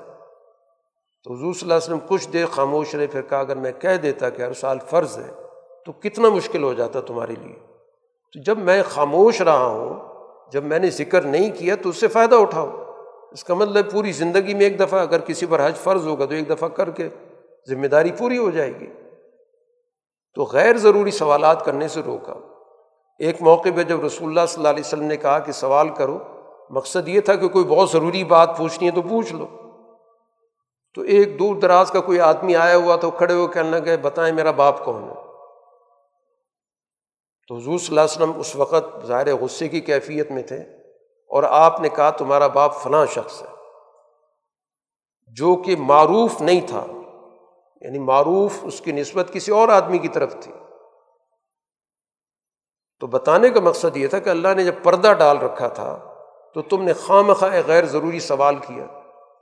S1: تو حضور صلی اللہ علیہ وسلم کچھ دیر خاموش رہے، پھر کہا، اگر میں کہہ دیتا کہ ہر سال فرض ہے، تو کتنا مشکل ہو جاتا تمہارے لیے؟ تو جب میں خاموش رہا ہوں، جب میں نے ذکر نہیں کیا تو اس سے فائدہ اٹھاؤ اس کا مطلب پوری زندگی میں ایک دفعہ اگر کسی پر حج فرض ہوگا تو ایک دفعہ کر کے ذمہ داری پوری ہو جائے گی۔ تو غیر ضروری سوالات کرنے سے روکا۔ ایک موقع پہ جب رسول اللہ صلی اللہ علیہ وسلم نے کہا کہ سوال کرو، مقصد یہ تھا کہ کوئی بہت ضروری بات پوچھنی ہے تو پوچھ لو۔ تو ایک دور دراز کا کوئی آدمی آیا ہوا تو کھڑے ہو کہنے لگے بتائیں میرا باپ کون ہے؟ تو حضور صلی اللہ علیہ وسلم اس وقت ظاہر غصے کی کیفیت میں تھے اور آپ نے کہا تمہارا باپ فلاں شخص ہے، جو کہ معروف نہیں تھا یعنی معروف اس کی نسبت کسی اور آدمی کی طرف تھی۔ تو بتانے کا مقصد یہ تھا کہ اللہ نے جب پردہ ڈال رکھا تھا تو تم نے خواہ مخواہ غیر ضروری سوال کیا۔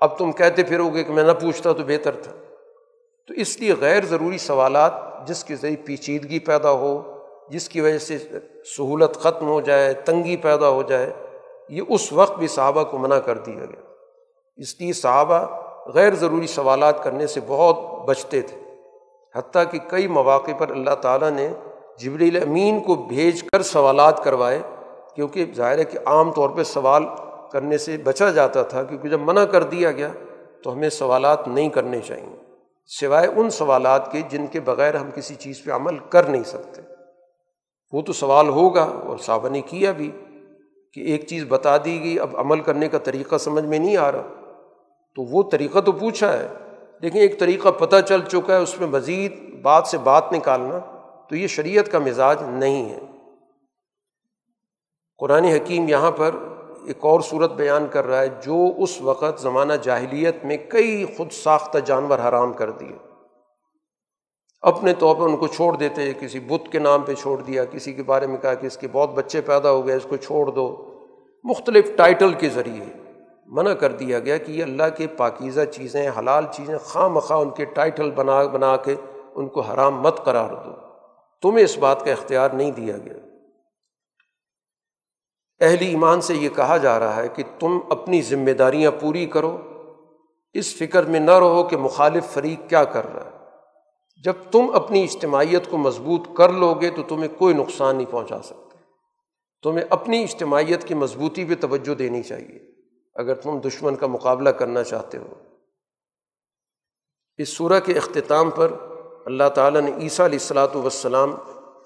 S1: اب تم کہتے پھرو گے کہ میں نہ پوچھتا تو بہتر تھا۔ تو اس لیے غیر ضروری سوالات جس کے ذریعے پیچیدگی پیدا ہو جس کی وجہ سے سہولت ختم ہو جائے، تنگی پیدا ہو جائے، یہ اس وقت بھی صحابہ کو منع کر دیا گیا۔ اس لیے صحابہ غیر ضروری سوالات کرنے سے بہت بچتے تھے۔ حتیٰ کہ کئی مواقع پر اللہ تعالیٰ نے جبریل امین کو بھیج کر سوالات کروائے، کیونکہ ظاہر ہے کہ عام طور پہ سوال کرنے سے بچا جاتا تھا، کیونکہ جب منع کر دیا گیا تو ہمیں سوالات نہیں کرنے چاہئیں سوائے ان سوالات کے جن کے بغیر ہم کسی چیز پہ عمل کر نہیں سکتے۔ وہ تو سوال ہوگا اور صحابہ نے کیا بھی کہ ایک چیز بتا دی گئی، اب عمل کرنے کا طریقہ سمجھ میں نہیں آ رہا۔ تو وہ طریقہ تو پوچھا ہے، لیکن ایک طریقہ پتہ چل چکا ہے، اس میں مزید بات سے بات نکالنا، تو یہ شریعت کا مزاج نہیں ہے۔ قرآن حکیم یہاں پر ایک اور صورت بیان کر رہا ہے، جو اس وقت زمانہ جاہلیت میں کئی خود ساختہ جانور حرام کر دیے۔ اپنے طور پر ان کو چھوڑ دیتے کسی بت کے نام پہ چھوڑ دیا، کسی کے بارے میں کہا کہ اس کے بہت بچے پیدا ہو گئے، اس کو چھوڑ دو۔ مختلف ٹائٹل کے ذریعے منع کر دیا گیا کہ یہ اللہ کے پاکیزہ چیزیں، حلال چیزیں خواہ مخواہ ان کے ٹائٹل بنا بنا کے ان کو حرام مت قرار دو۔ تمہیں اس بات کا اختیار نہیں دیا گیا۔ اہل ایمان سے یہ کہا جا رہا ہے کہ تم اپنی ذمہ داریاں پوری کرو۔ اس فکر میں نہ رہو کہ مخالف فریق کیا کر رہا ہے۔ جب تم اپنی اجتماعیت کو مضبوط کر لو گے تو تمہیں کوئی نقصان نہیں پہنچا سکتے تمہیں اپنی اجتماعیت کی مضبوطی پہ توجہ دینی چاہیے۔ اگر تم دشمن کا مقابلہ کرنا چاہتے ہو۔ اس صورح کے اختتام پر اللہ تعالیٰ نے عیسیٰ علیہ السلاۃ وسلام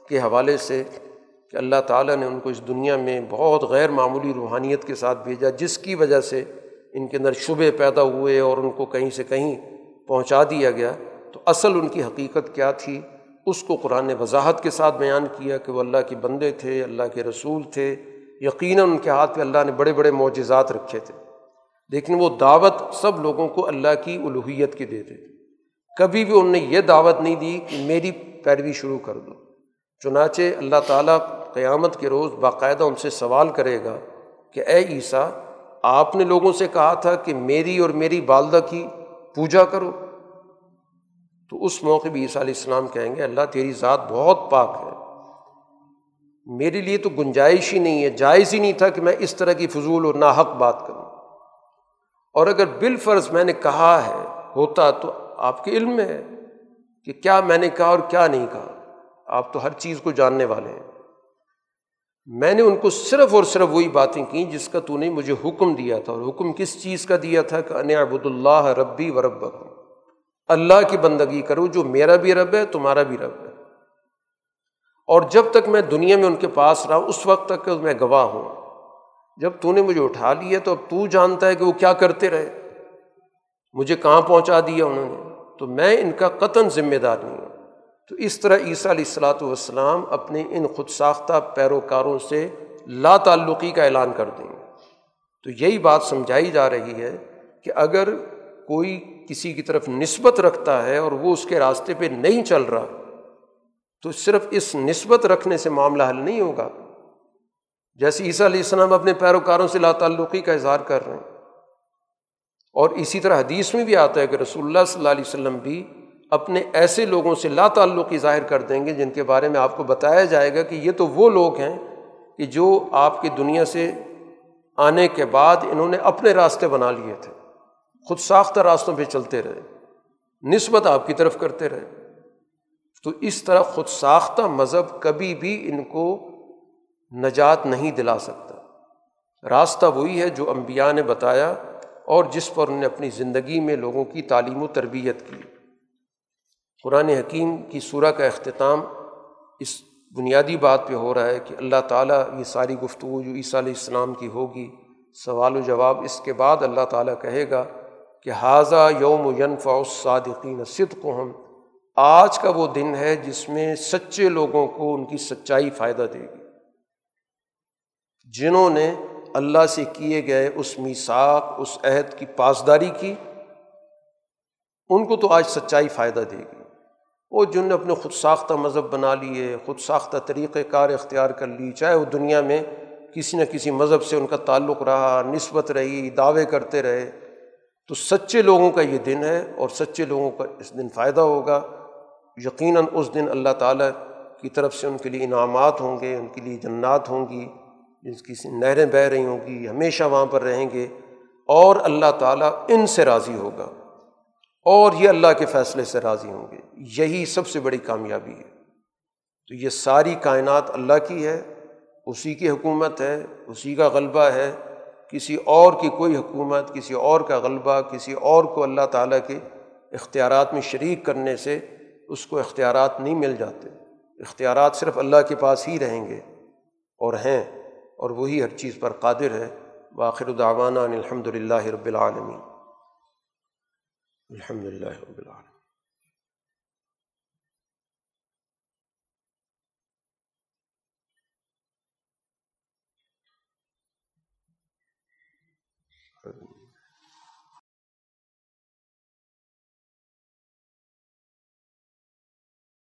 S1: کے حوالے سے کہ اللہ تعالیٰ نے ان کو اس دنیا میں بہت غیر معمولی روحانیت کے ساتھ بھیجا، جس کی وجہ سے ان کے اندر شبے پیدا ہوئے اور ان کو کہیں سے کہیں پہنچا دیا گیا۔ تو اصل ان کی حقیقت کیا تھی؟ اس کو قرآن نے وضاحت کے ساتھ بیان کیا کہ وہ اللہ کے بندے تھے، اللہ کے رسول تھے۔ یقیناً ان کے ہاتھ پہ اللہ نے بڑے بڑے معجزات رکھے تھے۔ لیکن وہ دعوت سب لوگوں کو اللہ کی الوحیت کی دیتے تھے۔ کبھی بھی ان نے یہ دعوت نہیں دی کہ میری پیروی شروع کر دو۔ چنانچہ اللہ تعالیٰ قیامت کے روز باقاعدہ ان سے سوال کرے گا کہ اے عیسیٰ، آپ نے لوگوں سے کہا تھا کہ میری اور میری والدہ کی پوجا کرو؟ تو اس موقع بھی عیسیٰ علیہ السلام کہیں گے، اللہ تیری ذات بہت پاک ہے۔ میرے لیے تو گنجائش ہی نہیں ہے، جائز ہی نہیں تھا کہ میں اس طرح کی فضول اور ناحق بات کروں۔ اور اگر بال فرض میں نے کہا ہے، ہوتا تو آپ کے علم میں ہے کہ کیا میں نے کہا اور کیا نہیں کہا۔ آپ تو ہر چیز کو جاننے والے ہیں۔ میں نے ان کو صرف اور صرف وہی باتیں کیں جس کا تو نے مجھے حکم دیا تھا۔ اور حکم کس چیز کا دیا تھا کہ ان ابود اللہ ربی و رب اللہ کی بندگی کرو جو میرا بھی رب ہے، تمہارا بھی رب ہے۔ اور جب تک میں دنیا میں ان کے پاس رہا، اس وقت تک کہ میں گواہ ہوں۔ جب تو نے مجھے اٹھا لیا تو اب تو جانتا ہے کہ وہ کیا کرتے رہے۔ مجھے کہاں پہنچا دیا انہوں نے؟ تو میں ان کا قطن ذمہ دار نہیں ہوں۔ تو اس طرح عیسیٰ علیہ السلاۃ والسلام اپنے ان خود ساختہ پیروکاروں سے لا تعلقی کا اعلان کر دیں۔ گے تو یہی بات سمجھائی جا رہی ہے کہ اگر کوئی کسی کی طرف نسبت رکھتا ہے اور وہ اس کے راستے پہ نہیں چل رہا، تو صرف اس نسبت رکھنے سے معاملہ حل نہیں ہوگا۔ جیسے عیسیٰ علیہ السلام اپنے پیروکاروں سے لا تعلقی کا اظہار کر رہے ہیں۔ اور اسی طرح حدیث میں بھی آتا ہے کہ رسول اللہ صلی اللہ علیہ وسلم بھی اپنے ایسے لوگوں سے لا تعلقی ظاہر کر دیں گے جن کے بارے میں آپ کو بتایا جائے گا کہ یہ تو وہ لوگ ہیں کہ جو آپ کی دنیا سے آنے کے بعد انہوں نے اپنے راستے بنا لیے تھے۔ خود ساختہ راستوں پہ چلتے رہے، نسبت آپ کی طرف کرتے رہے۔ تو اس طرح خود ساختہ مذہب کبھی بھی ان کو نجات نہیں دلا سکتا۔ راستہ وہی ہے جو امبیا نے بتایا اور جس پر انہوں نے اپنی زندگی میں لوگوں کی تعلیم و تربیت کی۔ قرآن حکیم کی صورح کا اختتام اس بنیادی بات پہ ہو رہا ہے کہ اللہ تعالیٰ یہ ساری گفتگو جو عیسیٰ علیہ السلام کی ہوگی، سوال و جواب اس کے بعد اللہ تعالیٰ کہے گا کہ حاضہ یوم ینفع الصادقین صدق ہم آج کا وہ دن ہے جس میں سچے لوگوں کو ان کی سچائی فائدہ دے گی۔ جنہوں نے اللہ سے کیے گئے اس میساک اس عہد کی پاسداری کی، ان کو تو آج سچائی فائدہ دے گی۔ وہ جن نے اپنے خود ساختہ مذہب بنا لیے، خود ساختہ طریقۂ کار اختیار کر لی، چاہے وہ دنیا میں کسی نہ کسی مذہب سے ان کا تعلق رہا، نسبت رہی، دعوے کرتے رہے تو سچے لوگوں کا یہ دن ہے اور سچے لوگوں کا اس دن فائدہ ہوگا۔ یقیناً اس دن اللہ تعالیٰ کی طرف سے ان کے لیے انعامات ہوں گے، ان کے لیے جنات ہوں گی جس کی نہریں بہہ رہی ہوں گی، ہمیشہ وہاں پر رہیں گے اور اللہ تعالیٰ ان سے راضی ہوگا۔ اور یہ اللہ کے فیصلے سے راضی ہوں گے۔ یہی سب سے بڑی کامیابی ہے۔ تو یہ ساری کائنات اللہ کی ہے، اسی کی حکومت ہے، اسی کا غلبہ ہے کسی اور کی کوئی حکومت، کسی اور کا غلبہ، کسی اور کو اللہ تعالیٰ کے اختیارات میں شریک کرنے سے اس کو اختیارات نہیں مل جاتے۔ اختیارات صرف اللہ کے پاس ہی رہیں گے اور ہیں اور وہی ہر چیز پر قادر ہے۔ باخر الدعوانہ الحمد للہ رب العالمین۔ الحمد للہ رب العالمین۔